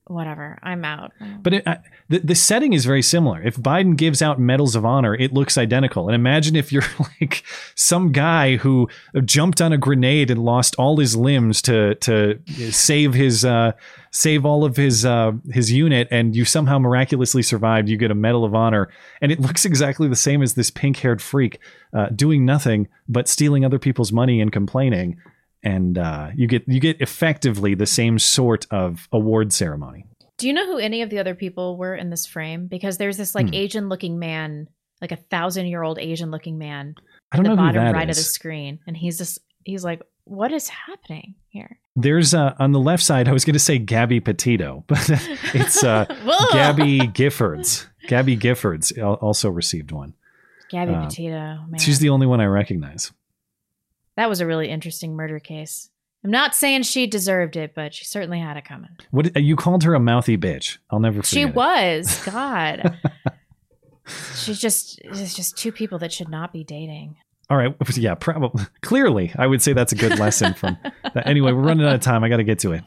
Whatever. I'm out. But it, I, the the setting is very similar. If Biden gives out medals of honor, it looks identical. And imagine if you're like some guy who jumped on a grenade and lost all his limbs to to save his uh, save all of his uh, his unit, and you somehow miraculously survived. You get a medal of honor, and it looks exactly the same as this pink haired freak uh, doing nothing but stealing other people's money and complaining. And uh, you get you get effectively the same sort of award ceremony. Do you know who any of the other people were in this frame? Because there's this like Hmm. Asian looking man, like a thousand year old Asian looking man I don't at the know who bottom that right of the screen. And he's just, he's like, what is happening here? There's uh, on the left side. I was going to say Gabby Petito, but it's uh, Gabby Giffords. Gabby Giffords also received one. Gabby Uh, Petito, man. She's the only one I recognize. that was a really interesting murder case. I'm not saying she deserved it, but she certainly had it coming. What you called her a mouthy bitch? I'll never forget. She it. was. God. She's just it's just two people that should not be dating. All right. Yeah, probably. Clearly, I would say that's a good lesson from that. Anyway, we're running out of time. I got to get to it.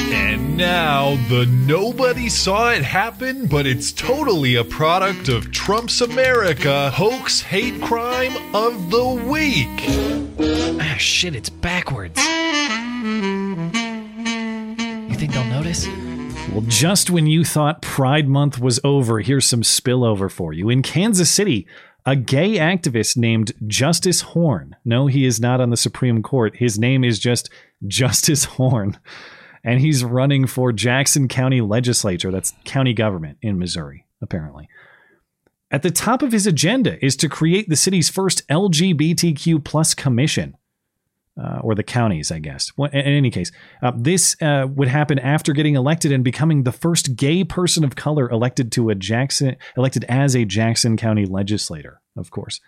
And now the nobody saw it happen, but it's totally a product of Trump's America hoax hate crime of the week. Ah, shit, it's backwards. You think they'll notice? Well, just when you thought Pride Month was over, here's some spillover for you. In Kansas City, a gay activist named Justice Horn. No, he is not on the Supreme Court. His name is just Justice Horn. And he's running for Jackson County Legislature. That's county government in Missouri, apparently. At the top of his agenda is to create the city's first LGBTQ plus commission uh, or the counties, I guess. Well, in any case, uh, this uh, would happen after getting elected and becoming the first gay person of color elected to a Jackson, elected as a Jackson County legislator. Of course,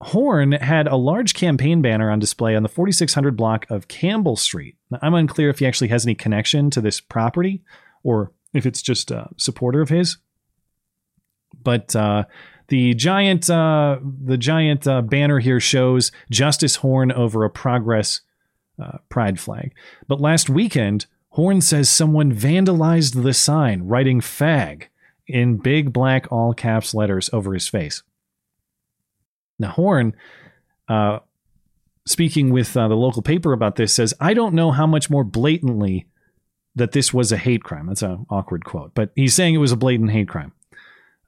Horn had a large campaign banner on display on the 4600 block of Campbell Street. Now, I'm unclear if he actually has any connection to this property or if it's just a supporter of his. But uh, the giant uh, the giant uh, banner here shows Justice Horn over a Progress uh, pride flag. But last weekend, Horn says someone vandalized the sign, writing "fag" in big black all caps letters over his face. Now Horn, uh, speaking with uh, the local paper about this, says, "I don't know how much more blatantly." That this was a hate crime. That's an awkward quote, but he's saying it was a blatant hate crime.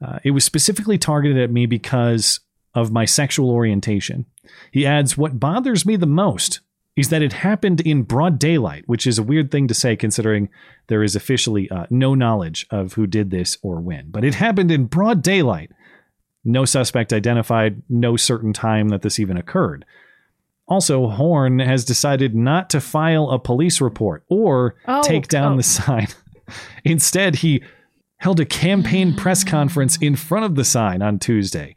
Uh, it was specifically targeted at me because of my sexual orientation. He adds, What bothers me the most is that it happened in broad daylight, which is a weird thing to say considering there is officially uh, no knowledge of who did this or when. But it happened in broad daylight. No suspect identified, no certain time that this even occurred. Also, Horn has decided not to file a police report or Oh, take down oh. the sign. Instead, he held a campaign ah. press conference in front of the sign on Tuesday.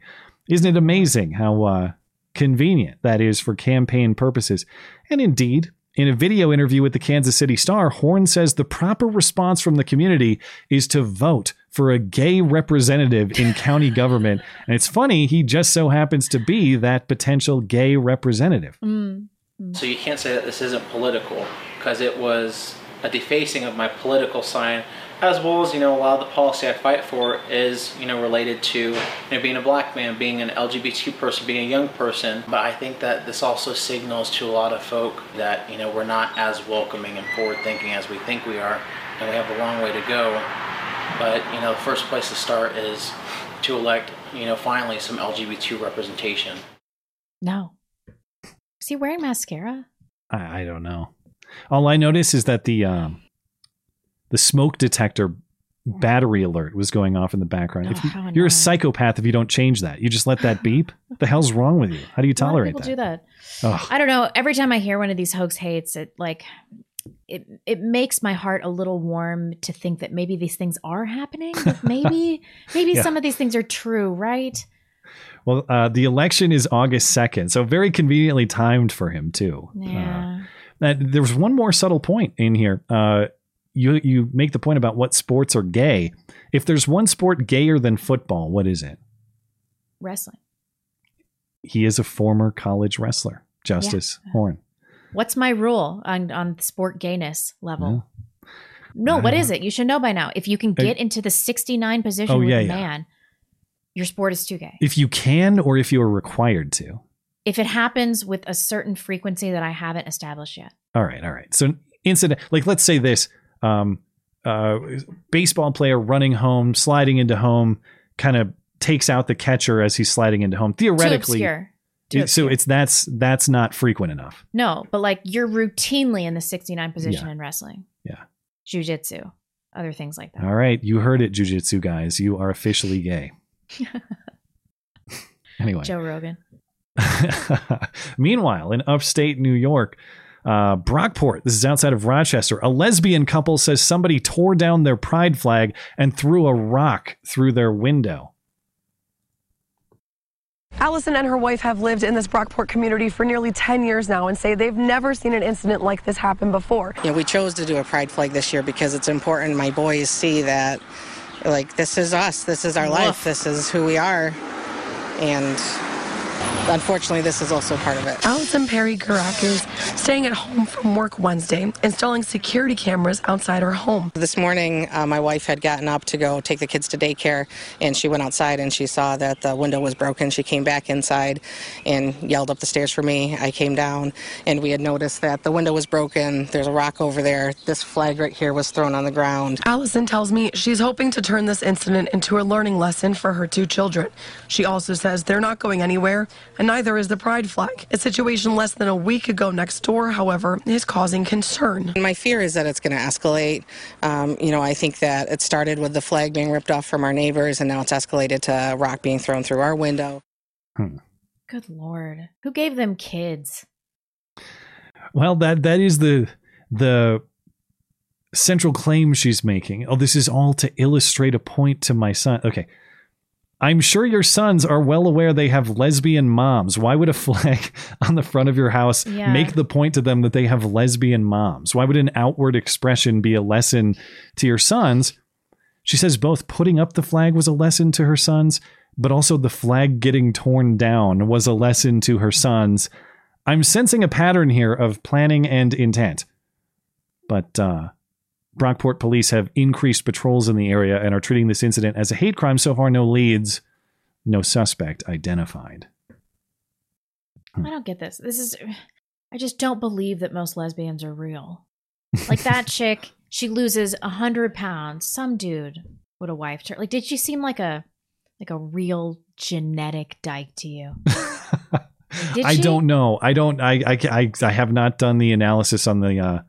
Isn't it amazing how uh, convenient that is for campaign purposes? And indeed, in a video interview with the Kansas City Star, Horn says the proper response from the community is to vote for a gay representative in county government. And it's funny, he just so happens to be that potential gay representative. Mm, mm. So you can't say that this isn't political because it was a defacing of my political sign, as well as you know a lot of the policy I fight for is you know related to you know being a black man, being an LGBTQ person, being a young person. But I think that this also signals to a lot of folk that you know we're not as welcoming and forward thinking as we think we are, and we have a long way to go. But you know the first place to start is to elect you know finally some LGBT representation. No. Is he wearing mascara? I, I don't know. All I notice is that the um, the smoke detector battery alert was going off in the background. if you, you're a psychopath if you don't change that. You just let that beep. what the hell's wrong with you? How do you A lot of tolerate people that? do that. Ugh. I don't know. Every time I hear one of these hoax hates, it like it it makes my heart a little warm to think that maybe these things are happening. Maybe maybe Yeah. some of these things are true, right? Well, uh, the election is August 2nd, so very conveniently timed for him, too. Yeah. Uh, that, there was one more subtle point in here. Uh, you, you make the point about what sports are gay. If there's one sport gayer than football, what is it? Wrestling. He is a former college wrestler, Justice Horn. What's my rule on on sport gayness level? No, I what don't is it? You should know by now. If you can get into the 69 position Oh, with yeah, a yeah. man, your sport is too gay. If you can or if you are required to. If it happens with a certain frequency that I haven't established yet. All right, all right. So incident like let's say this um uh baseball player running home, sliding into home, kind of takes out the catcher as he's sliding into home. Too Theoretically obscure. To so it's that's that's not frequent enough. No, but like you're routinely in the 69 position Yeah. in wrestling. Yeah. Jujitsu, other things like that. All right, you heard it, jujitsu guys. You are officially gay. Anyway. Joe Rogan. Meanwhile, in upstate New York, uh, Brockport, this is outside of Rochester, a lesbian couple says somebody tore down their pride flag and threw a rock through their window. Allison and her wife have lived in this Brockport community for nearly 10 years now and say they've never seen an incident like this happen before. Yeah, we chose to do a pride flag this year because it's important my boys see that like this is us, this is our life, this is who we are. And unfortunately this is also part of it. Allison Perry Gurak staying at home from work Wednesday, installing security cameras outside her home. This morning, uh, my wife had gotten up to go take the kids to daycare, and she went outside and she saw that the window was broken. She came back inside and yelled up the stairs for me. I came down, and we had noticed that the window was broken. There's a rock over there. This flag right here was thrown on the ground. Allison tells me she's hoping to turn this incident into a learning lesson for her two children. She also says they're not going anywhere, and neither is the pride flag. A situation less than a week ago next door, however, is causing concern. My fear is that it's going to escalate. Um, you know, I think that it started with the flag being ripped off from our neighbors, and now it's escalated to a rock being thrown through our window. Good lord. Who gave them kids? Well, that that is the the central claim she's making. Oh, this is all to illustrate a point to my son. Okay. I'm sure your sons are well aware they have lesbian moms. Why would a flag on the front of your house Yeah. make the point to them that they have lesbian moms? Why would an outward expression be a lesson to your sons? She says both putting up the flag was a lesson to her sons, but also the flag getting torn down was a lesson to her sons. I'm sensing a pattern here of planning and intent. But uh, Brockport police have increased patrols in the area and are treating this incident as a hate crime. So far, no leads, no suspect identified. I don't get this. This is I just don't believe that most lesbians are real. Like that chick, she loses a hundred pounds. Some dude would have wifed her. Like, did she seem like a like a real genetic dyke to you? I she? don't know. I don't. I, I. I. I have not done the analysis on the uh,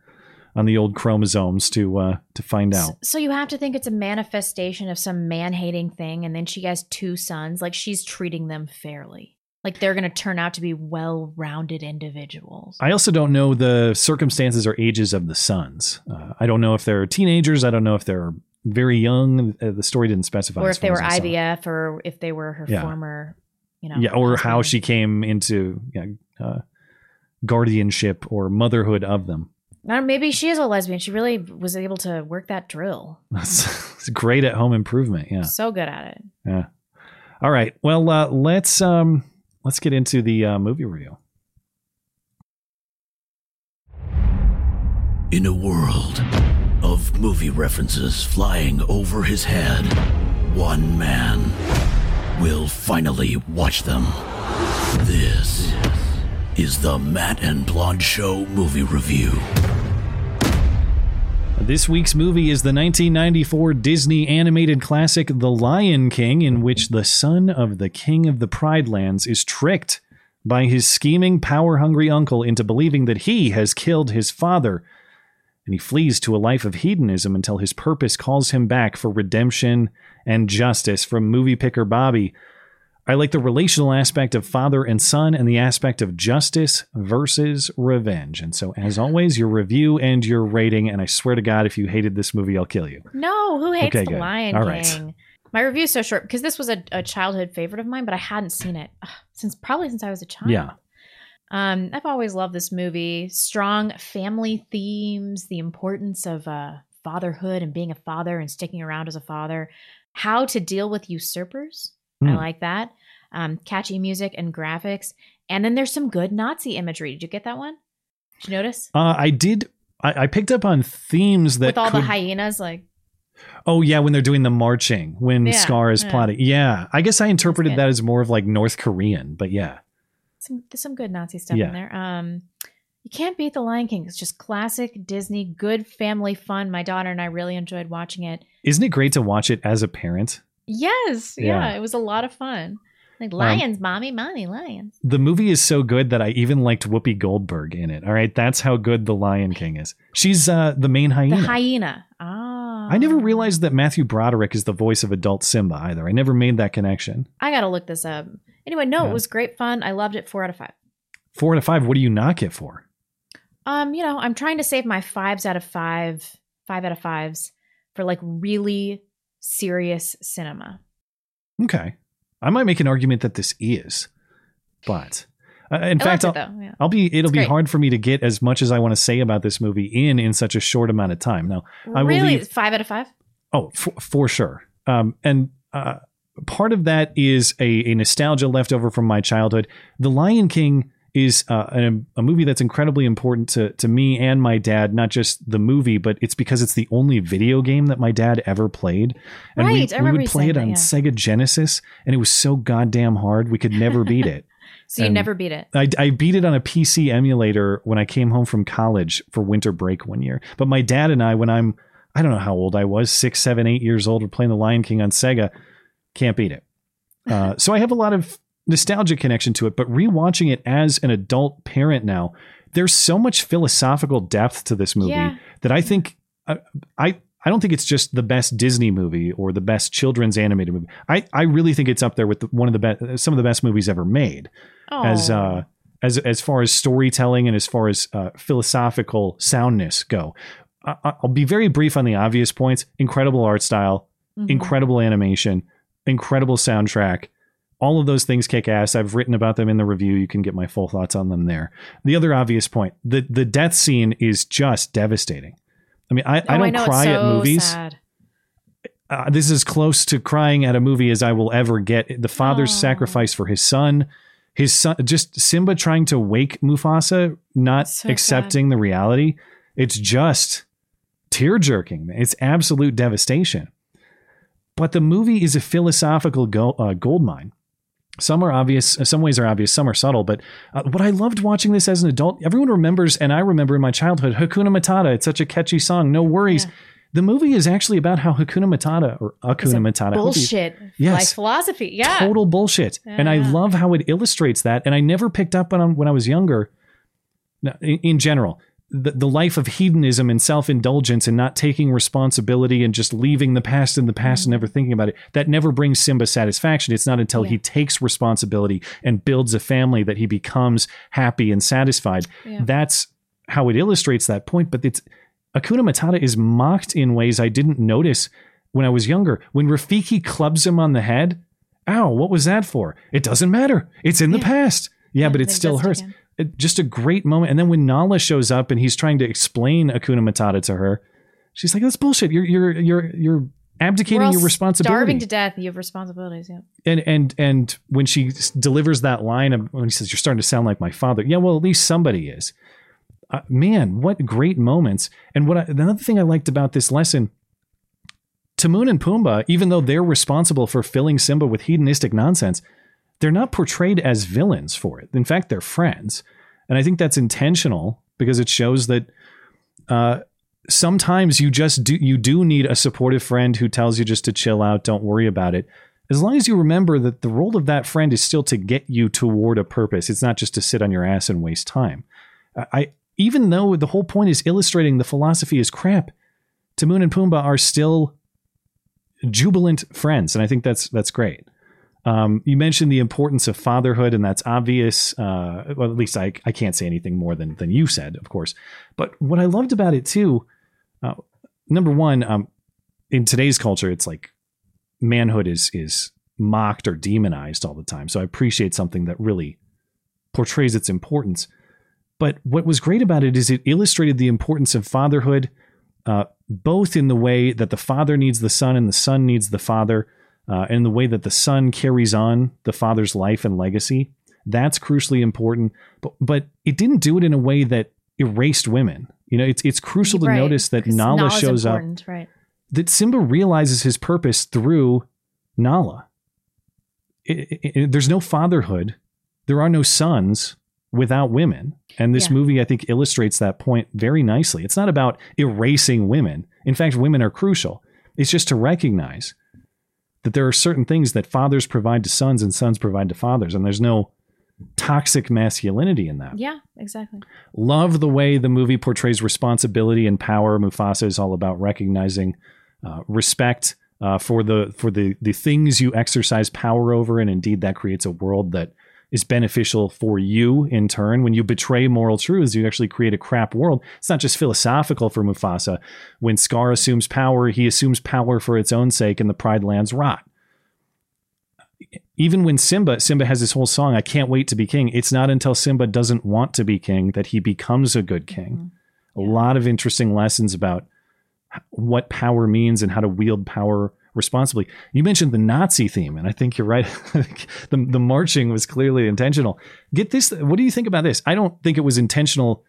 on the old chromosomes to uh, to find out. So you have to think it's a manifestation of some man hating thing, and then she has two sons. Like she's treating them fairly. Like they're going to turn out to be well rounded individuals. I also don't know the circumstances or ages of the sons. Uh, I don't know if they're teenagers. I don't know if they're very young. Uh, the story didn't specify. Or if they were as I saw. IVF, or if they were her Yeah. former, you know. yeah, or how she came into yeah, uh, guardianship or motherhood of them. Or maybe she is a lesbian. She really was able to work that drill. it's great at home improvement. Yeah. So good at it. Yeah. All right. Well, uh, let's um, let's get into the uh, movie review. In a world of movie references flying over his head, one man will finally watch them. This is the Matt and Blonde Show movie review. This week's movie is the 1994 Disney animated classic The Lion King, in which the son of the king of the Pride Lands is tricked by his scheming, power hungry uncle into believing that he has killed his father. And he flees to a life of hedonism until his purpose calls him back for redemption and justice from movie picker Bobby. I like the relational aspect of father and son and the aspect of justice versus revenge. And so, as always, your review and your rating. And I swear to God, if you hated this movie, I'll kill you. No, who hates Okay, the good. Lion All King? right. My review is so short because this was a, a childhood favorite of mine, but I hadn't seen it ugh, since probably since I was a child. Yeah. Um, I've always loved this movie. Strong family themes, the importance of uh, fatherhood and being a father and sticking around as a father, how to deal with usurpers. I Hmm. like that. Um, catchy music and graphics. And then there's some good Nazi imagery. Did you get that one? Did you notice? Uh, I did. I, I picked up on themes that With all the hyenas, like, Oh yeah, when they're doing the marching, when Yeah, Scar is yeah. plotting. Yeah, I guess I interpreted that as more of like North Korean, but yeah. some there's some good Nazi stuff Yeah. in there. Um, you can't beat The Lion King. It's just classic Disney, good family fun. My daughter and I really enjoyed watching it. Isn't it great to watch it as a parent? Yes, yeah, Yeah. it was a lot of fun. Like lions, mommy, mommy, lions. The movie is so good that I even liked Whoopi Goldberg in it. All right, that's how good The Lion King is. She's uh, the main hyena. The hyena. Ah. I never realized that Matthew Broderick is the voice of adult Simba either. I never made that connection. I gotta look this up. Anyway, no, Yeah. it was great fun. I loved it. Four out of five. Four out of five. What do you knock it for? Um, you know, I'm trying to save my fives out of five, five out of fives for like really serious cinema. Okay, I might make an argument that this is, but uh, in I fact, I'll, it, yeah. I'll be. It'll It's be great. hard for me to get as much as I want to say about this movie in in such a short amount of time. Now, I will really, leave. five out of five. Oh, for, for sure. Um, and uh, part of that is a, a nostalgia left over from my childhood. The Lion King is uh, a, a movie that's incredibly important to, to me and my dad, not just the movie, but it's because it's the only video game that my dad ever played. And we, Right, I we remember would play it that, on yeah. Sega Genesis, and it was so goddamn hard. We could never beat it. So you never beat it. I, I beat it on a PC emulator when I came home from college for winter break one year. But my dad and I, when I'm, I don't know how old I was, six, seven, eight years old, we're playing The Lion King on Sega, can't beat it. Uh, so I have a lot of nostalgia connection to it, but rewatching it as an adult parent now, there's so much philosophical depth to this movie Yeah. that I think I, I I don't think it's just the best Disney movie or the best children's animated movie. I, I really think it's up there with the, one of the best, some of the best movies ever made as uh as as far as storytelling and as far as uh, philosophical soundness go. I, I'll be very brief on the obvious points. Incredible art style, Mhm. incredible animation, incredible soundtrack. All of those things kick ass. I've written about them in the review. You can get my full thoughts on them there. The other obvious point: the the death scene is just devastating. I mean, I, I Oh, don't know, cry it's at movies sad. uh, this is as close to crying at a movie as I will ever get. The father's sacrifice for his son, his son, just Simba trying to wake Mufasa, not So accepting the reality. It's just tear jerking. It's absolute devastation. But the movie is a philosophical go- uh, gold mine. Some are obvious, uh, some ways are obvious, some are subtle. But uh, what I loved watching this as an adult, everyone remembers, and I remember in my childhood, Hakuna Matata. It's such a catchy song. No worries. The movie is actually about how Hakuna Matata or It's Hakuna Matata. Bullshit Yes. life philosophy. Yeah. Total bullshit. And I love how it illustrates that. And I never picked up on when I was younger. In general, the, the life of hedonism and self indulgence and not taking responsibility and just leaving the past in the past and never thinking about it, that never brings Simba satisfaction. It's not until he takes responsibility and builds a family that he becomes happy and satisfied. Yeah. That's how it illustrates that point. But it's Hakuna Matata is mocked in ways I didn't notice when I was younger. When Rafiki clubs him on the head, ow, what was that for? It doesn't matter. It's in the past. Yeah, but it still hurts. again. It- just a great moment. And then when Nala shows up and he's trying to explain Hakuna Matata to her, she's like, "That's bullshit. You're you're you're you're abdicating your responsibility." Starving to death. You have responsibilities. Yeah. and and and when she delivers that line of when he says you're starting to sound like my father yeah well at least somebody is uh, man what great moments and what I, another thing i liked about this lesson Timon and Pumbaa, even though they're responsible for filling Simba with hedonistic nonsense, they're not portrayed as villains for it. In fact, they're friends. And I think that's intentional because it shows that uh, sometimes you just do you do need a supportive friend who tells you just to chill out, don't worry about it. As long as you remember that the role of that friend is still to get you toward a purpose. It's not just to sit on your ass and waste time. I, even though the whole point is illustrating the philosophy is crap, Timon and Pumbaa are still jubilant friends, and I think that's that's great. Um, you mentioned the importance of fatherhood, and that's obvious. Uh, well, at least I, I can't say anything more than than you said, of course. But what I loved about it too, uh, number one, um, in today's culture, it's like manhood is is mocked or demonized all the time. So I appreciate something that really portrays its importance. But what was great about it is it illustrated the importance of fatherhood, uh, both in the way that the father needs the son and the son needs the father, uh, and the way that the son carries on the father's life and legacy. That's crucially important. But but it didn't do it in a way that erased women. You know, it's it's crucial to Right, notice that Nala Nala's shows up Right. that Simba realizes his purpose through Nala. I- I- I- there's no fatherhood, there are no sons without women. And this Yeah. movie, I think, illustrates that point very nicely. It's not about erasing women. In fact, women are crucial. It's just to recognize that there are certain things that fathers provide to sons and sons provide to fathers, and there's no toxic masculinity in that. Yeah, exactly. Love the way the movie portrays responsibility and power. Mufasa is all about recognizing uh, respect uh, for the for the the things you exercise power over, and indeed that creates a world that is beneficial for you in turn. When you betray moral truths, you actually create a crap world. It's not just philosophical for Mufasa. When Scar assumes power, he assumes power for its own sake, and the Pride Lands rot even when Simba Simba has this whole song, I can't wait to be king. It's not until Simba doesn't want to be king that he becomes a good king. Mm-hmm. A lot of interesting lessons about what power means and how to wield power responsibly. You mentioned the Nazi theme, and I think you're right. the the marching was clearly intentional. Get this. What do you think about this? I don't think it was intentional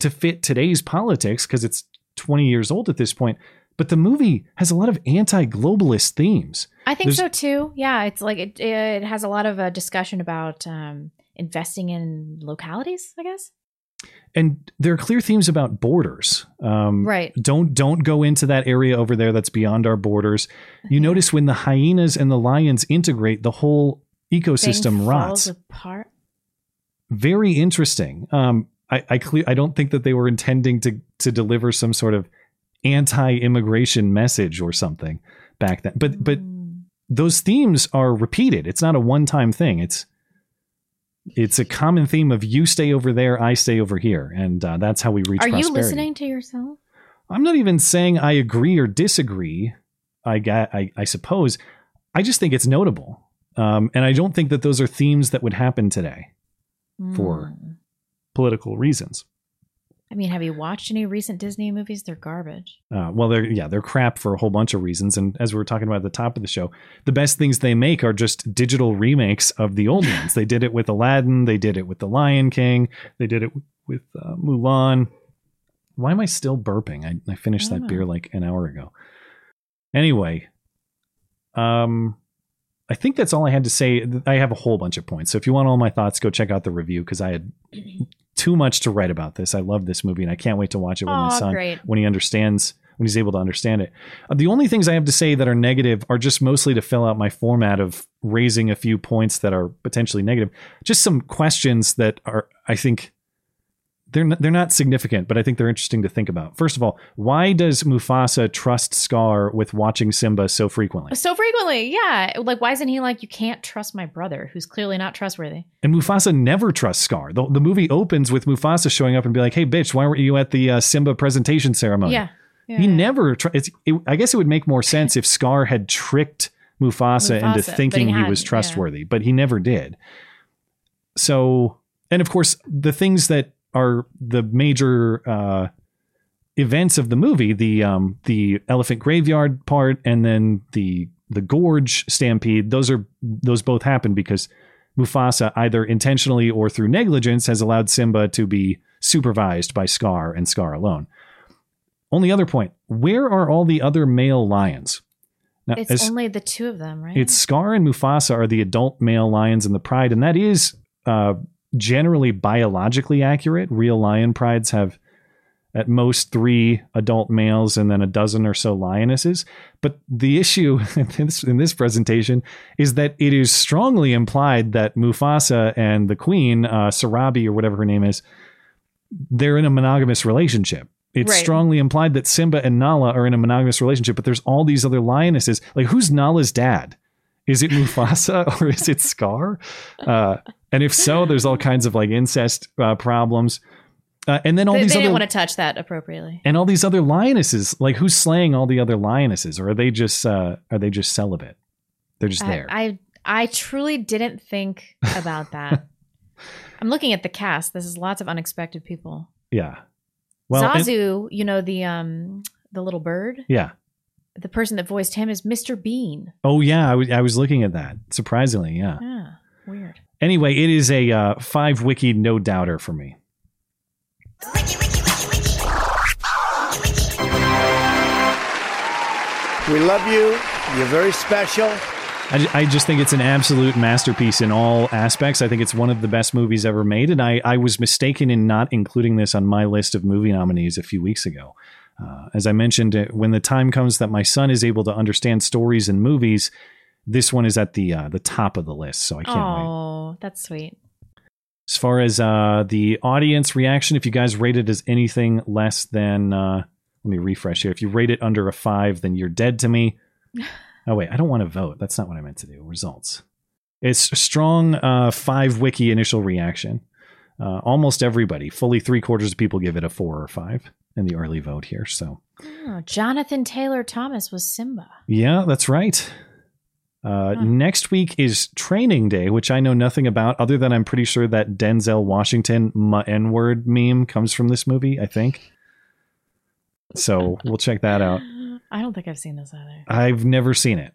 to fit today's politics because it's 20 years old at this point. But the movie has a lot of anti-globalist themes. I think There's- so too. Yeah, it's like it, it has a lot of uh, discussion about um, investing in localities, I guess. And there are clear themes about borders. Um, Right. Don't don't go into that area over there that's beyond our borders. You notice when the hyenas and the lions integrate, the whole ecosystem Thing rots. falls apart. Very interesting. Um, I I, cle- I don't think that they were intending to to deliver some sort of anti-immigration message or something back then. But but those themes are repeated. It's not a one-time thing. It's it's a common theme of you stay over there, I stay over here, and uh, that's how we reach. Are you listening to yourself? I'm not even saying I agree or disagree. I got, I, I suppose. I just think it's notable, um, and I don't think that those are themes that would happen today for Hmm. political reasons. I mean, have you watched any recent Disney movies? They're garbage. Uh, well, they're yeah, they're crap for a whole bunch of reasons. And as we were talking about at the top of the show, the best things they make are just digital remakes of the old ones. They did it with Aladdin. They did it with The Lion King. They did it with, with uh, Mulan. Why am I still burping? I, I finished I that don't beer like an hour ago. Anyway, um, I think that's all I had to say. I have a whole bunch of points. So if you want all my thoughts, go check out the review because I had too much to write about this. I love this movie and I can't wait to watch it with my son great. when he understands when he's able to understand it. Uh, the only things I have to say that are negative are just mostly to fill out my format of raising a few points that are potentially negative. Just some questions that are I think they're not, they're not significant, but I think they're interesting to think about. First of all, why does Mufasa trust Scar with watching Simba so frequently? So frequently, yeah. Like, why isn't he like, you can't trust my brother, who's clearly not trustworthy? And Mufasa never trusts Scar. The, the movie opens with Mufasa showing up and be like, "Hey, bitch, why weren't you at the uh, Simba presentation ceremony?" Yeah. Yeah, he yeah. never. Tr- it's, it, I guess it would make more sense if Scar had tricked Mufasa, into Mufasa, but thinking he he, was hadn't, yeah. trustworthy, but he never did. So, and of course, the things that are the major uh, events of the movie the um, the elephant graveyard part, and then the the gorge stampede. Those are those both happen because Mufasa, either intentionally or through negligence, has allowed Simba to be supervised by Scar and Scar alone. Only other point: where are all the other male lions? Now, It's as- only the two of them, right? it's Scar and Mufasa are the adult male lions in the pride, and that is uh, generally biologically accurate. Real lion prides have at most three adult males and then a dozen or so lionesses. But the issue in this, in this presentation is that it is strongly implied that Mufasa and the queen, uh, Sarabi or whatever her name is, they're in a monogamous relationship. It's Right. strongly implied that Simba and Nala are in a monogamous relationship, but there's all these other lionesses. Like, who's Nala's dad? Is it Mufasa or is it Scar? Uh, and if so, there's all kinds of like incest uh, problems. Uh, and then all they, these they other didn't want to touch that appropriately. and all these other lionesses. Like, who's slaying all the other lionesses, or are they just uh, are they just celibate? They're just I, there. I I truly didn't think about that. I'm looking at the cast. This is lots of unexpected people. yeah. Well, and- Zazu, you know the um the little bird. yeah. The person that voiced him is Mr. Bean. Oh yeah, I was I was looking at that. Surprisingly, yeah. Yeah, weird. Anyway, it is a uh, five wiki no doubter for me. We love you. You're very special. I, I just think it's an absolute masterpiece in all aspects. I think it's one of the best movies ever made, and I, I was mistaken in not including this on my list of movie nominees a few weeks ago. Uh, as I mentioned, uh, when the time comes that my son is able to understand stories and movies, this one is at the uh, the top of the list. So I can't wait. Oh, that's sweet. As far as uh, the audience reaction, if you guys rate it as anything less than, uh, let me refresh here. If you rate it under a five, then you're dead to me. Oh wait, I don't want to vote. That's not what I meant to do. Results. It's a strong uh, five wiki initial reaction. Uh, almost everybody, fully three quarters of people give it a four or five in the early vote here. So Oh, Jonathan Taylor Thomas was Simba. yeah, that's right. Uh, Next week is training day, which I know nothing about, other than I'm pretty sure that Denzel Washington N word meme comes from this movie. I think. So we'll check that out. I don't think I've seen this either. I've never seen it.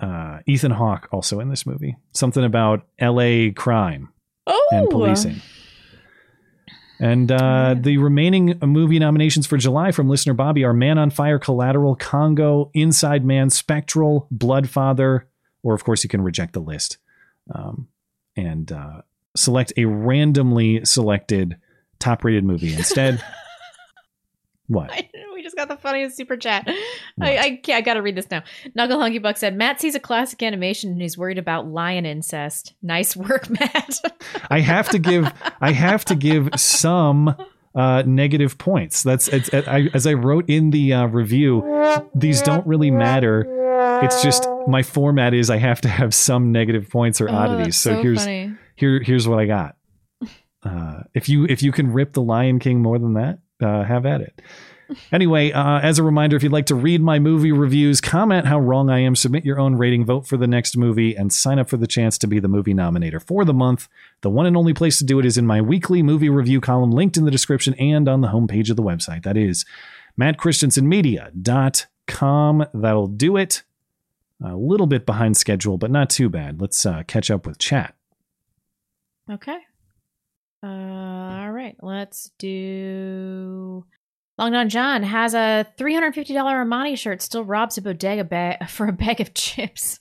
Uh, Ethan Hawke also in this movie. Something about L.A. crime Oh, and policing. And uh, the remaining movie nominations for July from listener Bobby are Man on Fire, Collateral, Congo, Inside Man, Spectral, Bloodfather, or of course you can reject the list um, and uh, select a randomly selected top rated movie instead. what? we just got the funniest super chat. I, I, can't- I gotta read this now. Knuckle Hunky Buck said, Matt sees a classic animation and he's worried about lion incest. Nice work, Matt. I have to give I have to give some uh, negative points. That's it's, I, as I wrote in the uh, review. These don't really matter. It's just my format is I have to have some negative points or Oh, oddities. so, so here's funny. here here's what I got. Uh, if you if you can rip the Lion King more than that, uh, have at it. Anyway, uh, as a reminder, if you'd like to read my movie reviews, comment how wrong I am, submit your own rating, vote for the next movie, and sign up for the chance to be the movie nominator for the month. The one and only place to do it is in my weekly movie review column, linked in the description and on the homepage of the website. That is mattchristiansenmedia.com. That'll do it. A little bit behind schedule, but not too bad. Let's uh, catch up with chat. Okay. Uh, all right. Let's do. Long Don John has a $350 Armani shirt, still robs a bodega bag for a bag of chips.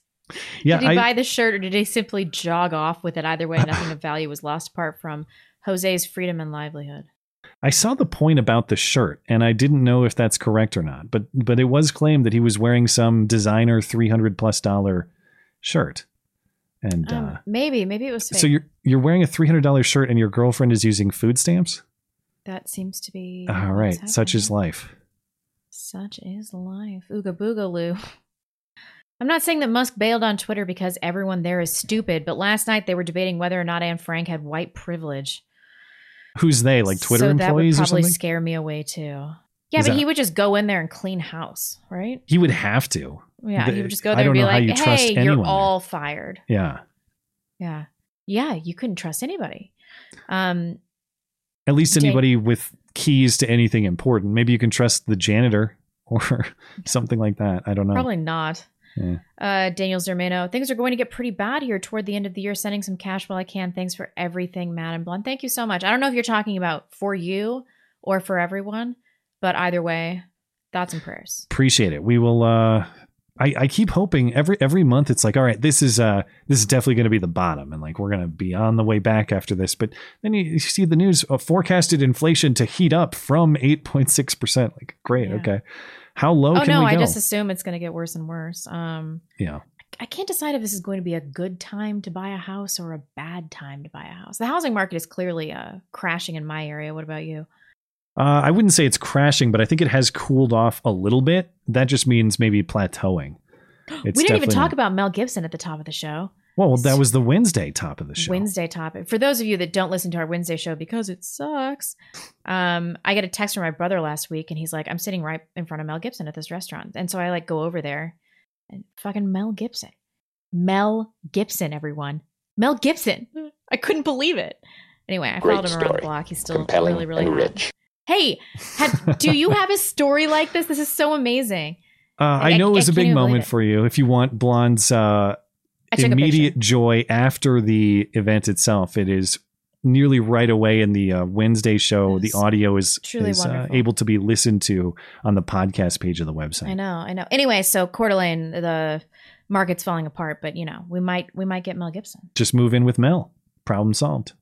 Yeah, did he I- buy the shirt or did he simply jog off with it? Either way, nothing of value was lost apart from Jose's freedom and livelihood. I saw the point about the shirt, and I didn't know if that's correct or not. But but it was claimed that he was wearing some designer three hundred plus dollar shirt, and Um, uh, maybe, maybe it was fake. so you're you're wearing a three hundred dollar shirt, and your girlfriend is using food stamps. that seems to be. all right. such is life. Such is life. Ooga booga boogaloo. I'm not saying that Musk bailed on Twitter because everyone there is stupid, but last night they were debating whether or not Anne Frank had white privilege. Who's they? Like Twitter so that would employees or probably something? scare me away too. Yeah, Is but that- he would just go in there and clean house, right? He would have to. Yeah, The- he would just go I there and be know like, you "Hey, you're there." all fired." Yeah. Yeah, yeah, you couldn't trust anybody. Um, At least Dang. anybody with keys to anything important. Maybe you can trust the janitor or something like that. I don't know. probably not. Yeah. Uh, Daniel Zermano, things are going to get pretty bad here toward the end of the year. Sending some cash while I can. Thanks for everything, Matt and Blonde. Thank you so much. I don't know if you're talking about for you or for everyone, but either way, thoughts and prayers. appreciate it. We will. uh I, I keep hoping every every month it's like all right this is uh this is definitely going to be the bottom and like we're going to be on the way back after this but then you, you see the news uh, forecasted inflation to heat up from 8.6 percent like great okay how low oh can no, I just assume it's going to get worse and worse. Um, yeah I can't decide if this is going to be a good time to buy a house or a bad time to buy a house. The housing market is clearly uh, crashing in my area. What about you? uh, I wouldn't say it's crashing but I think it has cooled off a little bit that just means maybe plateauing It's we didn't even talk about Mel Gibson at the top of the show. Well that was the Wednesday top of the show Wednesday topic. For those of you that don't listen to our Wednesday show because it sucks, um, I get a text from my brother last week, and he's like, "I'm sitting right in front of Mel Gibson at this restaurant," and so I like go over there, and fucking Mel Gibson, Mel Gibson, everyone, Mel Gibson. I couldn't believe it. Anyway, I Great followed him around the block. He's still Compelling really, really and rich. Hey, have, do you have a story like this? This is so amazing. Uh, I, I- know it was a big moment for you. If you want Blonde's uh, I took a immediate joy after the event itself, it is nearly right away in the uh, Wednesday show. The audio is, truly is uh, able to be listened to on the podcast page of the website. I know, I know. Anyway, so Coeur d'Alene, the market's falling apart, but you know, we might we might get Mel Gibson. Just move in with Mel. Problem solved.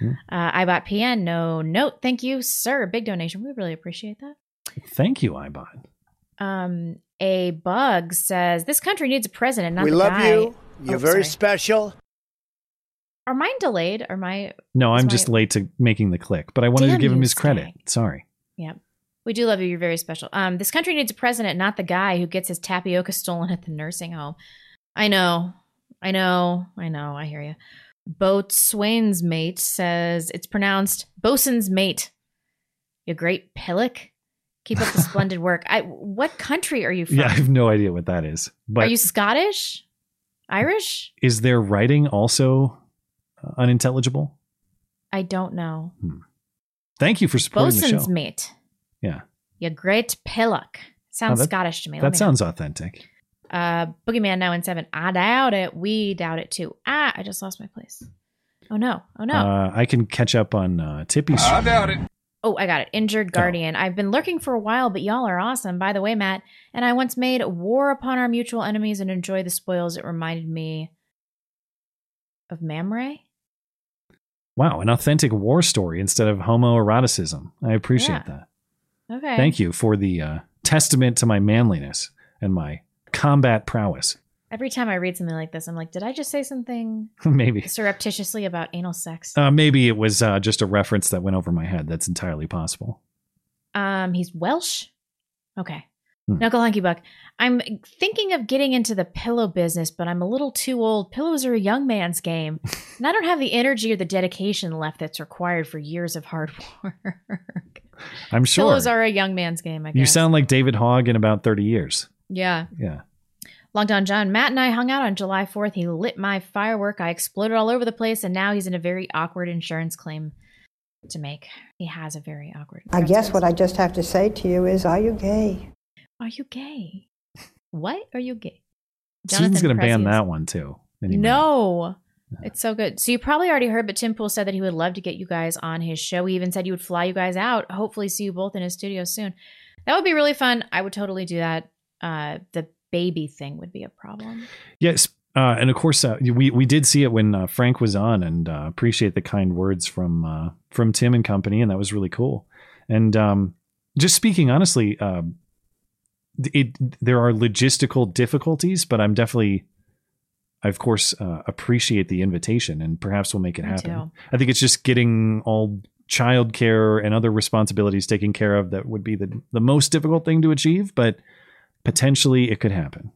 Uh, I bought PN. No note. Thank you, sir. Big donation. We really appreciate that. Thank you, Ibot. Um, a bug says this country needs a president, not we the love guy. you. You're Oh, very sorry. special. Are mine delayed? Are my No, I'm my- just late to making the click, but I wanted to give him you, his credit. Sorry. Yeah. We do love you. You're very special. Um, this country needs a president, not the guy who gets his tapioca stolen at the nursing home. I know. I know. I know. I hear you. Boatswain's mate says it's pronounced bosun's mate. You great pillock. Keep up the splendid work. I. What country are you from? Yeah, I have no idea what that is. But are you Scottish? Irish? is their writing also uh, unintelligible? I don't know. Thank you for supporting the Bosun's show. mate. Yeah. Your great pillock. Sounds Oh, that- Scottish to me. Let That me know. sounds authentic. Uh, Boogeyman now in seven. I doubt it. We doubt it too. Ah, I just lost my place. Oh no! Oh no! Uh, I can catch up on uh, Tippy's. I doubt it. Oh, I got it. Injured Guardian. I've been lurking for a while, but y'all are awesome. By the way, Matt, and I once made war upon our mutual enemies and enjoy the spoils. It reminded me of Mamre. Wow, an authentic war story instead of homoeroticism. I appreciate Yeah. that. Okay. Thank you for the uh, testament to my manliness and my combat prowess. Every time I read something like this, I'm like, did I just say something Maybe. surreptitiously about anal sex? Uh, maybe it was uh, just a reference that went over my head. That's entirely possible. Um, he's Welsh. Okay. Hmm. Knuckle Hunky Buck. I'm thinking of getting into the pillow business, but I'm a little too old. Pillows are a young man's game, and I don't have the energy or the dedication left that's required for years of hard work. I'm sure. Pillows are a young man's game, I guess. you sound like David Hogg in about 30 years. yeah. Yeah. Long Don John. Matt and I hung out on July 4th. He lit my firework. I exploded all over the place, and now he's in a very awkward insurance claim to make. He has a very awkward. I guess what I just have to say to you is, are you gay? Are you gay? What? Are you gay? Susan's going to ban that one too. any minute. No. It's so good. So you probably already heard, but Tim Pool said that he would love to get you guys on his show. He even said he would fly you guys out. Hopefully, see you both in his studio soon. That would be really fun. I would totally do that. Uh, the baby thing would be a problem. Yes. Uh, and of course, uh, we we did see it when uh, Frank was on, and uh, appreciate the kind words from uh, from Tim and company, and that was really cool. And um, just speaking honestly, um, it there are logistical difficulties, but I'm definitely, I of course uh, appreciate the invitation, and perhaps we'll make it Me happen. too. I think it's just getting all childcare and other responsibilities taken care of that would be the the most difficult thing to achieve, but potentially it could happen.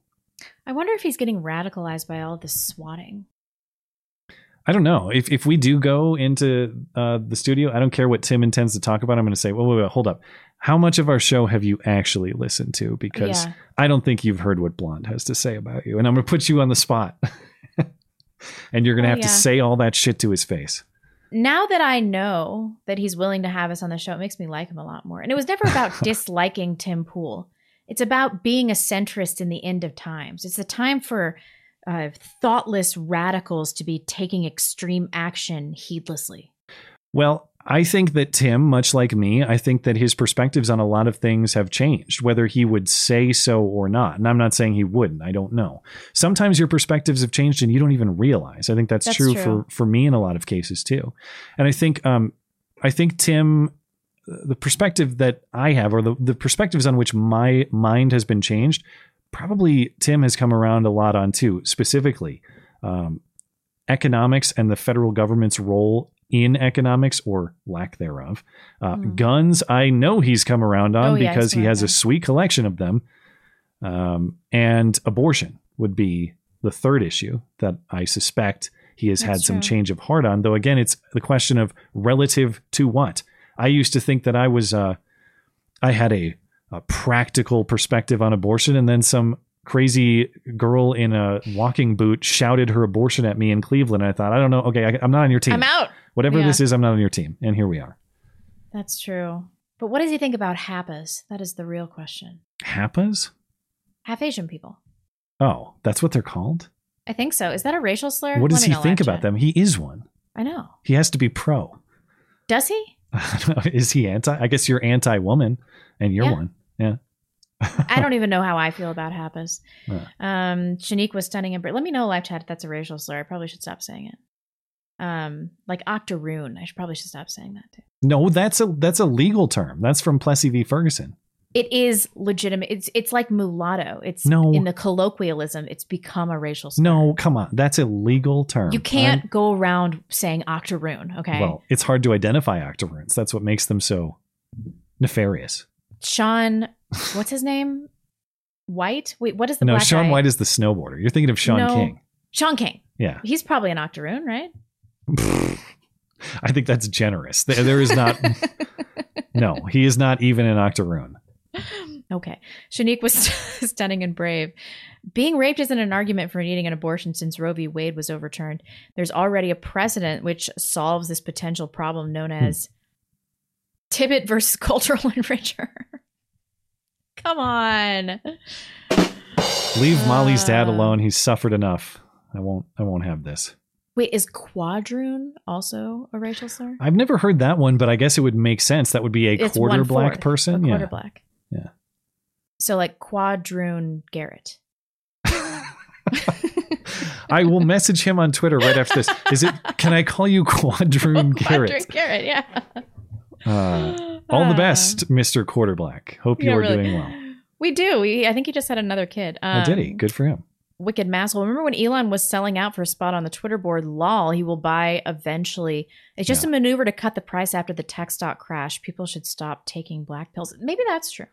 I wonder if he's getting radicalized by all this swatting. I don't know if if we do go into uh, the studio. I don't care what Tim intends to talk about. I'm going to say, well, wait, wait, hold up. How much of our show have you actually listened to? Because Yeah. I don't think you've heard what Blonde has to say about you, and I'm going to put you on the spot, and you're going to Oh, have to say all that shit to his face. Now that I know that he's willing to have us on the show, it makes me like him a lot more. And it was never about disliking Tim Pool. It's about being a centrist in the end of times. It's a time for uh, thoughtless radicals to be taking extreme action heedlessly. Well, I think that Tim, much like me, I think that his perspectives on a lot of things have changed, whether he would say so or not. And I'm not saying he wouldn't. I don't know. Sometimes your perspectives have changed and you don't even realize. I think that's, That's true, true. for for me in a lot of cases too. And I think um I think Tim the perspective that I have or the, the perspectives on which my mind has been changed, probably Tim has come around a lot on too, specifically um, economics and the federal government's role in economics or lack thereof. Uh, Guns, I know he's come around on. Oh, because come he has a sweet collection of them. Um, and abortion would be the third issue that I suspect he has had some true. change of heart on. Though again, it's the question of relative to what. I used to think that I was, uh, I had a, a practical perspective on abortion, and then some crazy girl in a walking boot shouted her abortion at me in Cleveland. And I thought, I don't know. Okay, I, I'm not on your team. I'm out. Whatever Yeah. this is, I'm not on your team. And here we are. That's true. But what does he think about HAPAs? That is the real question. Happas? Half Asian people. Oh, that's what they're called. I think so. Is that a racial slur? What does he think about them? He is one. I know. He has to be pro. Does he? I don't know. Is he anti? I guess you're anti-woman, and you're Yeah. one. Yeah. I don't even know how I feel about HAPAs. Yeah. Um, Shanique was stunning and br- let me know live chat if that's a racial slur. I probably should stop saying it. Um, like octoroon. I should probably should stop saying that too. No, that's a that's a legal term. That's from Plessy v. Ferguson. It is legitimate. It's it's like mulatto. It's No. in the colloquialism. It's become a racial slur. No, come on. That's a legal term. You can't I'm- go around saying octoroon. Okay. Well, it's hard to identify octoroons. That's what makes them so nefarious. Sean, what's his name? White. Wait, what is the no, Sean guy? White is the snowboarder. You're thinking of Shaun No. King. Shaun King. Yeah. He's probably an octoroon, right? I think that's generous. There, there is not. no, he is not even an octoroon. Okay. Shanique was stunning and brave. Being raped isn't an argument for needing an abortion since Roe v. Wade was overturned. There's already a precedent which solves this potential problem known Hmm. as Tibbet versus cultural enricher. Come on. Leave Mollie's Uh. dad alone. He's suffered enough. I won't. I won't have this. Wait, is quadroon also a racial slur? I've never heard that one, but I guess it would make sense. That would be a It's quarter black person. A yeah. quarter black. Yeah. So like quadroon Garrett. I will message him on Twitter right after this. Is it? Can I call you Quadroon Garrett? Quadroon Garrett, yeah. Uh, all the best, Mister Quarter Black. Hope you Yeah, are really. doing well. We do. We, I think he just had another kid. oh, did he? Um, Good for him. Wicked Masshole. Remember when Elon was selling out for a spot on the Twitter board? Lol, he will buy eventually. It's just a maneuver to cut the price after the tech stock crash. People should stop taking black pills. Maybe that's true.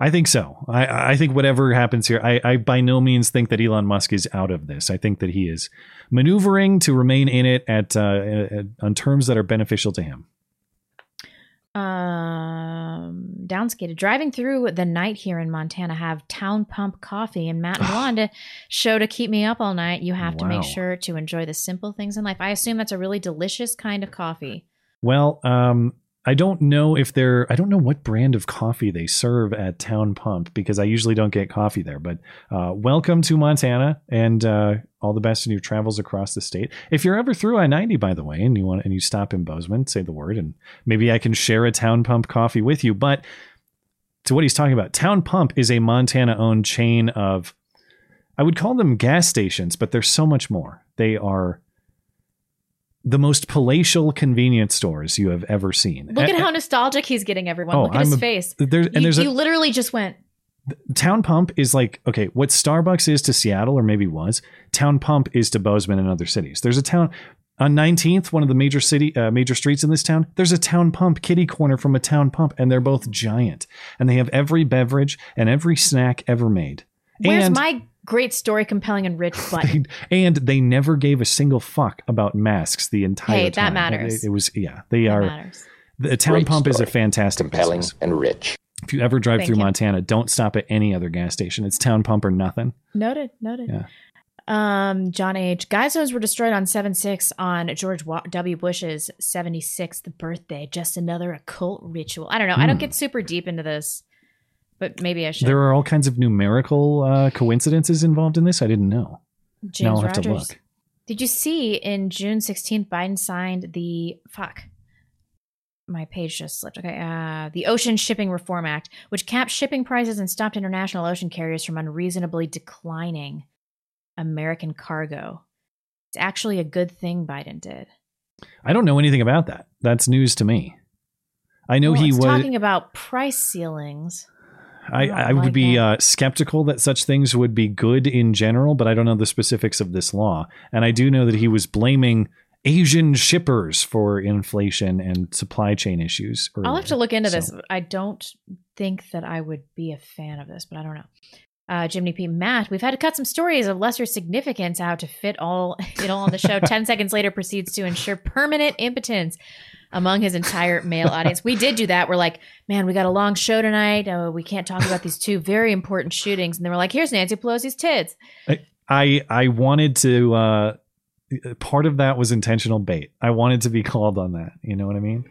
I think so. I, I think whatever happens here, I, I by no means think that Elon Musk is out of this. I think that he is maneuvering to remain in it at, uh, at on terms that are beneficial to him. Um, downskated. Driving through the night here in Montana, have Town Pump coffee and Matt and Wanda show to keep me up all night. You have to make sure to enjoy the simple things in life. I assume that's a really delicious kind of coffee. Well, um, I don't know if they're. I don't know what brand of coffee they serve at Town Pump because I usually don't get coffee there. But uh, welcome to Montana, and uh, all the best in your travels across the state. If you're ever through I ninety, by the way, and you want and you stop in Bozeman, say the word, and maybe I can share a Town Pump coffee with you. But to what he's talking about, Town Pump is a Montana-owned chain of. I would call them gas stations, but they're so much more. They are the most palatial convenience stores you have ever seen. Look at how nostalgic he's getting everyone. Oh, Look at I'm his a- face. there's- and you, there's a- you literally just went, Town Pump is like okay, what Starbucks is to Seattle or maybe was. Town Pump is to Bozeman and other cities. There's a town on 19th, one of the major city uh, major streets in this town. There's a Town Pump kitty corner from a Town Pump, and they're both giant, and they have every beverage and every snack ever made. Where's and my great story, compelling and rich button? and they never gave a single fuck about masks the entire Hey, time. that matters. It, it was yeah, they That are. matters. The Town Great Pump is a fantastic, Compelling business. and rich. If you ever drive Thank through you. Montana, don't stop at any other gas station. It's Town Pump or nothing. Noted, noted. Yeah. Um, John H. Guys' homes were destroyed on 7 6 on George W. Bush's 76th birthday. Just another occult ritual. I don't know. I don't Hmm. get super deep into this, but maybe I should. There are all kinds of numerical uh, coincidences involved in this. I didn't know. James now I'll have Rogers. to look. Did you see in June 16th, Biden signed the fuck? My page just slipped. Okay. Uh, the Ocean Shipping Reform Act, which capped shipping prices and stopped international ocean carriers from unreasonably declining American cargo. It's actually a good thing Biden did. I don't know anything about that. That's news to me. I know Well, he was. talking about price ceilings. I, I would like be uh, skeptical that such things would be good in general, but I don't know the specifics of this law. And I do know that he was blaming Asian shippers for inflation and supply chain issues. I'll have to look into this. I don't think that I would be a fan of this, but I don't know. Uh, Jimmy P. Matt, we've had to cut some stories of lesser significance out to fit all it all on the show. Ten seconds later, proceeds to ensure permanent impotence among his entire male audience. We did do that. We're like, man, we got a long show tonight. Oh, we can't talk about these two very important shootings. And then we're like, here's Nancy Pelosi's tits. I I wanted to. Uh, part of that was intentional bait. I wanted to be called on that. You know what I mean?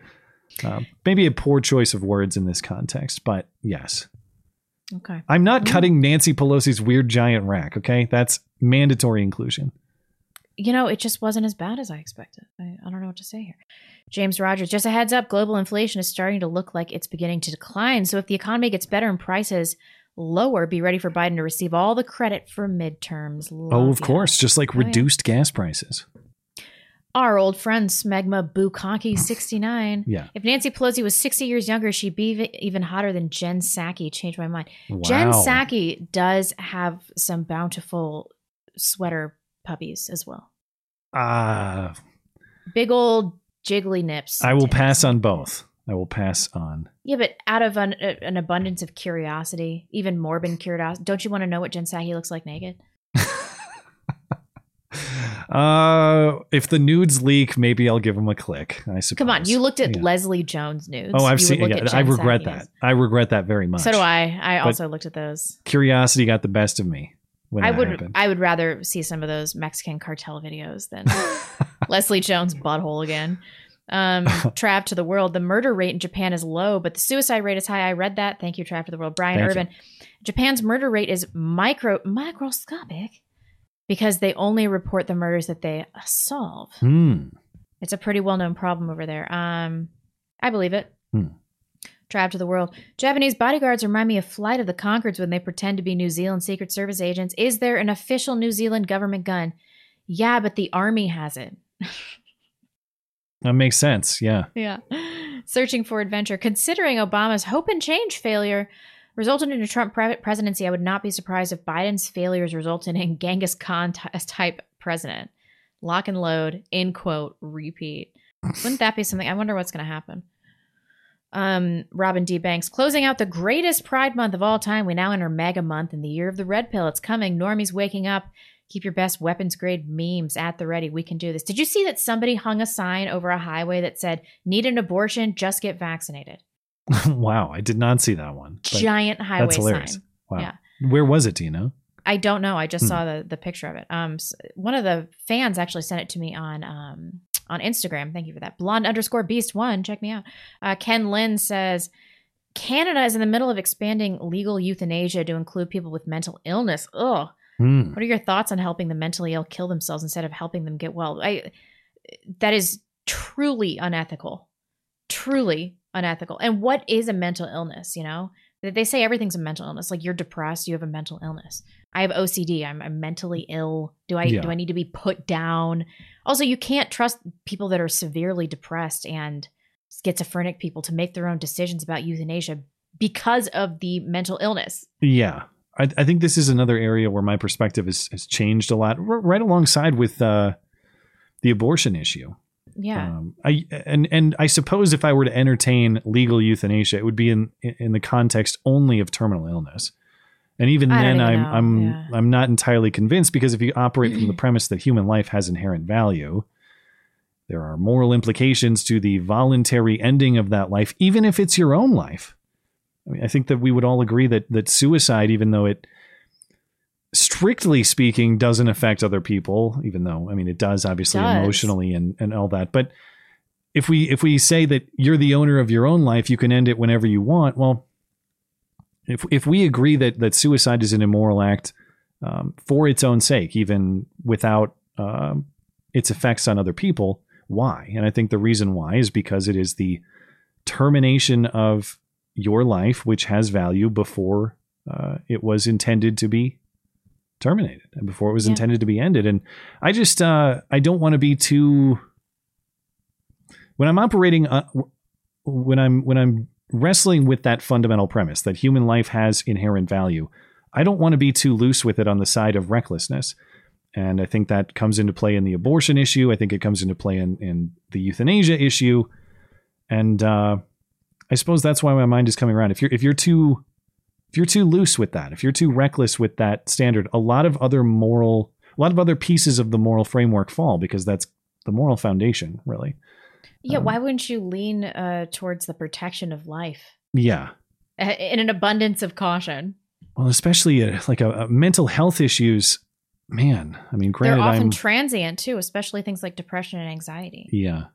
Um, maybe a poor choice of words in this context, but yes, Okay. I'm not cutting Nancy Pelosi's weird giant rack. Okay, that's mandatory inclusion. you know, it just wasn't as bad as I expected. I, I don't know what to say here. James Rogers, just a heads up global inflation is starting to look like it's beginning to decline. So if the economy gets better and prices lower, be ready for Biden to receive all the credit for midterms. oh, of ya. course, just like Oh, yeah. reduced gas prices. Our old friend Smegma Bukaki 69. Yeah. If Nancy Pelosi was 60 years younger, she'd be even hotter than Jen Psaki. Changed my mind. Wow. Jen. Psaki does have some bountiful sweater puppies as well. Ah, Big old jiggly nips. I will pass on both. I will pass on. Yeah, but out of an, an abundance of curiosity, even morbid curiosity, don't you want to know what Jen Psaki looks like naked? Uh, if the nudes leak, maybe I'll give them a click. I suppose. Come on, you looked at Yeah. Leslie Jones nudes. Oh, I've You seen. Yeah, I regret that. I regret that very much. So do I. I But also looked at those. Curiosity got the best of me when I would happened. I would rather see some of those Mexican cartel videos than Leslie Jones butthole again. Um, Trav to the world. The murder rate in Japan is low, but the suicide rate is high. I read that. Thank you, Trav to the world. Brian Thank Urban. Japan's murder rate is micro microscopic because they only report the murders that they solve. Hmm. It's a pretty well known problem over there. Um, I believe it. Hmm. Trav to the world. Japanese bodyguards remind me of Flight of the Conchords when they pretend to be New Zealand Secret Service agents. Is there an official New Zealand government gun? Yeah, but the army has it. That makes sense. Yeah. Yeah. Searching for adventure. Considering Obama's hope and change failure resulted in a Trump pre- presidency, I would not be surprised if Biden's failures resulted in Genghis Khan t- type president. Lock and load, in quote, repeat. Wouldn't that be something? I wonder what's going to happen. Um, Robin D. Banks closing out the greatest Pride Month of all time. We now enter Mega Month in the year of the Red Pill. It's coming. Normies waking up. Keep your best weapons grade memes at the ready. We can do this. Did you see that somebody hung a sign over a highway that said, "Need an abortion? Just get vaccinated." wow, I did not see that one. Giant highway That's hilarious. sign. Wow. Yeah. Where was it? Do you know? I don't know. I just Hmm. saw the the picture of it. Um, s- one of the fans actually sent it to me on um on Instagram. Thank you for that. Blonde underscore beast one. Check me out. Uh, Ken Lynn says Canada is in the middle of expanding legal euthanasia to include people with mental illness. Ugh. Hmm. What are your thoughts on helping the mentally ill kill themselves instead of helping them get well? I that is truly unethical. Truly unethical. And what is a mental illness, you know? They say everything's a mental illness. Like you're depressed, you have a mental illness. I have OCD. I'm, I'm mentally ill. Do I Yeah. do I need to be put down? Also, you can't trust people that are severely depressed and schizophrenic people to make their own decisions about euthanasia because of the mental illness. Yeah. I, I think this is another area where my perspective has, has changed a lot, r- right alongside with uh, the abortion issue. Yeah. Um, I and and I suppose if I were to entertain legal euthanasia, it would be in in the context only of terminal illness. And even then, even I'm know, I'm yeah. I'm not entirely convinced because if you operate from the premise that human life has inherent value, there are moral implications to the voluntary ending of that life, even if it's your own life. I mean, I think that we would all agree that that suicide, even though it strictly speaking doesn't affect other people, even though I mean it does obviously Does. emotionally and, and all that. But if we if we say that you're the owner of your own life, you can end it whenever you want. Well, if if we agree that that suicide is an immoral act um, for its own sake, even without um, its effects on other people, why? And I think the reason why is because it is the termination of your life, which has value before uh, it was intended to be terminated and before it was Yeah. intended to be ended. And I just uh, I don't want to be too when I'm operating uh, when I'm when I'm wrestling with that fundamental premise that human life has inherent value. I don't want to be too loose with it on the side of recklessness. And I think that comes into play in the abortion issue. I think it comes into play in, in the euthanasia issue. And uh, I suppose that's why my mind is coming around. If you're if you're too if you're too loose with that, if you're too reckless with that standard, a lot of other moral a lot of other pieces of the moral framework fall because that's the moral foundation, really. Yeah, Um, why wouldn't you lean uh, towards the protection of life Yeah. Uh, in an abundance of caution? Well, especially uh, like a, a mental health issues, man. I mean, They're granted, often I'm transient too, especially things like depression and anxiety. yeah.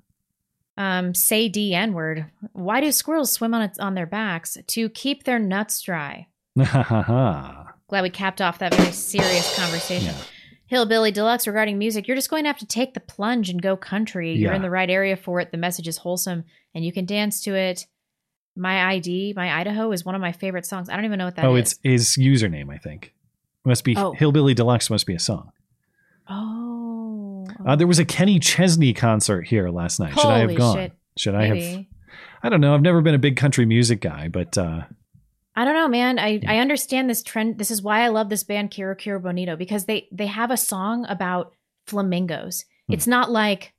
Um, say D N word. Why do squirrels swim on its, on their backs to keep their nuts dry? Ha ha ha. Glad we capped off that very serious conversation. Hillbilly Deluxe regarding music. You're just going to have to take the plunge and go country. You're Yeah. in the right area for it. The message is wholesome and you can dance to it. My ID, My Idaho is one of my favorite songs. I don't even know what that oh, it's his username, I think. Must be Oh. Hillbilly Deluxe. Must be a song. Oh. Uh, there was a Kenny Chesney concert here last night. Should I have gone? shit. Should I have? I don't know. I've never been a big country music guy, but uh, I don't know, man. I, I understand this trend. This is why I love this band Kero Kero Bonito because they they have a song about flamingos. Hmm. It's not like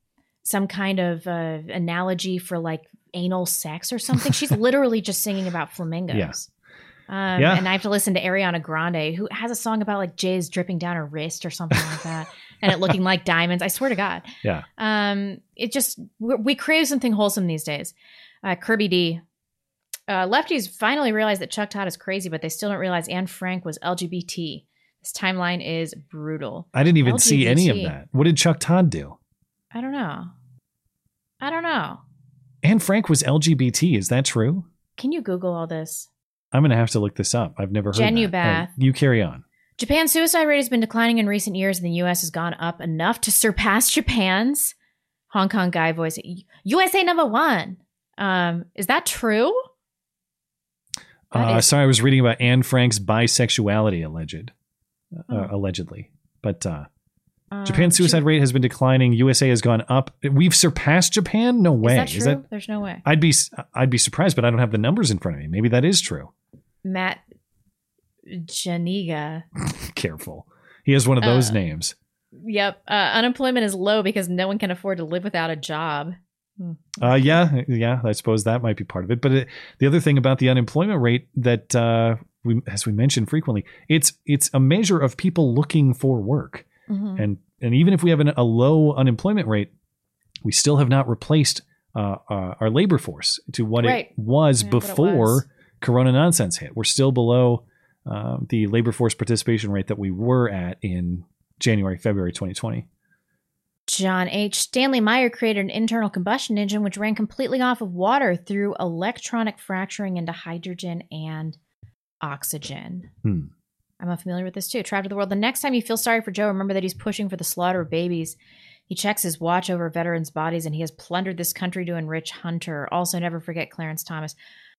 some kind of uh, analogy for like anal sex or something. She's literally just singing about flamingos. Yeah. Um, Yeah. And I have to listen to Ariana Grande, who has a song about like jizz dripping down her wrist or something like that, and it looking like diamonds. I swear to God. yeah. Um, it just we we crave something wholesome these days. Uh, Kirby D. Uh, lefties finally realize that Chuck Todd is crazy, but they still don't realize Anne Frank was LGBT. This timeline is brutal. I didn't even see any of that. What did Chuck Todd do? I don't know. I don't know. Anne Frank was LGBT. Is that true? Can you Google all this? I'm gonna have to look this up. I've never heard. that. Genubath. All right, you carry on. Japan's suicide rate has been declining in recent years, and the U.S. has gone up enough to surpass Japan's. Hong Kong guy voice, USA number one. Um, is that true? That Uh, is- sorry, I was reading about Anne Frank's bisexuality alleged, uh, Oh. allegedly. But uh, Um, Japan's suicide rate has been declining. USA has gone up. We've surpassed Japan. No way. Is that true? There's no way. I'd be I'd be surprised, but I don't have the numbers in front of me. Maybe that is true. Matt Janiga. Careful. He has one of those Uh, names. Yep. Uh, unemployment is low because no one can afford to live without a job. Uh, yeah, yeah. I suppose that might be part of it. But it, the other thing about the unemployment rate that uh, we, as we mentioned frequently, it's it's a measure of people looking for work. Mhm. And and even if we have an, a low unemployment rate, we still have not replaced uh, uh, our labor force to what Right. it was Yeah, what it before was. Corona nonsense hit. We're still below um, the labor force participation rate that we were at in January, February 2020. John H. Stanley Meyer created an internal combustion engine which ran completely off of water through electronic fracturing into hydrogen and oxygen. Hmm. I'm unfamiliar with this too. Trapped to the world. The next time you feel sorry for Joe, remember that he's pushing for the slaughter of babies. He checks his watch over veterans' bodies and he has plundered this country to enrich Hunter. Also, never forget Clarence Thomas.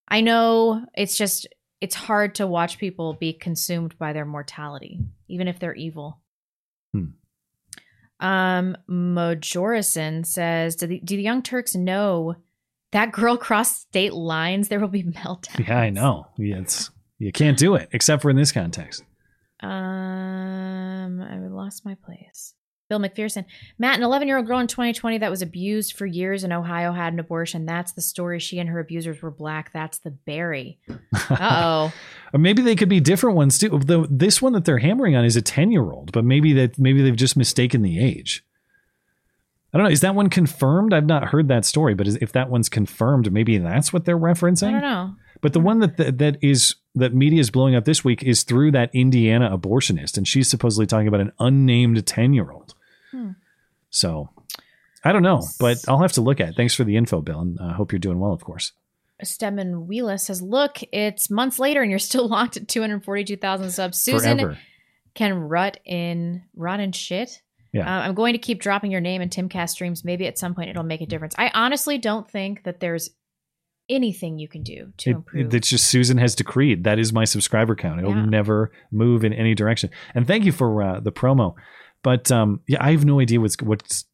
I know it's just, it's hard to watch people be consumed by their mortality, even if they're evil. Um, Majorison says, do the, do the Young Turks know that girl crossed state lines? There will be meltdown. Yeah, I know. Yeah, it's you can't do it except for in this context. Um, I lost my place. Bill McPherson. Matt, an 11 year old girl in 2020 that was abused for years in Ohio had an abortion. That's the story. She and her abusers were black. That's the Barry. Uh oh. Maybe they could be different ones too. The, this one that they're hammering on is a 10 year old, but maybe that maybe they've just mistaken the age. I don't know. Is that one confirmed? I've not heard that story, but is, if that one's confirmed, maybe that's what they're referencing. I don't know. But the one that, that that is that media is blowing up this week is through that Indiana abortionist, and she's supposedly talking about an unnamed 10 year old. Hmm. So I don't know, but I'll have to look at it. Thanks for the info, Bill, and I hope you're doing well, of course. Stedman Wheeler says, Look, it's months later and you're still locked at 242,000 subs. Susan Forever. can rut in rot and shit. Yeah. Uh, I'm going to keep dropping your name in Timcast streams. Maybe at some point it'll make a difference. I honestly don't think that there's anything you can do to It- improve. it's just Susan has decreed that is my subscriber count. It'll Yeah. never move in any direction. And thank you for uh, the promo. But um, yeah, I have no idea what's what's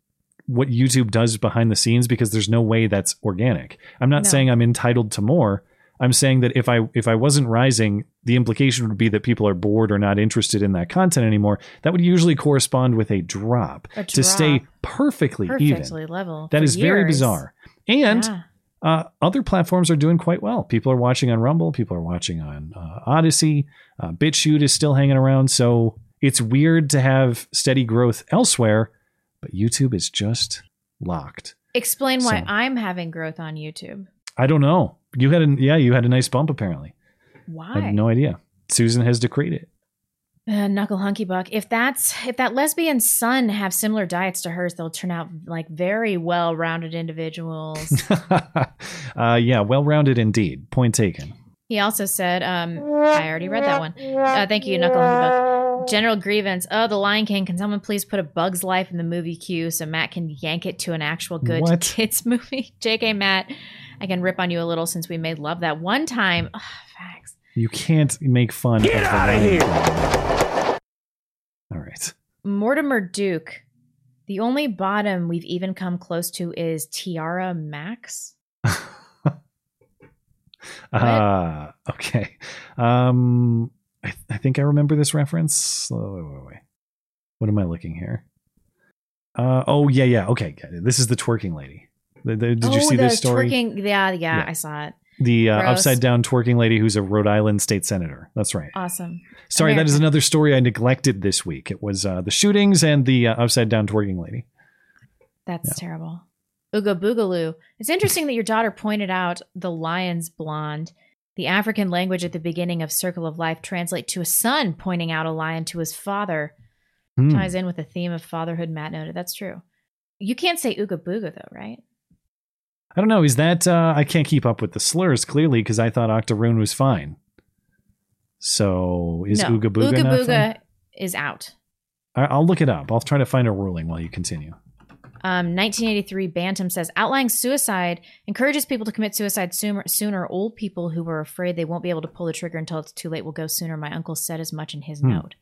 what YouTube does behind the scenes because there's no way that's organic. I'm not No. saying I'm entitled to more. I'm saying that if I if I wasn't rising, the implication would be that people are bored or not interested in that content anymore. That would usually correspond with a drop, A to stay perfectly, Perfectly even. level. That is very bizarre. And Yeah. uh, other platforms are doing quite well. People are watching on Rumble. People are watching on uh, Odysee. Uh, BitChute is still hanging around. So it's weird to have steady growth elsewhere, but YouTube is just locked. Explain why I'm having growth on YouTube. I don't know. You had a yeah, you had a nice bump apparently. Why? I have no idea. Susan has decreed it. Uh, Knuckle Hunky Buck. If that's if that lesbian son have similar diets to hers, they'll turn out like very well rounded individuals. uh, yeah, well rounded indeed. Point taken. He also said, um, I already read that one. Uh, thank you, Knuckle Hunky General grievance. Oh, the Lion King. Can someone please put a Bug's Life in the movie queue so Matt can yank it to an actual good What? kids movie? JK Matt, I can rip on you a little since we made love that one time. Ugh, facts. You can't make fun Get of the outta Lion here. King. All right. Mortimer Duke. The only bottom we've even come close to is Tiara Max. Ah, okay. Um, I, th- I think I remember this reference. Oh, wait, wait, wait. What am I looking here? Uh, oh yeah, yeah. Okay, this is the twerking lady. The- the- did you Oh, see the this story? Twerking, yeah, yeah, Yeah. I saw it. The uh, upside down twerking lady who's a Rhode Island state senator. That's right. Awesome. Sorry, that is another story I neglected this week. It was uh, the shootings and the uh, upside down twerking lady. That's terrible. Ooga Boogaloo. It's interesting that your daughter pointed out the lion's blonde. The African language at the beginning of Circle of Life translate to a son pointing out a lion to his father. Hmm. Ties in with the theme of fatherhood, Matt noted. That's true. You can't say Ooga Booga though, right? I don't know. Is that uh, I can't keep up with the slurs clearly because I thought Octoroon was fine. So is no. Ooga Booga Ooga Booga is out. I'll look it up. I'll try to find a ruling while you continue. Um, 1983 Bantam says outlying suicide encourages people to commit suicide sooner, sooner. Old people who are afraid they won't be able to pull the trigger until it's too late will go sooner. My uncle said as much in his Hmm. note.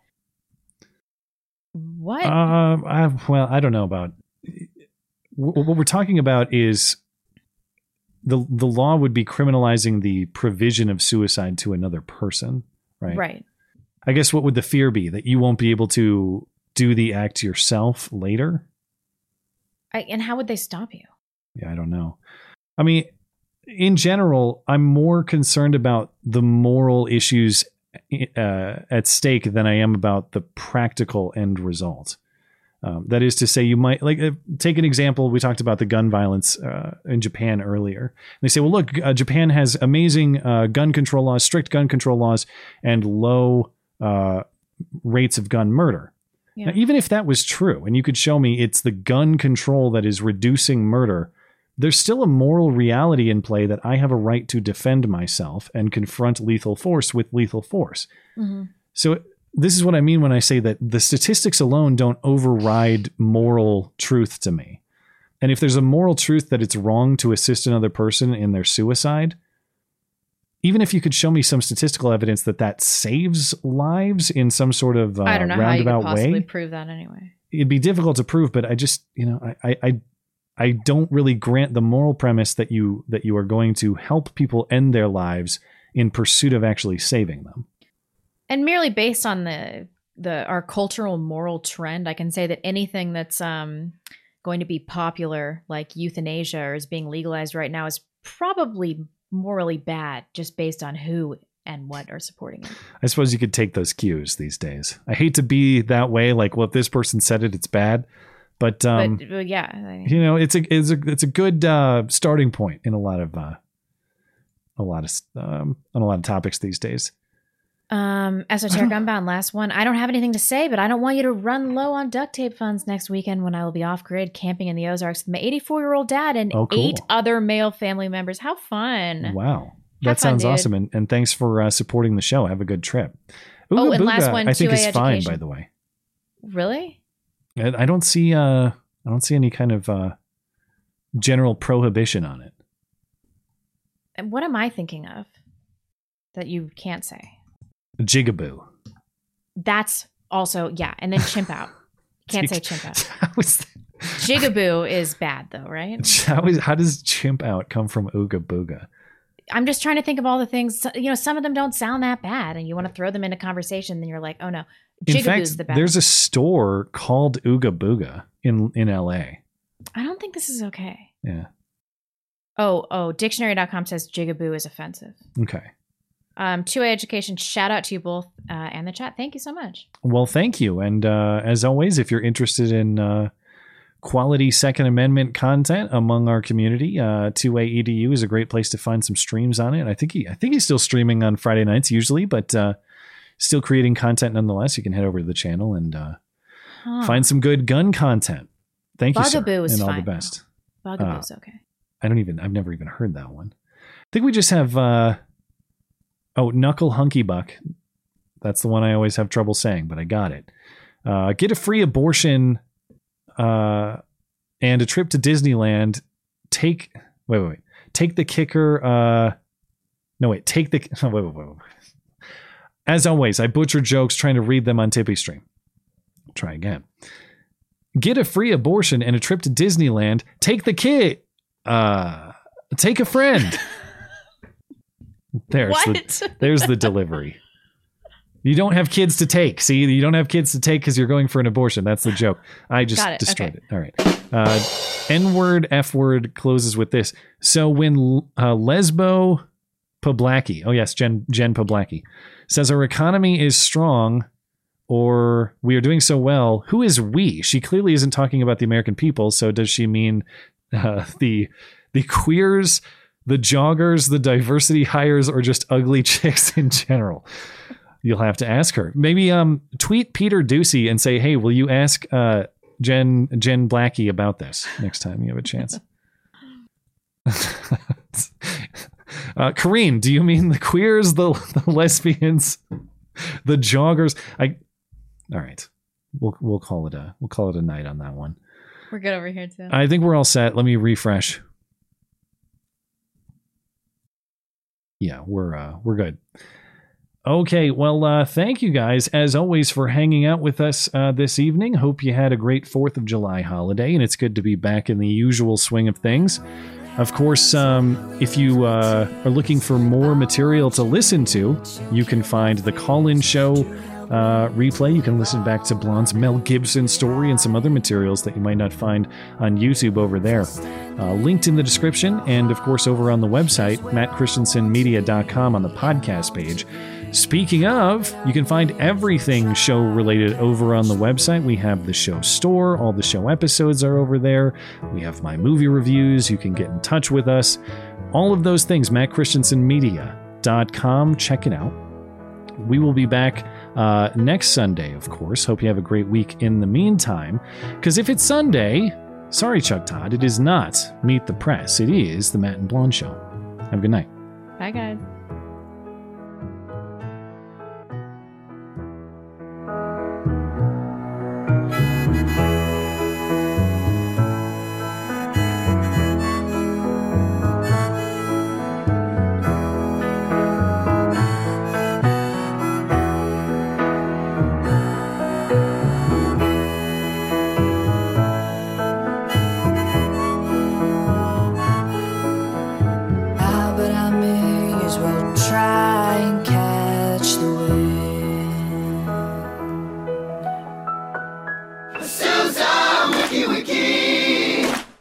What? Uh, I, well, I don't know about wh- what we're talking about is the the law would be criminalizing the provision of suicide to another person, right? Right. I guess what would the fear be that you won't be able to do the act yourself later? I, and how would they stop you? Yeah, I don't know. I mean, in general, I'm more concerned about the moral issues uh, at stake than I am about the practical end result. Um, that is to say, you might like uh, take an example. We talked about the gun violence uh, in Japan earlier. They say, well, look, uh, Japan has amazing uh, gun control laws, strict gun control laws, and low uh, rates of gun murder. Yeah. Now, even if that was true, and you could show me it's the gun control that is reducing murder, there's still a moral reality in play that I have a right to defend myself and confront lethal force with lethal force. Mhm. So this is what I mean when I say that the statistics alone don't override moral truth to me. And if there's a moral truth that it's wrong to assist another person in their suicide, even if you could show me some statistical evidence that that saves lives in some sort of uh, I don't know how you could roundabout possibly way, prove that anyway. it'd be difficult to prove. But I just, you know, I, I, I, I don't really grant the moral premise that you that you are going to help people end their lives in pursuit of actually saving them. And merely based on the the our cultural moral trend, I can say that anything that's um going to be popular, like euthanasia or is being legalized right now, is probably morally bad, just based on who and what are supporting it. I suppose you could take those cues these days. I hate to be that way. Like, well, if this person said it, it's bad. But um, but, but yeah, I- you know, it's a it's a it's a good uh, starting point in a lot of uh, a lot of um, on a lot of topics these days. Um, Esoteric Unbound, last one. I don't have anything to say, but I don't want you to run low on duct tape funds next weekend when I will be off grid camping in the Ozarks with my 84 year old dad and Oh, cool. eight other male family members. How fun! Wow, that fun, sounds dude. awesome, and, and thanks for uh, supporting the show. Have a good trip. Oh, Ooga and last one, I think 2A is fine. By the way, Really? I, I don't see uh I don't see any kind of uh, general prohibition on it. And what am I thinking of that you can't say? Jigaboo. That's also yeah, and then chimp out. Can't say chimp out. Jigaboo is bad though, right? How is how does chimp out come from Ooga Booga? I'm just trying to think of all the things. You know, some of them don't sound that bad, and you want to throw them into conversation. Then you're like, oh no, In Jigaboo's fact, the bad. there's a store called Ooga Booga in in LA. I don't think this is okay. Yeah. Oh, oh, dictionary.com says jigaboo is offensive. Okay. Um, 2A education, shout out to you both uh, and the chat. Thank you so much. Well, thank you. And uh, as always, if you're interested in uh, quality Second Amendment content among our community, uh, Two Way EDU is a great place to find some streams on it. I think he, I think he's still streaming on Friday nights usually, but uh, still creating content nonetheless. You can head over to the channel and uh, Huh. find some good gun content. Thank you, sir, Bugaboo is and all fine, the best. Bugaboo's okay. I don't even. I've never even heard that one. I think we just have. Oh, Knuckle Hunky Buck. That's the one I always have trouble saying, but I got it. Uh, get a free abortion, uh, and a trip to Disneyland. Take wait, wait, wait. Take the kicker. Uh, no, wait. Take the wait, wait, wait, wait. As always, I butcher jokes trying to read them on TipeeeStream. Try again. get a free abortion and a trip to Disneyland. Take the kid. Uh, take a friend. There's What? the there's the delivery. You don't have kids to take. See, you don't have kids to take because you're going for an abortion. That's the joke. I just it. destroyed Okay. it. All right. Uh, N word, F word closes with this. So when uh, Lesbo Poblacki, oh yes, Jen Jen Poblacki, says our economy is strong or we are doing so well, who is we? She clearly isn't talking about the American people. So does she mean uh, the the queers, the joggers, the diversity hires, or just ugly chicks in general? You'll have to ask her. Maybe um tweet Peter Doocy and say, "Hey, will you ask uh Jen Jen Blackie about this next time you have a chance?" uh, Karine, do you mean the queers, the, the lesbians, the joggers? I. All right, we'll we'll call it a we'll call it a night on that one. We're good over here too. I think we're all set. Let me refresh. Yeah, we're uh we're good. Okay, well, uh, thank you guys as always for hanging out with us uh, this evening. Hope you had a great Fourth of July holiday, and it's good to be back in the usual swing of things. Of course, um, if you uh, are looking for more material to listen to, you can find the call-in show uh, replay. You can listen back to Blonde's Mel Gibson story and some other materials that you might not find on YouTube over there. Uh, linked in the description, and of course over on the website, mattchristiansenmedia.com on the podcast page. Speaking of, you can find everything show related over on the website. We have the show store, all the show episodes are over there. We have my movie reviews. You can get in touch with us. All of those things, mattchristiansenmedia.com. Check it out. We will be back uh, next Sunday, of course. Hope you have a great week in the meantime. Because if it's Sunday, sorry, Chuck Todd, it is not Meet the Press. It is the Matt and Blonde Show. Have a good night. Bye, guys.